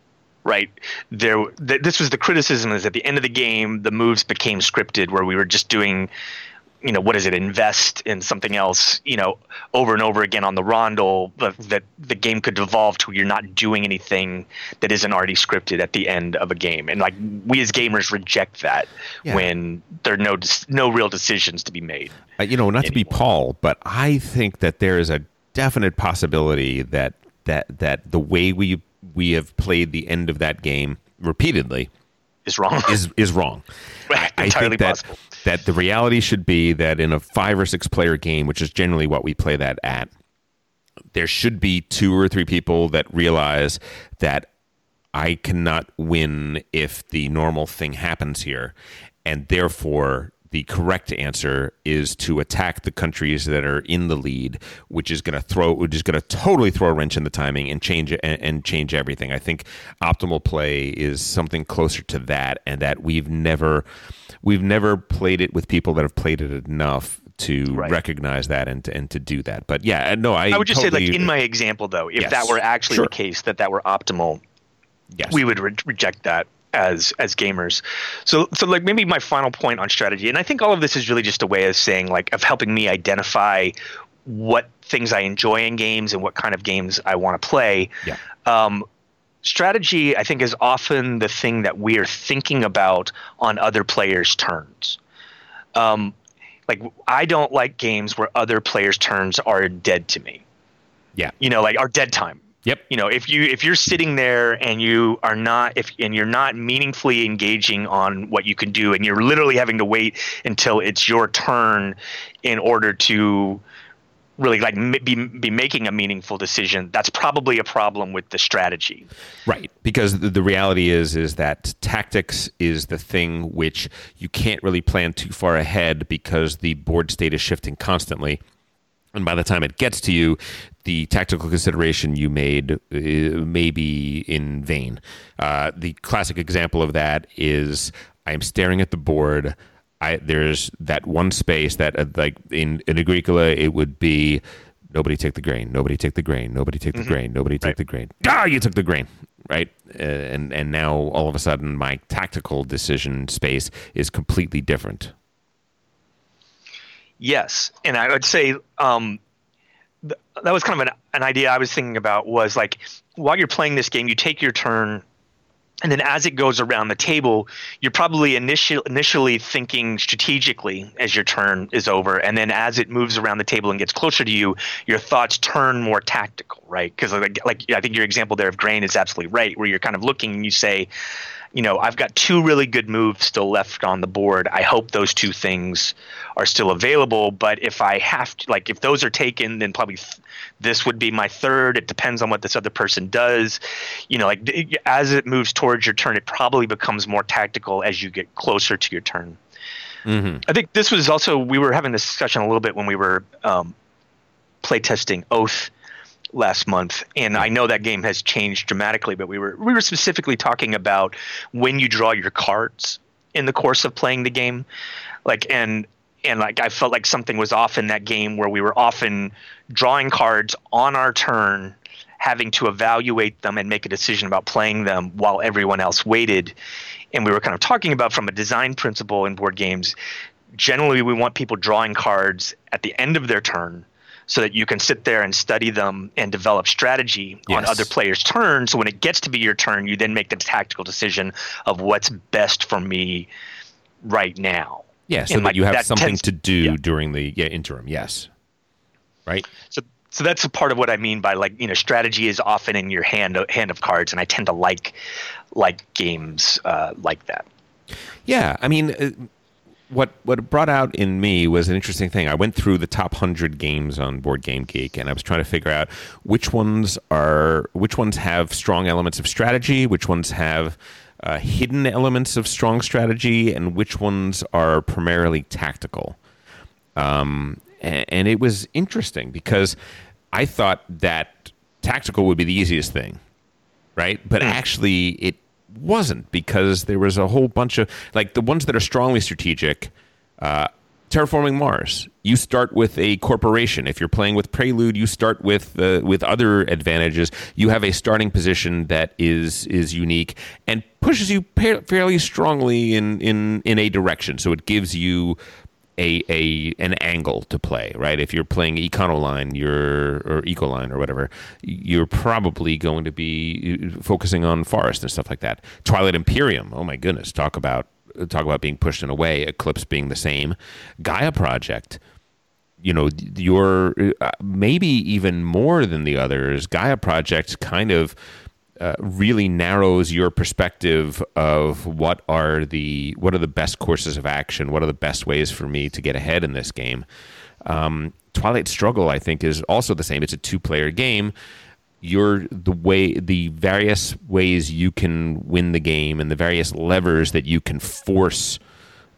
right? There, th- this was the criticism is at the end of the game, the moves became scripted, where we were just doing, you know, what is it? Invest in something else, you know, over and over again on the rondel. That the game could devolve to you're not doing anything that isn't already scripted at the end of a game, and like we as gamers reject that yeah. when there are no no real decisions to be made. Uh, you know, not anymore. to be Paul, but I think that there is a definite possibility that that that the way we we have played the end of that game repeatedly is wrong. is is wrong. I think that possible. that the reality should be that in a five or six player game, which is generally what we play that at, there should be two or three people that realize that I cannot win if the normal thing happens here, and therefore the correct answer is to attack the countries that are in the lead, which is going to throw, which is going to totally throw a wrench in the timing and change and, and, change everything. I think optimal play is something closer to that, and that we've never, we've never played it with people that have played it enough to right. recognize that and to, and to do that. But yeah, no, I. I would just totally, say, like in my example, though, if yes, that were actually sure. the case, that that were optimal, yes. we would re- reject that as as gamers. So so like maybe my final point on strategy, and I think all of this is really just a way of saying like of helping me identify what things I enjoy in games and what kind of games I want to play. Yeah. Um, strategy, I think, is often the thing that we are thinking about on other players' turns. Um, like I don't like games where other players' turns are dead to me. Yeah. You know, like our dead time Yep. You know, if you if you're sitting there and you are not if and you're not meaningfully engaging on what you can do and you're literally having to wait until it's your turn in order to really like be be making a meaningful decision, that's probably a problem with the strategy. Right, because the, the reality is is that tactics is the thing which you can't really plan too far ahead because the board state is shifting constantly. And by the time it gets to you, the tactical consideration you made uh, may be in vain. Uh, the classic example of that is I am staring at the board. I, there's that one space that, uh, like in, in Agricola, it would be nobody take the grain, nobody take the grain, nobody take the grain, nobody take Right. the grain. Ah, you took the grain, right? Uh, and and now all of a sudden, my tactical decision space is completely different. Yes, and I would say um, th- that was kind of an, an idea I was thinking about was like while you're playing this game, you take your turn, and then as it goes around the table, you're probably initial, initially thinking strategically as your turn is over, and then as it moves around the table and gets closer to you, your thoughts turn more tactical, right? Because like, like I think your example there of grain is absolutely right, where you're kind of looking and you say, you know, I've got two really good moves still left on the board. I hope those two things are still available. But if I have to, like, if those are taken, then probably th- this would be my third. It depends on what this other person does. You know, like d- as it moves towards your turn, it probably becomes more tactical as you get closer to your turn. I think this was also, we were having this discussion a little bit when we were um, playtesting Oath last month and I know that game has changed dramatically but we were we were specifically talking about when you draw your cards in the course of playing the game. Like and and like I felt like something was off in that game where we were often drawing cards on our turn having to evaluate them and make a decision about playing them while everyone else waited. And we were kind of talking about from a design principle in board games generally we want people drawing cards at the end of their turn so that you can sit there and study them and develop strategy on other players' turns. So when it gets to be your turn, you then make the tactical decision of what's best for me right now. Yeah, so And, that like, you have that something tends- to do yeah. during the yeah, interim. Yes, right. So so that's a part of what I mean by like you know strategy is often in your hand hand of cards, and I tend to like like games uh, like that. Yeah, I mean, uh, what what it brought out in me was an interesting thing. I went through the top hundred games on Board Game Geek, and I was trying to figure out which ones are which ones have strong elements of strategy, which ones have uh, hidden elements of strong strategy, and which ones are primarily tactical. Um, a- and it was interesting because I thought that tactical would be the easiest thing right? But actually, it wasn't because there was a whole bunch of like the ones that are strongly strategic. Uh, terraforming Mars. You start with a corporation. If you're playing with Prelude, you start with uh, with other advantages. You have a starting position that is is unique and pushes you pa- fairly strongly in in in a direction. So it gives you a, a an angle to play, right? If you're playing Econoline, you're or Ecoline or whatever, you're probably going to be uh, focusing on forest and stuff like that. Twilight Imperium, oh my goodness, talk about talk about being pushed in a way. Eclipse being the same. Gaia Project, you know, you're uh, maybe even more than the others. Gaia Project kind of uh, really narrows your perspective of what are the what are the best courses of action, what are the best ways for me to get ahead in this game. Um, Twilight Struggle, I think, is also the same. It's a two-player game. You're the way the various ways you can win the game and the various levers that you can force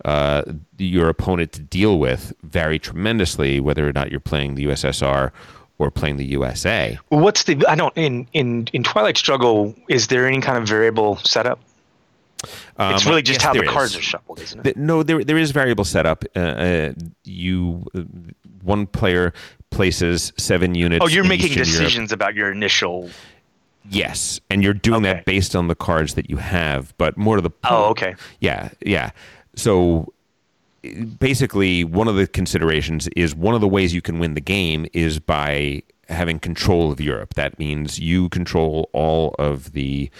uh, your opponent to deal with vary tremendously, whether or not you're playing the USSR or playing the USA. Well, what's the I don't in in in Twilight Struggle? Is there any kind of variable setup? it's Um, really just yes, how the cards is. are shuffled, isn't it? Th- no, there there is variable setup. Uh, uh, you uh, one player places seven units. oh, you're in making Eastern Europe. decisions about your initial. Yes, and you're doing Okay. that based on the cards that you have. But more to the point. Oh, okay. Yeah, yeah. So basically, one of the considerations is one of the ways you can win the game is by having control of Europe. That means you control all of the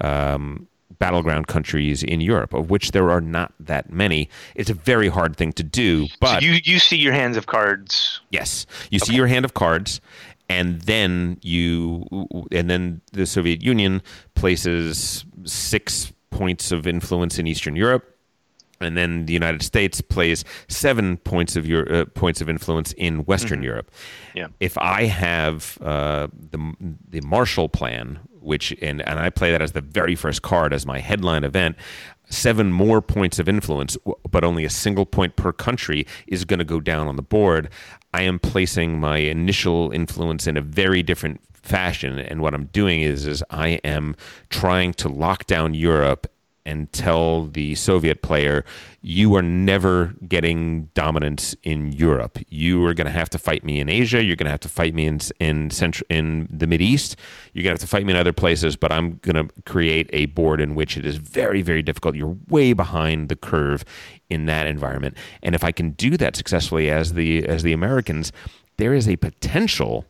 um, battleground countries in Europe, of which there are not that many. It's a very hard thing to do, but so you you see your hands of cards. Yes, you see your hand of cards, and then you and then the Soviet Union places six points of influence in Eastern Europe and then the United States plays seven points of your uh, points of influence in Western Europe. Yeah. If I have uh, the the Marshall Plan, which and and I play that as the very first card as my headline event, seven more points of influence, but only a single point per country is going to go down on the board. I am placing my initial influence in a very different fashion, and what I'm doing is is I am trying to lock down Europe and tell the Soviet player, you are never getting dominance in Europe. You are going to have to fight me in Asia. You're going to have to fight me in in central in the Mid East. You're going to have to fight me in other places. But I'm going to create a board in which it is very very difficult. You're way behind the curve in that environment. And if I can do that successfully as the as the Americans, there is a potential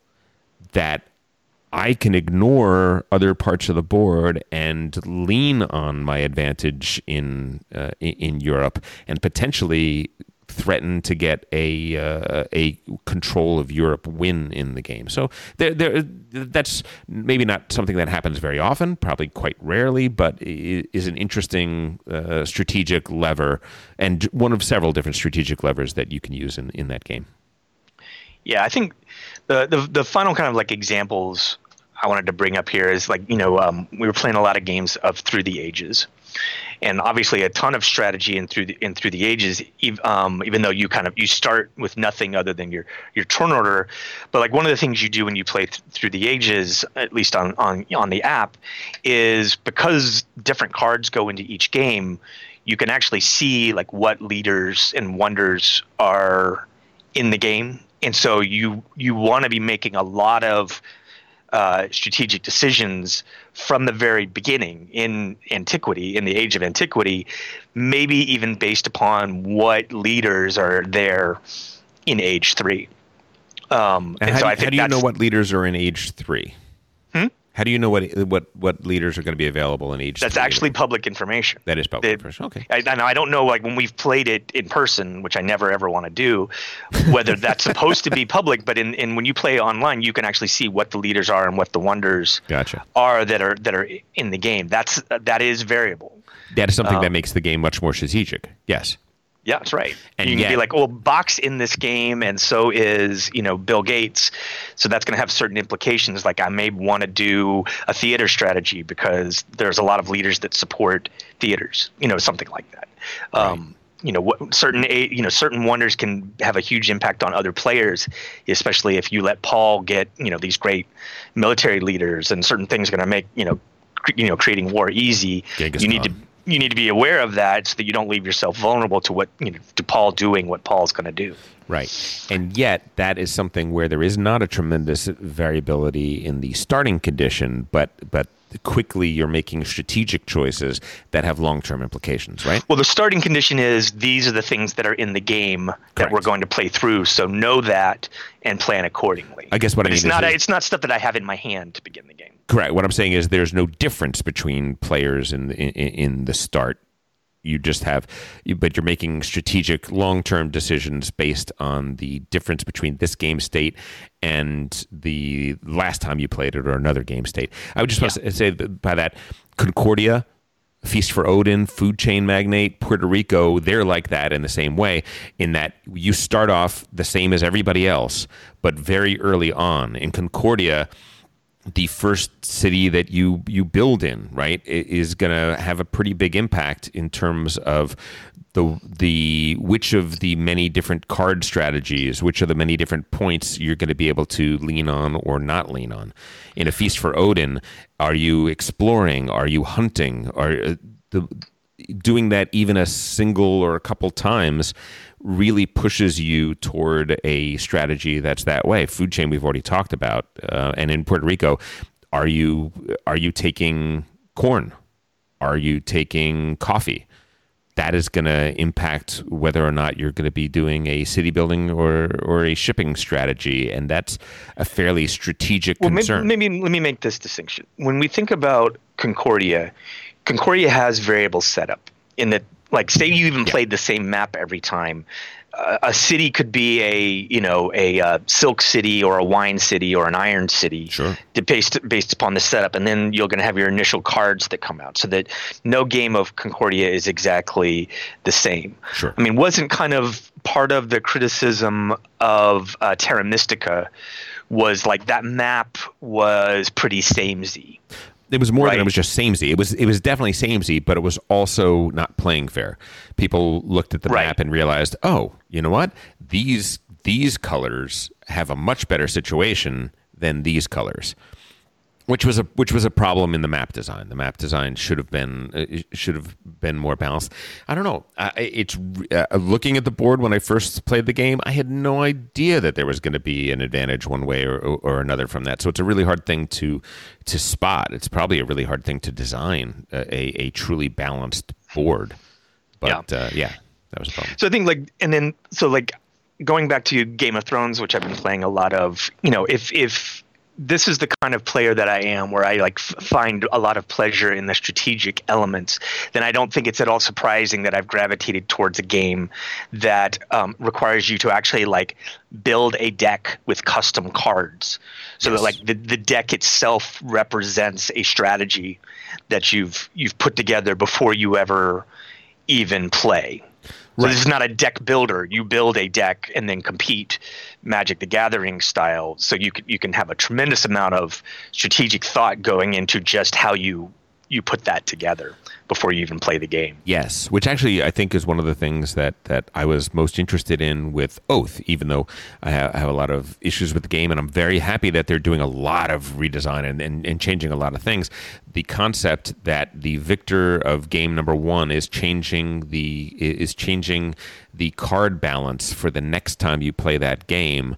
that I can ignore other parts of the board and lean on my advantage in uh, in Europe and potentially threaten to get a uh, a control of Europe win in the game. So there, there, that's maybe not something that happens very often, probably quite rarely, but is an interesting uh, strategic lever and one of several different strategic levers that you can use in, in that game. Yeah, I think the, the final kind of like examples I wanted to bring up here is like you know um, we were playing a lot of games of Through the Ages, and obviously a ton of strategy in through the in Through the Ages. Um, even though you kind of you start with nothing other than your your turn order, but like one of the things you do when you play th- Through the Ages, at least on on on the app, is because different cards go into each game, you can actually see like what leaders and wonders are in the game and so you you want to be making a lot of uh, strategic decisions from the very beginning in antiquity, in the age of antiquity, maybe even based upon what leaders are there in age three. Um, and, and how, so do, I think how do you know what leaders are in age three? How do you know what what what leaders are going to be available in each? That's actually public information. That is public information. Okay. I, I, I don't know, like when we've played it in person, which I never ever want to do, whether that's supposed to be public. But in, in when you play online, you can actually see what the leaders are and what the wonders gotcha. are that are that are in the game. That's that is variable. That is something um, that makes the game much more strategic. Yes. Yeah, that's right. And you can yet, be like, well, Bach's in this game, and so is you know Bill Gates, so that's going to have certain implications. Like I may want to do a theater strategy because there's a lot of leaders that support theaters, you know, something like that. Right. Um, you know what certain you know certain wonders can have a huge impact on other players especially if you let paul get you know these great military leaders and certain things are going to make you know you know creating war easy Genghis you need Khan. to you need to be aware of that so that you don't leave yourself vulnerable to what you know to Paul doing what Paul's going to do. Right. And yet that is something where there is not a tremendous variability in the starting condition, but but quickly you're making strategic choices that have long-term implications, right? Well, the starting condition is these are the things that are in the game Correct. that we're going to play through, so know that and plan accordingly. I guess what but I mean it's not is, it's not stuff that I have in my hand to begin the game. Correct. What I'm saying is there's no difference between players in the, in, in the start. You just have, but you're making strategic long-term decisions based on the difference between this game state and the last time you played it or another game state. I would just yeah. want to say by that, Concordia, Feast for Odin, Food Chain Magnate, Puerto Rico, they're like that in the same way, in that you start off the same as everybody else, but very early on. In Concordia, the first city that you you build in, right, is going to have a pretty big impact in terms of the the which of the many different card strategies, which of the many different points you're going to be able to lean on or not lean on. In a feast for Odin, are you exploring? Are you hunting? Are uh, the doing that even a single or a couple times really pushes you toward a strategy that's that way. Food chain we've already talked about, uh, and in Puerto Rico, are you are you taking corn? Are you taking coffee? That is going to impact whether or not you're going to be doing a city building or or a shipping strategy, and that's a fairly strategic well, concern. Maybe, maybe let me make this distinction. When we think about Concordia, Concordia has variable set up in that like say you even yeah. played the same map every time a, a city could be a you know a uh, silk city or a wine city or an iron city, Sure. based based upon the setup, and then you're going to have your initial cards that come out, so that no game of Concordia is exactly the same. Sure. I mean, wasn't kind of part of the criticism of uh, Terra Mystica was like that map was pretty samey. It was more than it was just samey. It was it was definitely samey, but it was also not playing fair. People looked at the Right. map and realized, oh, you know what? These these colors have a much better situation than these colors, which was a which was a problem in the map design. The map design should have been uh, should have been more balanced. I don't know. I, it's uh, looking at the board when I first played the game. I had no idea that there was going to be an advantage one way or, or another from that. So it's a really hard thing to to spot. It's probably a really hard thing to design a, a, a truly balanced board. But yeah. Uh, yeah, that was a problem. So I think like, and then so like going back to Game of Thrones, which I've been playing a lot of. You know, if if this is the kind of player that I am, where I like f- find a lot of pleasure in the strategic elements, then I don't think it's at all surprising that I've gravitated towards a game that um, requires you to actually like build a deck with custom cards, so Yes. that like the, the deck itself represents a strategy that you've you've put together before you ever even play. So Right. this is not a deck builder. You build a deck and then compete Magic the Gathering style. So you can you can have a tremendous amount of strategic thought going into just how you you put that together before you even play the game. Yes, which actually I think is one of the things that, that I was most interested in with Oath, even though I have, I have a lot of issues with the game, and I'm very happy that they're doing a lot of redesign and, and, and changing a lot of things. The concept that the victor of game number one is changing the is changing the card balance for the next time you play that game.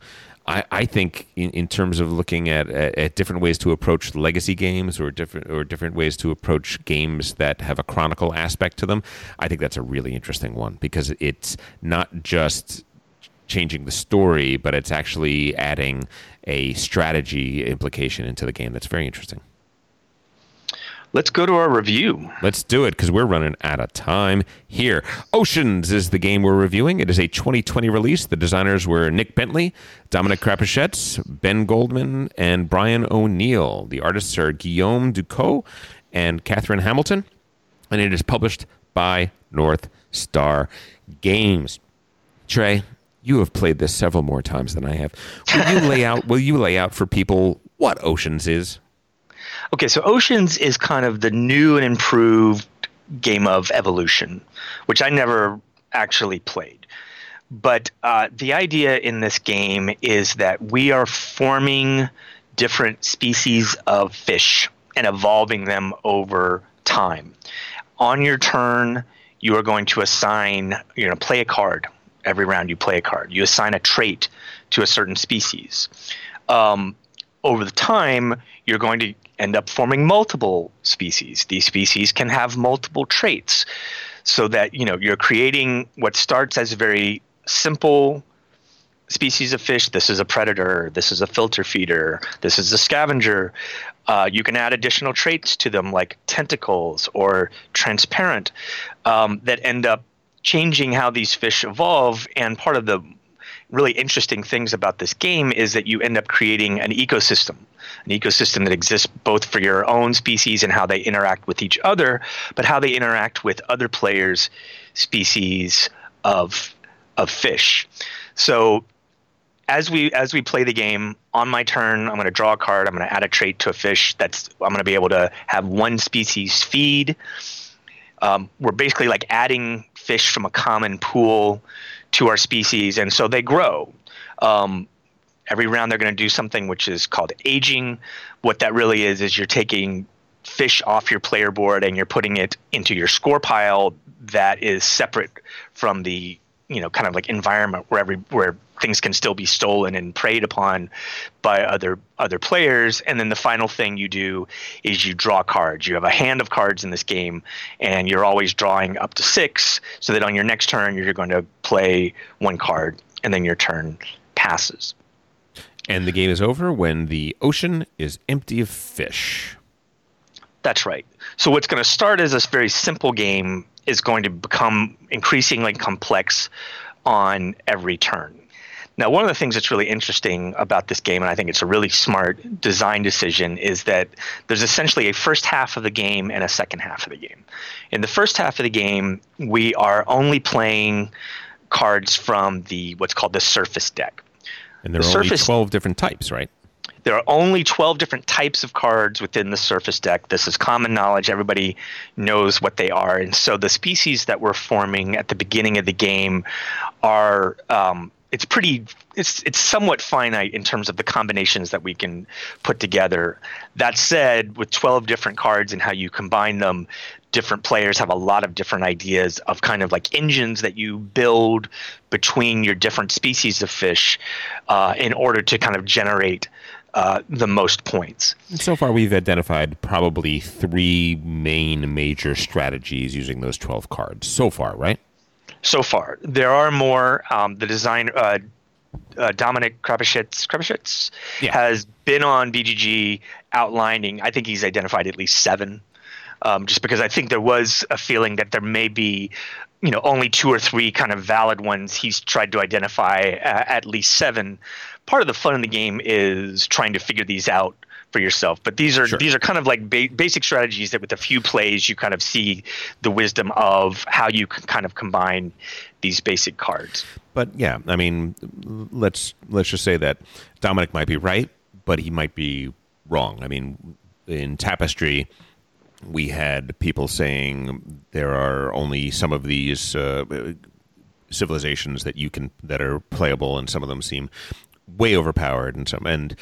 I, I think in, in terms of looking at, at, at different ways to approach legacy games or different or different ways to approach games that have a chronicle aspect to them, I think that's a really interesting one because it's not just changing the story, but it's actually adding a strategy implication into the game that's very interesting. Let's go to our review. Let's do it because we're running out of time here. Oceans is the game we're reviewing. It is a 2020 release. The designers were Nick Bentley, Dominic Crapuchettes, Ben Goldman, and Brian O'Neill. The artists are Guillaume Ducos and Catherine Hamilton, and it is published by North Star Games. Trey, you have played this several more times than I have. Will you lay out? Will you lay out for people what Oceans is? Okay, so Oceans is kind of the new and improved game of evolution, which I never actually played. But uh, the idea in this game is that we are forming different species of fish and evolving them over time. On your turn, you are going to assign, going to play a card. Every round, you play a card. You assign a trait to a certain species. Um, over the time, you're going to end up forming multiple species. These species can have multiple traits, so that you know you're creating what starts as a very simple species of fish. This is a predator. This is a filter feeder. This is a scavenger. Uh, you can add additional traits to them, like tentacles or transparent, um, that end up changing how these fish evolve. And part of the really interesting things about this game is that you end up creating an ecosystem, an ecosystem that exists both for your own species and how they interact with each other, but how they interact with other players' species of of fish. So as we as we play the game on my turn i'm going to draw a card i'm going to add a trait to a fish that's i'm going to be able to have one species feed um, we're basically like adding fish from a common pool to our species and so they grow um, every round they're going to do something which is called aging. What that really is is you're taking fish off your player board and you're putting it into your score pile that is separate from the you know kind of like environment where every where things can still be stolen and preyed upon by other other players. And then the final thing you do is you draw cards. You have a hand of cards in this game and you're always drawing up to 6 so that on your next turn you're going to play one card and then your turn passes And the game is over when the ocean is empty of fish. That's right. So what's going to start as a very simple game is going to become increasingly complex on every turn. Now, one of the things that's really interesting about this game, and I think it's a really smart design decision, is that there's essentially a first half of the game and a second half of the game. In the first half of the game, we are only playing cards from the what's called the surface deck. And there The are only 12 different types, right? There are only 12 different types of cards within the surface deck. This is common knowledge. Everybody knows what they are. And so the species that we're forming at the beginning of the game are. Um, it's pretty it's it's somewhat finite in terms of the combinations that we can put together that said with 12 different cards and how you combine them different players have a lot of different ideas of kind of like engines that you build between your different species of fish uh, in order to kind of generate uh, the most points. So far, we've identified probably three main major strategies using those 12 cards. So far, right? So far, there are more. Um, the design, uh, uh, Dominic Crapuchettes, Crapuchettes Yeah. has been on BGG outlining. I think he's identified at least seven. Um, just because I think there was a feeling that there may be, you know, only two or three kind of valid ones. He's tried to identify uh, at least seven. Part of the fun in the game is trying to figure these out for yourself. But these are Sure. these are kind of like ba- basic strategies that with a few plays you kind of see the wisdom of how you can kind of combine these basic cards. But yeah, I mean, let's let's just say that Dominic might be right, but he might be wrong. I mean, in Tapestry, we had people saying there are only some of these uh, civilizations that you can that are playable, and some of them seem way overpowered, and some and.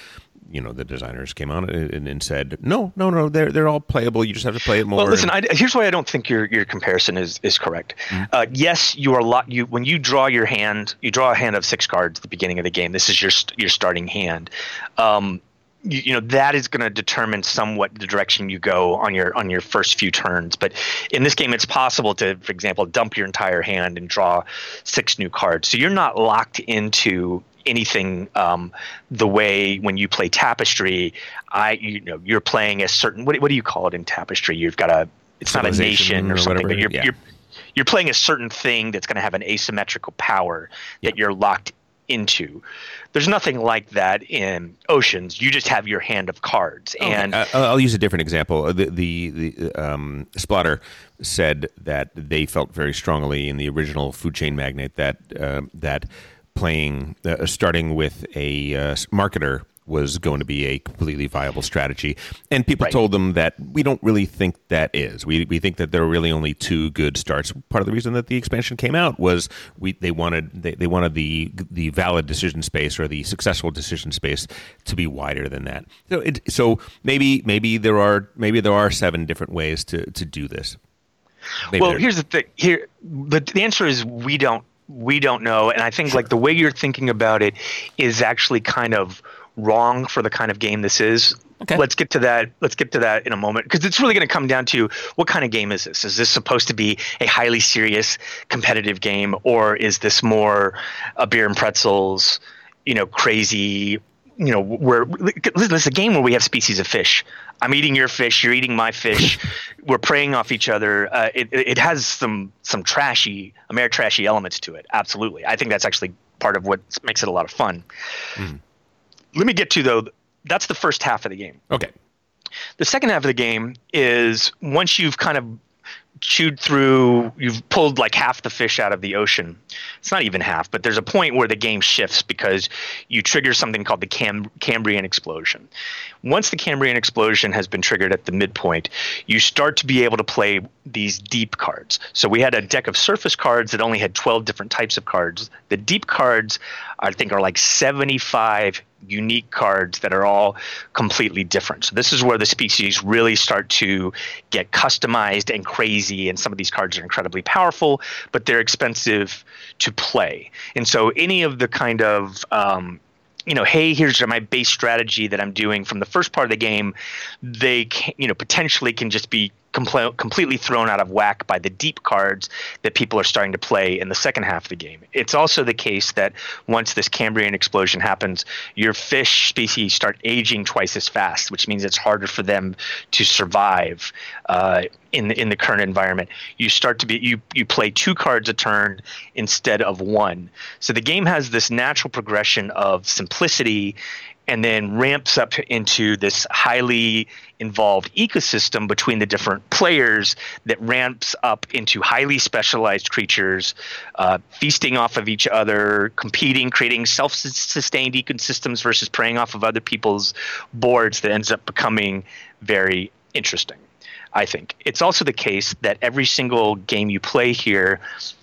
You know, the designers came on and, and said, "No, no, no, they're they're all playable. You just have to play it more." Well, listen. I, here's why I don't think your your comparison is is correct. Uh, yes, you are lot. You when you draw your hand, you draw a hand of six cards at the beginning of the game. This is your st- your starting hand. Um, you, you know that is going to determine somewhat the direction you go on your on your first few turns. But in this game, it's possible to, for example, dump your entire hand and draw six new cards. So you're not locked into anything um, the way when you play tapestry i you know you're playing a certain what, what do you call it in tapestry you've got a it's not a nation or, or something whatever, but you're, yeah. you're you're playing a certain thing that's going to have an asymmetrical power that you're locked into. There's nothing like that in oceans. You just have your hand of cards. And Uh, I'll use a different example. Uh, The the, the um, Splotter said that they felt very strongly in the original Food Chain Magnate that um that playing uh, starting with a uh, marketer was going to be a completely viable strategy, and people Right. told them that we don't really think that is. We we think that there are really only two good starts. Part of the reason that the expansion came out was we they wanted they, they wanted the the valid decision space or the successful decision space to be wider than that. So it, so maybe maybe there are maybe there are seven different ways to to do this. Maybe well here's the thing here the, the answer is we don't we don't know and i think like the way you're thinking about it is actually kind of wrong for the kind of game this is. Okay. let's get to that let's get to that in a moment because it's really going to come down to what kind of game is this? Is this supposed to be a highly serious competitive game or is this more a beer and pretzels you know crazy you know where listen this is a game where we have species of fish. I'm eating your fish you're eating my fish. We're preying off each other. Uh, it, it it has some some trashy american trashy elements to it. Absolutely. I think that's actually part of what makes it a lot of fun let me get to though that's the first half of the game okay. the second half of the game is once you've kind of chewed through, you've pulled like half the fish out of the ocean. It's not even half, but there's a point where the game shifts because you trigger something called the Cam- Cambrian explosion. Once the Cambrian explosion has been triggered at the midpoint, you start to be able to play these deep cards. So we had a deck of surface cards that only had 12 different types of cards. The deep cards, I think, are like 75 unique cards that are all completely different. So this is where the species really start to get customized and crazy. And some of these cards are incredibly powerful, but they're expensive to play. And so any of the kind of um, you know, hey, here's my base strategy that I'm doing from the first part of the game. They, can, you know, potentially can just be compl- completely thrown out of whack by the deep cards that people are starting to play in the second half of the game. It's also the case that once this Cambrian explosion happens, your fish species start aging twice as fast, which means it's harder for them to survive uh, in the, in the current environment. You start to be you you play two cards a turn instead of one. So the game has this natural progression of simplicity and then ramps up into this highly involved ecosystem between the different players that ramps up into highly specialized creatures uh, feasting off of each other competing creating self-sustained ecosystems versus preying off of other people's boards that ends up becoming very interesting I think. It's also the case that every single game you play here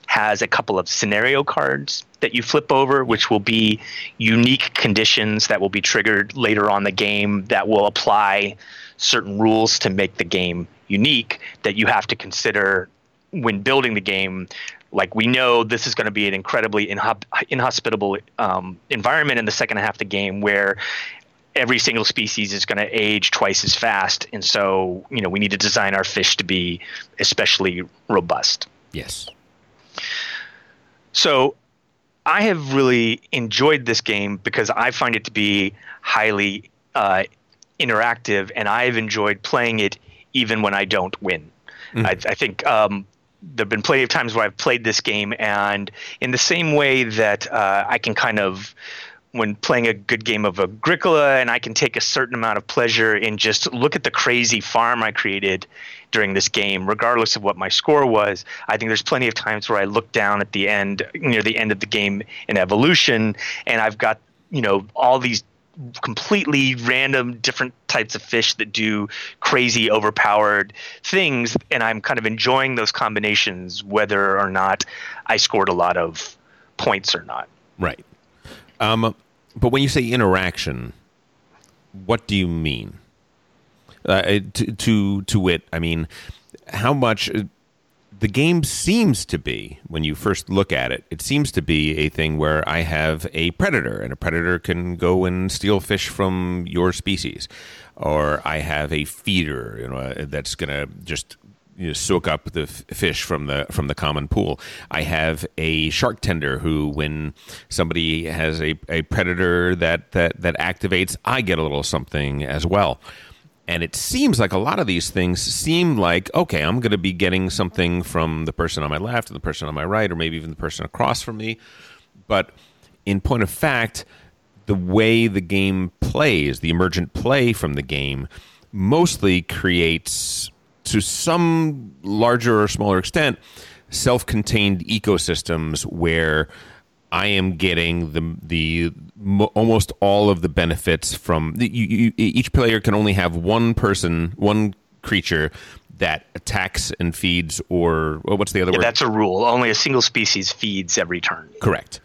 has a couple of scenario cards that you flip over, which will be unique conditions that will be triggered later on the game that will apply certain rules to make the game unique that you have to consider when building the game. Like we know this is going to be an incredibly inhospitable um, environment in the second half of the game where every single species is going to age twice as fast. And so you know we need to design our fish to be especially robust. Yes so i have really enjoyed this game because i find it to be highly uh, interactive and i've enjoyed playing it even when i don't win mm. I, I, think um, there have been plenty of times where I've played this game, and in the same way that uh, I can kind of when playing a good game of Agricola, and I can take a certain amount of pleasure in just look at the crazy farm I created during this game, regardless of what my score was. I think there's plenty of times where I look down at the end, near the end of the game in evolution, and I've got you know all these completely random different types of fish that do crazy overpowered things and i'm kind of enjoying those combinations whether or not i scored a lot of points or not right um, but when you say interaction, what do you mean? Uh, to, to to wit, I mean, how much uh, the game seems to be when you first look at it. It seems to be a thing where I have a predator, and a predator can go and steal fish from your species, or I have a feeder, you know, that's going to just you know, soak up the f- fish from the from the common pool. I have a shark tender who, when somebody has a, a predator that, that that activates, I get a little something as well. And it seems like a lot of these things seem like okay, I'm going to be getting something from the person on my left, or the person on my right, or maybe even the person across from me. But in point of fact, the way the game plays, the emergent play from the game, mostly creates to some larger or smaller extent, self contained ecosystems where I am getting the the almost all of the benefits from you, you, each player can only have one person, one creature that attacks and feeds, or what's the other yeah, word? That's a rule. Only a single species feeds every turn. Correct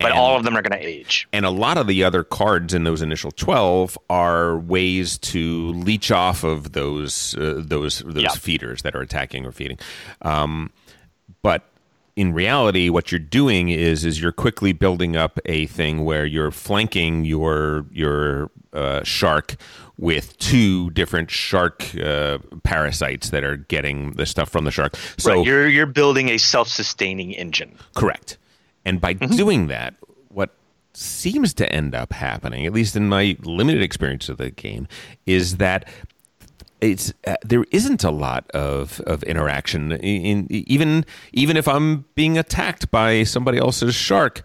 but and, all of them are going to age. And a lot of the other cards in those initial twelve are ways to leech off of those uh, those those yep. feeders that are attacking or feeding. Um, but in reality, what you're doing is is you're quickly building up a thing where you're flanking your your uh, shark with two different shark uh, parasites that are getting the stuff from the shark. So right. you're you're building a self-sustaining engine. Correct. And by mm-hmm. doing that, what seems to end up happening, at least in my limited experience of the game, is that it's uh, there isn't a lot of, of interaction in, in, even even if I'm being attacked by somebody else's shark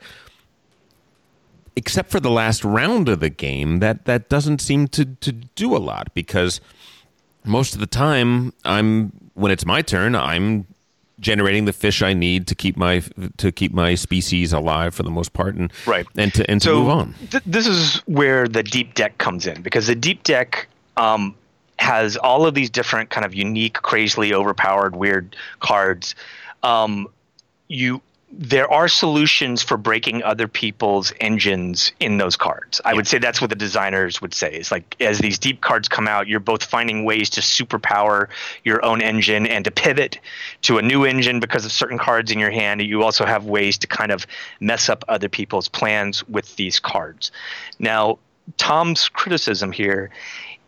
except for the last round of the game that that doesn't seem to to do a lot because most of the time I'm when it's my turn I'm generating the fish I need to keep my to keep my species alive for the most part, and right, and to and to so move on. Th- this is where the deep deck comes in because the deep deck um, has all of these different kind of unique, crazily overpowered, weird cards. Um, you there are solutions for breaking other people's engines in those cards. I yeah. would say that's what the designers would say. Is like as these deep cards come out, you're both finding ways to superpower your own engine and to pivot to a new engine because of certain cards in your hand. You also have ways to kind of mess up other people's plans with these cards. Now, Tom's criticism here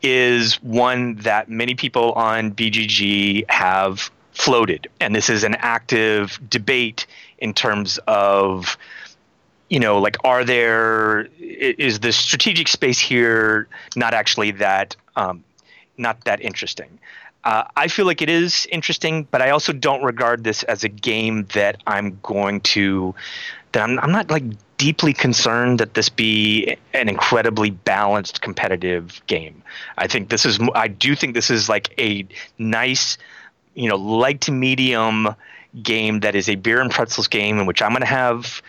is one that many people on BGG have floated, and this is an active debate in terms of you know like are there is the strategic space here not actually that um, not that interesting uh, I feel like it is interesting, but I also don't regard this as a game that I'm going to. That I'm, I'm not like deeply concerned that this be an incredibly balanced competitive game. I think this is. I do think this is like a nice, you know, light to medium game that is a beer and pretzels game in which I'm going to have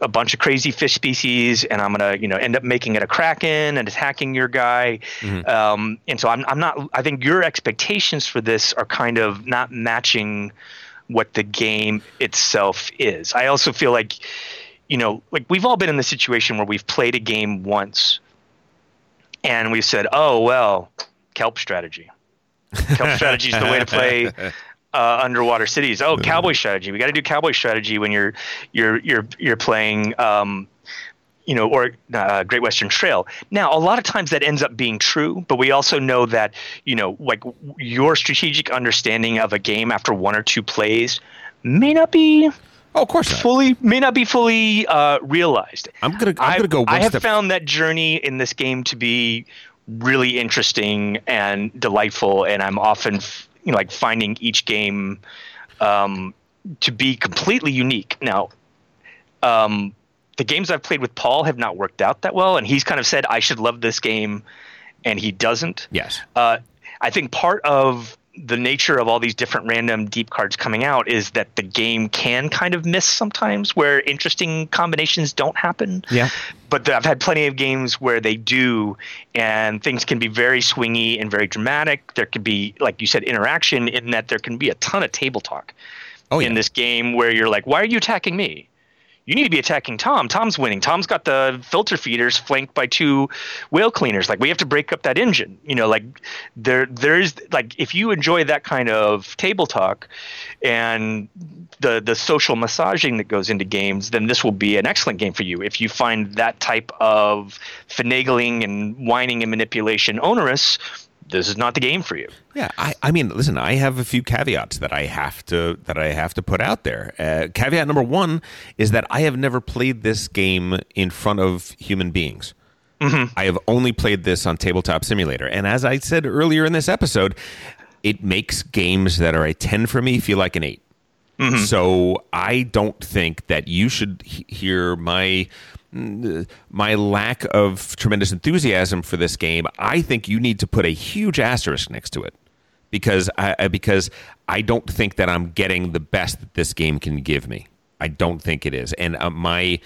a bunch of crazy fish species and I'm gonna you know end up making it a kraken and attacking your guy. Mm-hmm. Um, and so I'm I'm not. I think your expectations for this are kind of not matching what the game itself is. I also feel like you know like we've all been in the situation where we've played a game once and we've said, oh well, kelp strategy. Kelp strategy is the way to play uh, underwater cities. Oh, cowboy strategy. We got to do cowboy strategy when you're you're you're you're playing. Um, you know, or uh, Great Western Trail. Now, a lot of times that ends up being true, but we also know that you know, like your strategic understanding of a game after one or two plays may not be. Oh, of course, not. fully may not be fully uh, realized. I'm gonna. I'm gonna go. I have step- found that journey in this game to be really interesting and delightful, and I'm often you know like finding each game um, to be completely unique. Now, um, the games I've played with Paul have not worked out that well, and he's kind of said I should love this game, and he doesn't. Yes. Uh, I think part of the nature of all these different random deep cards coming out is that the game can kind of miss sometimes where interesting combinations don't happen. Yeah. But I've had plenty of games where they do, and things can be very swingy and very dramatic. There could be, like you said, interaction in that there can be a ton of table talk oh, yeah. in this game where you're like, why are you attacking me? You need to be attacking Tom. Tom's winning. Tom's got the filter feeders flanked by two whale cleaners. Like we have to break up that engine. You know, like there there's like if you enjoy that kind of table talk and the the social massaging that goes into games, then this will be an excellent game for you. If you find that type of finagling and whining and manipulation onerous, this is not the game for you. Yeah, I, I mean, listen, I have a few caveats that I have to that I have to put out there. Uh, caveat number one is that I have never played this game in front of human beings. Mm-hmm. I have only played this on Tabletop Simulator, and as I said earlier in this episode, it makes games that are a ten for me feel like an 8 mm-hmm. So I don't think that you should he- hear my my lack of tremendous enthusiasm for this game, I think you need to put a huge asterisk next to it because I because I don't think that I'm getting the best that this game can give me. I don't think it is, and uh, my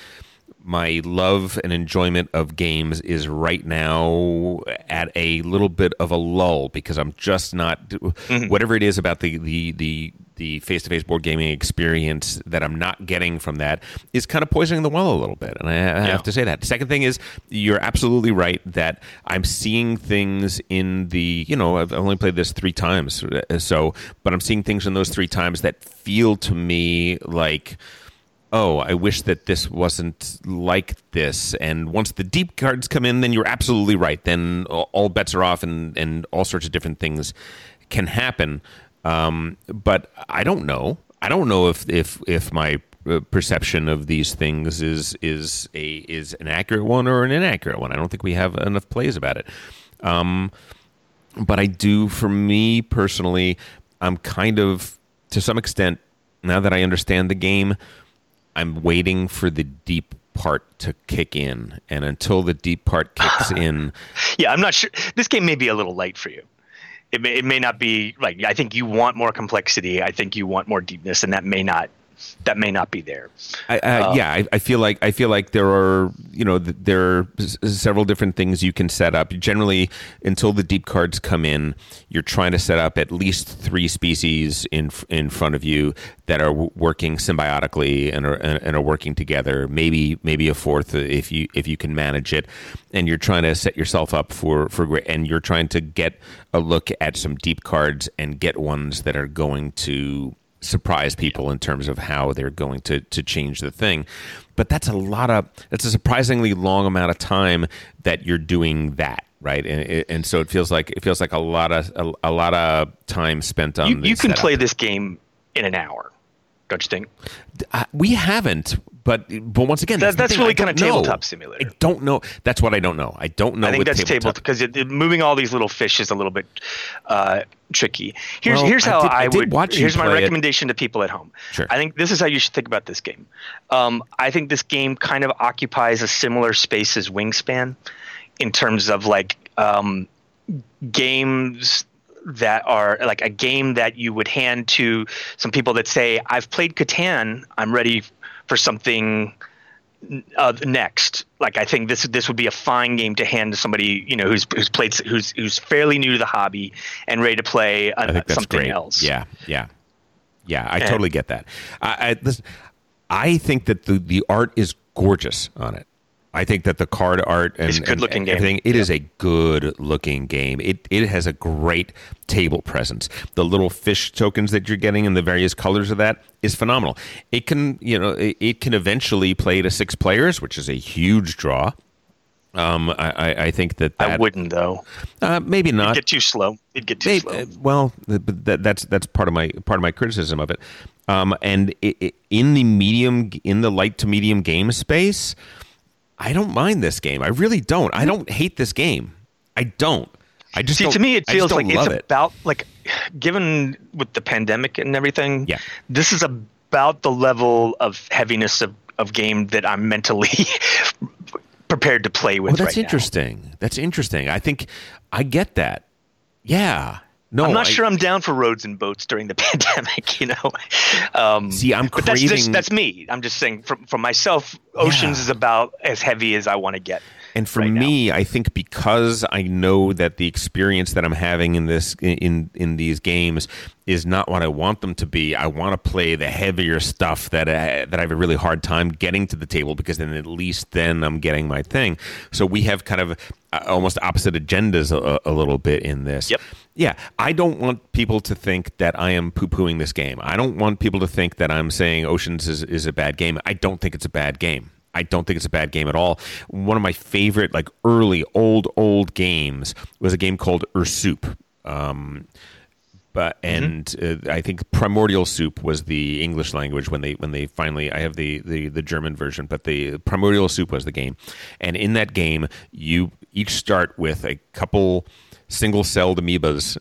my love and enjoyment of games is right now at a little bit of a lull because I'm just not mm-hmm. whatever it is about the the the the face-to-face board gaming experience that I'm not getting from that is kind of poisoning the well a little bit, and I, I yeah. have to say that. Second thing is you're absolutely right that I'm seeing things in the you know I've only played this three times, uh, so but I'm seeing things in those three times that feel to me like oh, I wish that this wasn't like this. And once the deep cards come in, then you're absolutely right. Then all bets are off, and and all sorts of different things can happen. Um, but I don't know. I don't know if if if my uh, perception of these things is is a is an accurate one or an inaccurate one. I don't think we have enough plays about it. Um, but I do, for me personally, I'm kind of to some extent now that I understand the game I'm waiting for the deep part to kick in, and until the deep part kicks in, yeah, I'm not sure. This game may be a little light for you. It may, it may not be like I think you want more complexity. I think you want more deepness, and that may not that may not be there. I, uh, um, yeah, I, I, feel like I feel like there are you know there are several different things you can set up. Generally, until the deep cards come in, you're trying to set up at least three species in in front of you that are working symbiotically and are and are working together. Maybe maybe a fourth if you if you can manage it, and you're trying to set yourself up for for and you're trying to get a look at some deep cards and get ones that are going to surprise people in terms of how they're going to to change the thing. But that's a lot of that's a surprisingly long amount of time that you're doing that right and, and so it feels like it feels like a lot of a, a lot of time spent on You, you can setup. play this game in an hour, don't you think? Uh, we haven't but but once again That- the that's really kinda know. tabletop simulator. I don't know that's what I don't know I don't know I think that's table tabletop- because moving all these little fish is a little bit uh, tricky. Here's Well, here's I how did- I, I would. watch here's my play it. recommendation to people at home. Sure. I think this is how you should think about this game. Um, I think this game kind of occupies a similar space as Wingspan, in terms of like um, games that are like a game that you would hand to some people that say, "I've played Catan. I'm ready for something." uh, next. Like I think this this would be a fine game to hand to somebody you know who's who's played who's who's fairly new to the hobby and ready to play uh, something great. else. Yeah, yeah, yeah. I And- totally get that. I, I, listen, I think that the the art is gorgeous on it. I think that the card art and It's good-looking and game. everything. It is a good looking game. It it has a great table presence. The little fish tokens that you're getting in the various colors of that is phenomenal. It can you know it, it can eventually play to six players, which is a huge draw. Um, I, I, think that that I wouldn't though. uh, maybe not. it Get too slow. It'd get too Maybe, slow. uh, well, that, that's that's part of my part of my criticism of it. Um, and i i in the medium, in the light to medium game space, I don't mind this game. I really don't. I don't hate this game. I don't. I just See, to me, it feels like it's it. about like, given with the pandemic and everything. Yeah. this is about the level of heaviness of, of game that I'm mentally prepared to play with. Oh, that's right now. interesting. That's interesting. I think I get that. Yeah. No, I'm not I- sure I'm down for roads and boats during the pandemic. You know, um, See, I'm but that's just that's me. I'm just saying from for myself, oceans Yeah. is about as heavy as I want to get. And for right now. me, I think because I know that the experience that I'm having in this in in these games is not what I want them to be. I want to play the heavier stuff that I, that I have a really hard time getting to the table because then at least then I'm getting my thing. So we have kind of uh, almost opposite agendas a, a little bit in this. Yep. Yeah, I don't want people to think that I am poo pooing this game. I don't want people to think that I'm saying Oceans is, is a bad game. I don't think it's a bad game. I don't think it's a bad game at all. One of my favorite, like early, old, old games was a game called Ursuppe. Um, but and uh, I think Primordial Soup was the English language when they when they finally I have the, the the German version, but the Primordial Soup was the game, and in that game you each start with a couple single celled amoebas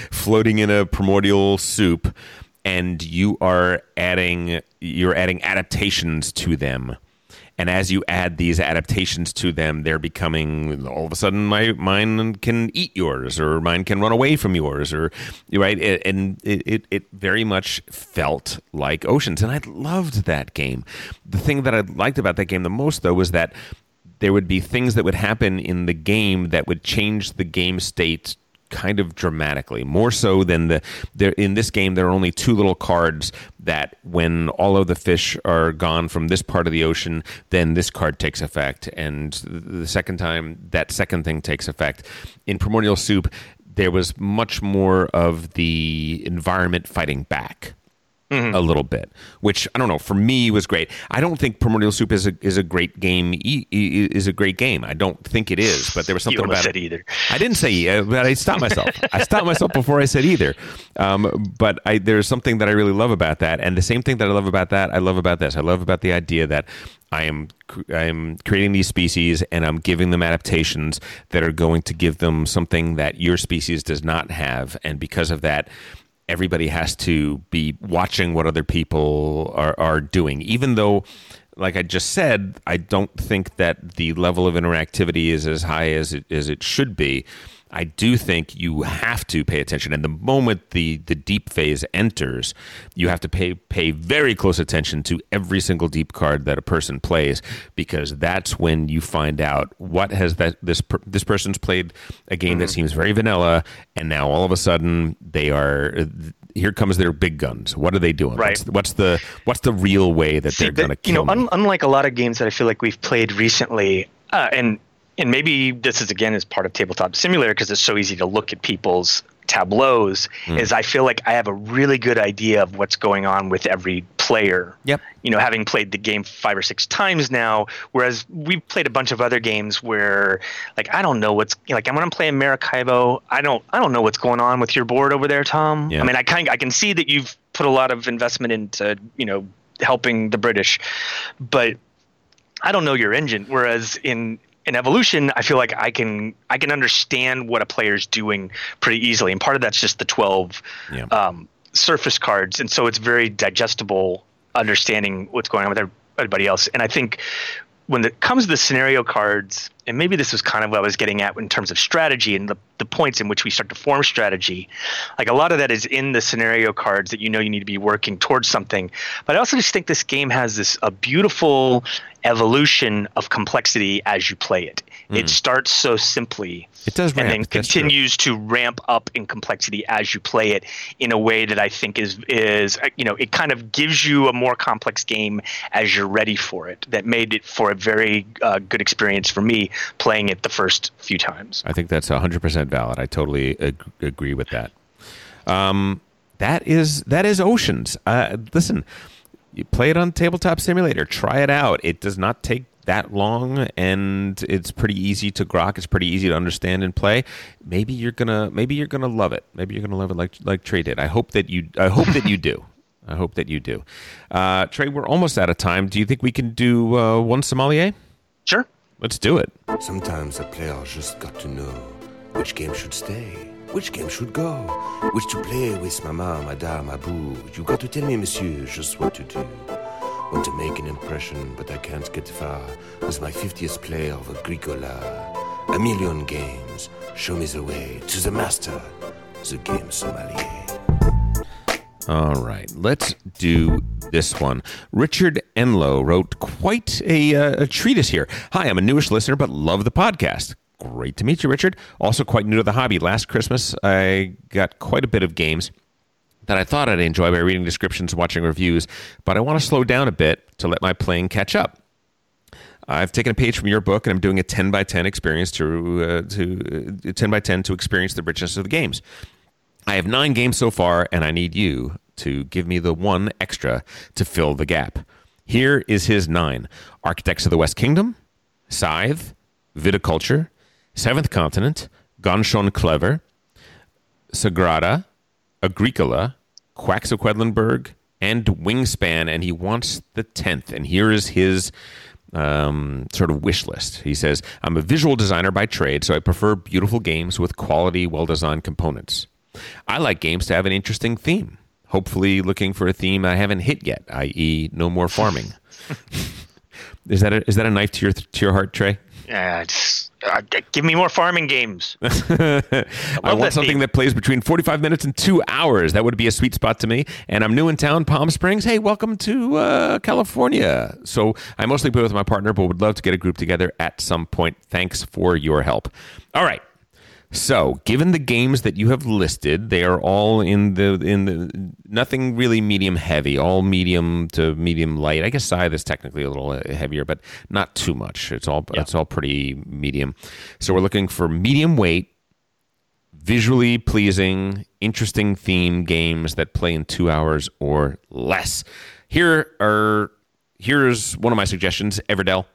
floating in a primordial soup, and you are adding you're adding adaptations to them. And as you add these adaptations to them, they're becoming all of a sudden my mine can eat yours, or mine can run away from yours, or right. And it, it it very much felt like Oceans, and I loved that game. The thing that I liked about that game the most, though, was that there would be things that would happen in the game that would change the game state kind of dramatically more so than the there in this game there are only two little cards that when all of the fish are gone from this part of the ocean then this card takes effect. And the second time that second thing takes effect. In primordial soup there was much more of the environment fighting back a little bit, which I don't know. For me, was great. I don't think Primordial Soup is a is a great game. e- e- Is a great game. I don't think it is. But there was something about said it. either. I didn't say, but I stopped myself. I stopped myself before I said either. Um, but I, there's something that I really love about that, and the same thing that I love about that, I love about this. I love about the idea that I am I am creating these species, and I'm giving them adaptations that are going to give them something that your species does not have, and because of that everybody has to be watching what other people are, are doing. Even though like i just said i don't think that the level of interactivity is as high as it, as it should be i do think you have to pay attention and the moment the, the deep phase enters you have to pay pay very close attention to every single deep card that a person plays because that's when you find out what has that this this person's played a game Mm-hmm. that seems very vanilla and now all of a sudden they are here comes their big guns what are they doing Right. what's, what's the what's the real way that See, they're going to you know, un- unlike a lot of games that I feel like we've played recently, uh, and and maybe this is again as part of tabletop simulator because it's so easy to look at people's tableaus Hmm. is I feel like I have a really good idea of what's going on with every player. Yep. You know, having played the game five or six times now, whereas we've played a bunch of other games where, like, I don't know what's like when I'm playing Maracaibo, I don't I don't know what's going on with your board over there, Tom. Yeah. I mean, I kind I can see that you've put a lot of investment into you know helping the British, but I don't know your engine. Whereas in in evolution, I feel like I can I can understand what a player's doing pretty easily, and part of that's just the twelve Yeah. um, surface cards, and so it's very digestible understanding what's going on with everybody else. And I think when it comes to the scenario cards, and maybe this is kind of what I was getting at in terms of strategy and the, the points in which we start to form strategy, like a lot of that is in the scenario cards that you know you need to be working towards something. But I also just think this game has this a beautiful evolution of complexity as you play it. It starts so simply It does and then ramp, that's true. continues to ramp up in complexity as you play it in a way that I think is is uh, you know it kind of gives you a more complex game as you're ready for it. That made it for a very uh, good experience for me playing it the first few times. I think that's 100% valid. I totally ag- agree with that. Um, that is that is Oceans. Uh, listen, you play it on Tabletop Simulator. Try it out. It does not take that long, and it's pretty easy to grok. It's pretty easy to understand and play. Maybe you're gonna maybe you're gonna love it. Maybe you're gonna love it like like Trey did. I hope that you I hope that you do. I hope that you do. Uh, Trey, we're almost out of time. Do you think we can do uh, one sommelier? Sure. Let's do it. Sometimes a player just got to know which game should stay, which game should go, which to play with mama, madame, abou. You got to tell me, monsieur, just what to do. Want to make an impression, but I can't get far with my 50th play of Agricola. A million games. Show me the way to the master, the game sommelier. All right, let's do this one. Richard Enlow wrote quite a, uh, a treatise here. Hi, I'm a newish listener, but love the podcast. Great to meet you, Richard. Also, quite new to the hobby. Last Christmas, I got quite a bit of games that I thought I'd enjoy by reading descriptions watching reviews, but I want to slow down a bit to let my playing catch up. I've taken a page from your book and I'm doing a 10 by 10 experience to, uh, to uh, 10 by 10 to experience the richness of the games. I have nine games so far, and I need you to give me the one extra to fill the gap. Here is his nine Architects of the West Kingdom, Scythe, Viticulture, Seventh Continent, Ganz Schön Clever, Sagrada, Agricola, Quacks of Quedlinburg, and Wingspan, and he wants the 10th. And here is his um, sort of wish list. He says, I'm a visual designer by trade, so I prefer beautiful games with quality, well designed components. I like games to have an interesting theme. Hopefully, looking for a theme I haven't hit yet, i.e., no more farming. is that a, is that a knife to your to your heart, Trey? Yeah, it's, uh, give me more farming games. I love want something theme. that plays between 45 minutes and two hours. That would be a sweet spot to me. And I'm new in town, Palm Springs. Hey, welcome to uh, California. So I mostly play with my partner, but would love to get a group together at some point. Thanks for your help. All right. So, given the games that you have listed, they are all in the in the nothing really medium heavy, all medium to medium light. I guess Scythe is technically a little uh, heavier, but not too much. It's all it's all pretty medium. So we're looking for medium weight, visually pleasing, interesting theme games that play in two hours or less. Here are here's one of my suggestions: Everdell.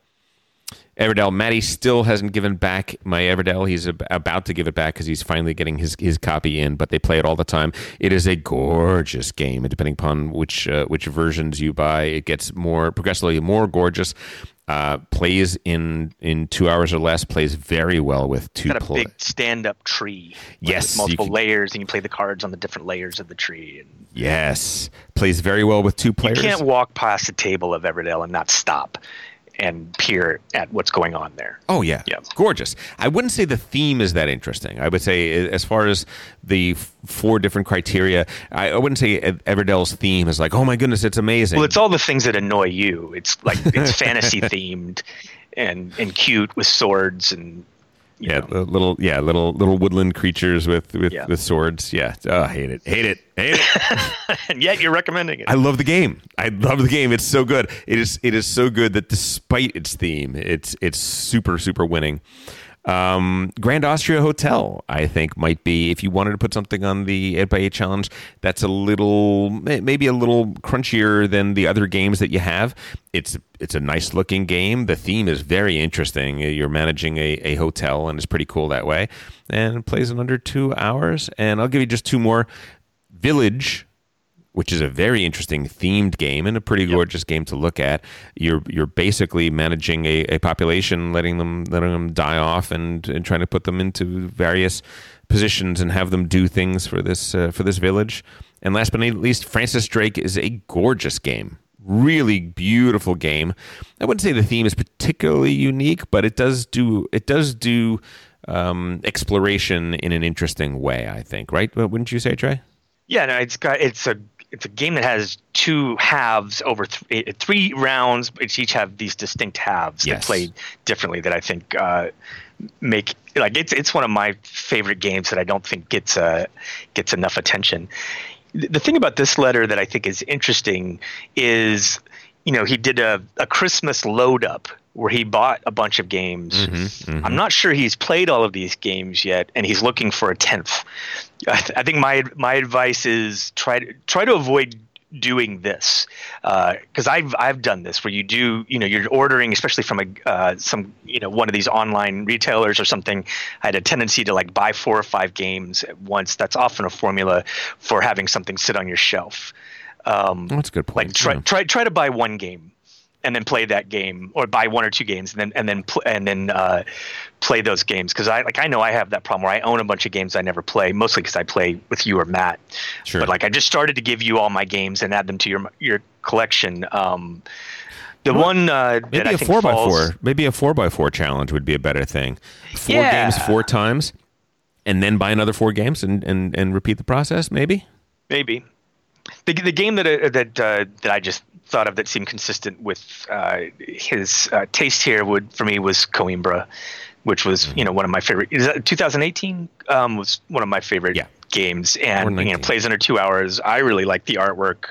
Everdell. Matty still hasn't given back my Everdell. He's ab- about to give it back because he's finally getting his, his copy in, but they play it all the time. It is a gorgeous game, and depending upon which uh, which versions you buy, it gets more progressively more gorgeous. Uh, plays in in two hours or less. Plays very well with two Got a pla- big stand-up tree. with Yes, multiple can- layers, and you play the cards on the different layers of the tree. And Yes, plays very well with two players. you can't walk past the table of Everdell and not stop and peer at what's going on there. Oh yeah, Yeah. gorgeous. I wouldn't say the theme is that interesting. I would say, uh, as far as the f- four different criteria, I, I wouldn't say Everdell's theme is like, oh my goodness, it's amazing. Well, it's all the things that annoy you. It's like it's fantasy themed and and cute with swords and Yeah, know. little yeah, little little woodland creatures with with, Yeah. with swords. Yeah, oh, I hate it, hate it, hate it. and yet you're recommending it. I love the game. I love the game. It's so good. It is it is so good that despite its theme, it's it's super super winning. Um, Grand Austria Hotel, I think, might be if you wanted to put something on the 8 by 8 challenge that's a little maybe a little crunchier than the other games that you have. It's it's a nice looking game. The theme is very interesting. You're managing a, a hotel and it's pretty cool that way. And plays in under two hours. And I'll give you just two more. Village which is a very interesting themed game and a pretty gorgeous game to look at. You're you're basically managing a, a population, letting them letting them die off, and, and trying to put them into various positions and have them do things for this uh, for this village. And last but not least, Francis Drake is a gorgeous game. Really beautiful game. I wouldn't say the theme is particularly unique, but it does do it does do um, exploration in an interesting way. I think, right? Wouldn't you say, Trey? Yeah, no, it's got it's a it's a game that has two halves over th- three rounds, which each have these distinct halves Yes. that play differently. That I think uh, make like it's it's one of my favorite games that I don't think gets uh, gets enough attention. The thing about this letter that I think is interesting is, you know, he did a, a Christmas load up where he bought a bunch of games. I'm not sure he's played all of these games yet, and he's looking for a tenth. I, th- I think my my advice is try to try to avoid doing this because I've I've done this where you do you know you're ordering especially from a uh, some you know one of these online retailers or something. I had a tendency to like buy four or five games at once. That's often a formula for having something sit on your shelf. Um, That's a good point. like try yeah. try try to buy one game and then play that game or buy one or two games and then and then pl- and then uh, play those games because I like I know I have that problem where I own a bunch of games I never play mostly because I play with you or Matt Sure. but like I just started to give you all my games and add them to your your collection um, the one uh, that Maybe I a think four by four. Maybe a four by four challenge would be a better thing. Four Yeah. games four times, and then buy another four games and, and, and repeat the process. Maybe. Maybe the the game that uh, that uh, that I just thought of that seemed consistent with uh, his uh, taste here would for me was Coimbra, which was Mm-hmm. you know one of my favorite. Is that 2018 um, was one of my favorite Yeah. games, and you know plays under two hours. I really like the artwork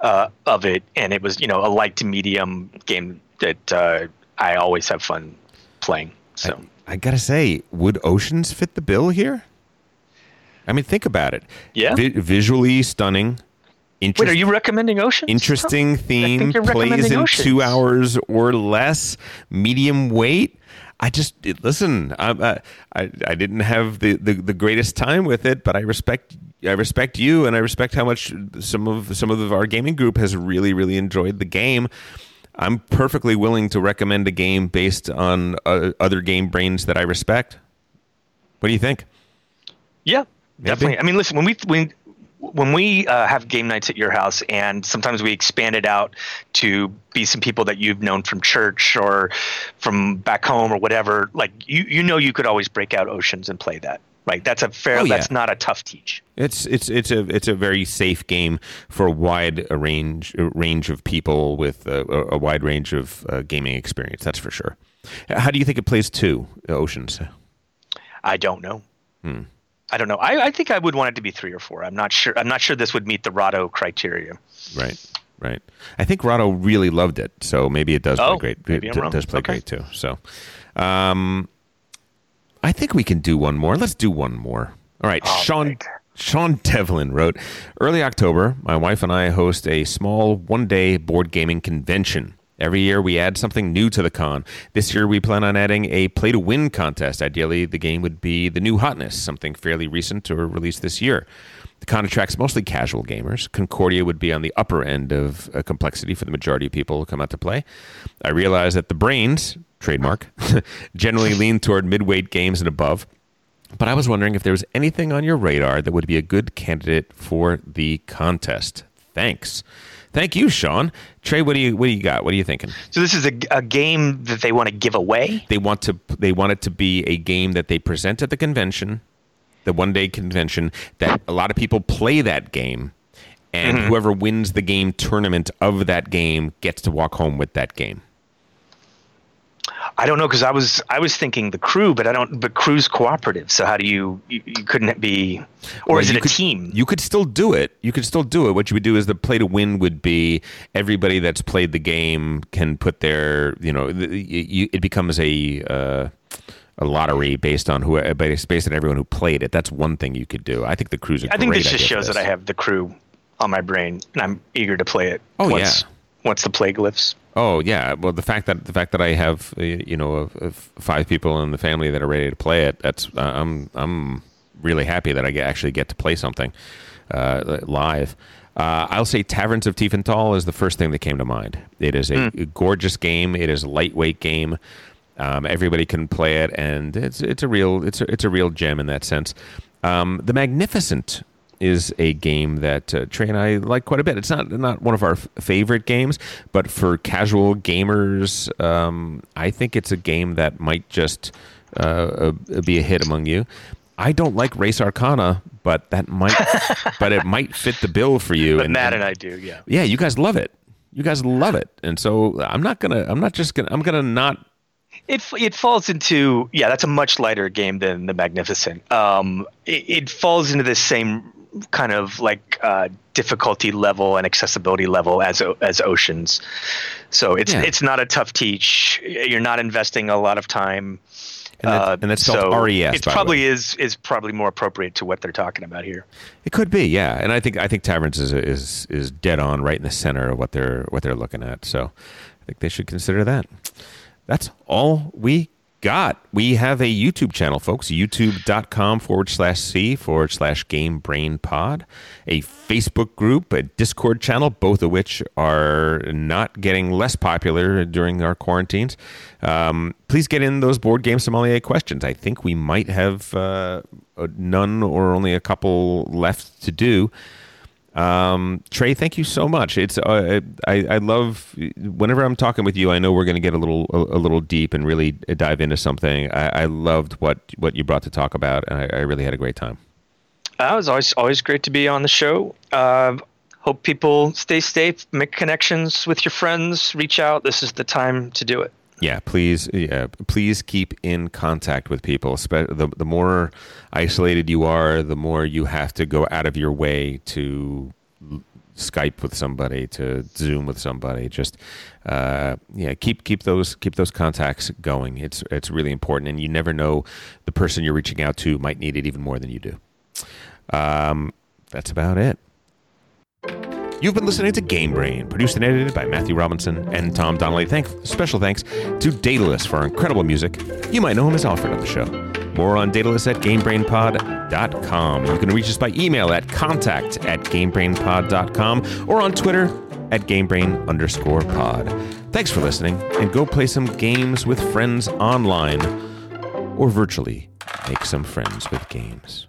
uh, of it, and it was you know a light to medium game that uh, I always have fun playing. So. I gotta say, would Oceans fit the bill here? I mean, think about it. Yeah. Vi- visually stunning. Wait, interest- are you recommending Ocean? interesting theme plays in Oceans. two hours or less medium weight i just listen I, I i didn't have the, the the greatest time with it but i respect i respect you and i respect how much some of some of our gaming group has really really enjoyed the game i'm perfectly willing to recommend a game based on uh, other game brains that i respect what do you think Yeah, definitely. I mean, listen, when we when when we uh, have game nights at your house, and sometimes we expand it out to be some people that you've known from church or from back home or whatever. Like you, you know, you could always break out Oceans and play that. Right? That's a fair. Oh, yeah. That's not a tough teach. It's it's it's a it's a very safe game for a wide range range of people with a, a- wide range of uh, gaming experience. That's for sure. How do you think it plays two Oceans? I don't know. Hmm. I don't know. I, I think I would want it to be three or four. I'm not sure. I'm not sure this would meet the Rado criteria. Right, right. I think Rado really loved it, so maybe it does play Oh, great. maybe it I'm wrong. does play Okay. great too. So, um, I think we can do one more. Let's do one more. All right, Sean. right. Sean Devlin wrote, Early October, my wife and I host a small one day board gaming convention. Every year we add something new to the con. This year we plan on adding a play to win contest. Ideally, the game would be the new hotness, something fairly recent or released this year. The con attracts mostly casual gamers. Concordia would be on the upper end of uh, complexity for the majority of people who come out to play. I realize that the brains, trademark, generally lean toward midweight games and above. But I was wondering if there was anything on your radar that would be a good candidate for the contest. Thanks. Thank you, Sean. Trey, what do you what do you got? What are you thinking? So this is a, a game that they want to give away. They want to they want it to be a game that they present at the convention, the one day convention, that a lot of people play that game, and mm-hmm. whoever wins the game tournament of that game gets to walk home with that game. I don't know because I was I was thinking the crew, but I don't. But crew's cooperative, so how do you you, you couldn't it be, or Well, is it a could- team? You could still do it. You could still do it. What you would do is the play to win would be everybody that's played the game can put their, you know, the- you, it becomes a uh, a lottery based on who based based on everyone who played it. That's one thing you could do. I think the. A I think this just shows that. I have the crew on my brain, and I'm eager to play it. Oh, once, yeah. Once the plague lifts. Oh yeah, well the fact that the fact that I have uh, you know of, of five people in the family that are ready to play it, that's uh, I'm I'm really happy that I get, actually get to play something uh, live. Uh, I'll say Taverns of Tiefenthal is the first thing that came to mind. It is a gorgeous game. It is a lightweight game. Um, everybody can play it, and it's it's a real it's a, it's a real gem in that sense. Um, the Magnificent is a game that uh, Trey and I like quite a bit. It's not not one of our f- favorite games, but for casual gamers, um, I think it's a game that might just uh, uh, be a hit among you. I don't like Res Arcana, but that might, but it might fit the bill for you. But Matt and I do, yeah. yeah, you guys love it. You guys love it, and so I'm not gonna. I'm not just gonna. I'm gonna not. It it falls into yeah, that's a much lighter game than the Magnificent. Um, it, it falls into the same kind of like uh, difficulty level and accessibility level as as Oceans. So it's Yeah. it's not a tough teach. You're not investing a lot of time. And, that, Uh, and that's so RES. It probably is is probably more appropriate to what they're talking about here. It could be, yeah. And I think I think Taverns is is is dead on, right in the center of what they're what they're looking at. So I think they should consider that. That's all we got. We have a YouTube channel, folks. YouTube.com forward slash C forward slash Game Brain Pod. A Facebook group, a Discord channel, both of which are not getting less popular during our quarantines. Um, please get in those board game sommelier questions. I think we might have uh, none or only a couple left to do. Um, Trey, thank you so much. It's uh, I, I love whenever I'm talking with you. I know we're going to get a little a, a little deep and really dive into something. I, I loved what what you brought to talk about, and I, I really had a great time. Uh, it was always always great to be on the show. Uh, hope people stay safe, make connections with your friends, reach out. This is the time to do it. Yeah, please, yeah, please keep in contact with people. The the more isolated you are, the more you have to go out of your way to Skype with somebody, to Zoom with somebody. Just uh, yeah, keep keep those keep those contacts going. It's it's really important, and you never know the person you're reaching out to might need it even more than you do. Um, that's about it. You've been listening to Game Brain, produced and edited by Matthew Robinson and Tom Donnelly. Thank, special thanks to Daedalus for incredible music. You might know him as Alfred on the show. More on Daedalus at GameBrainPod.com. You can reach us by email at contact at GameBrainPod.com or on Twitter at GameBrain underscore pod. Thanks for listening, and go play some games with friends online or virtually make some friends with games.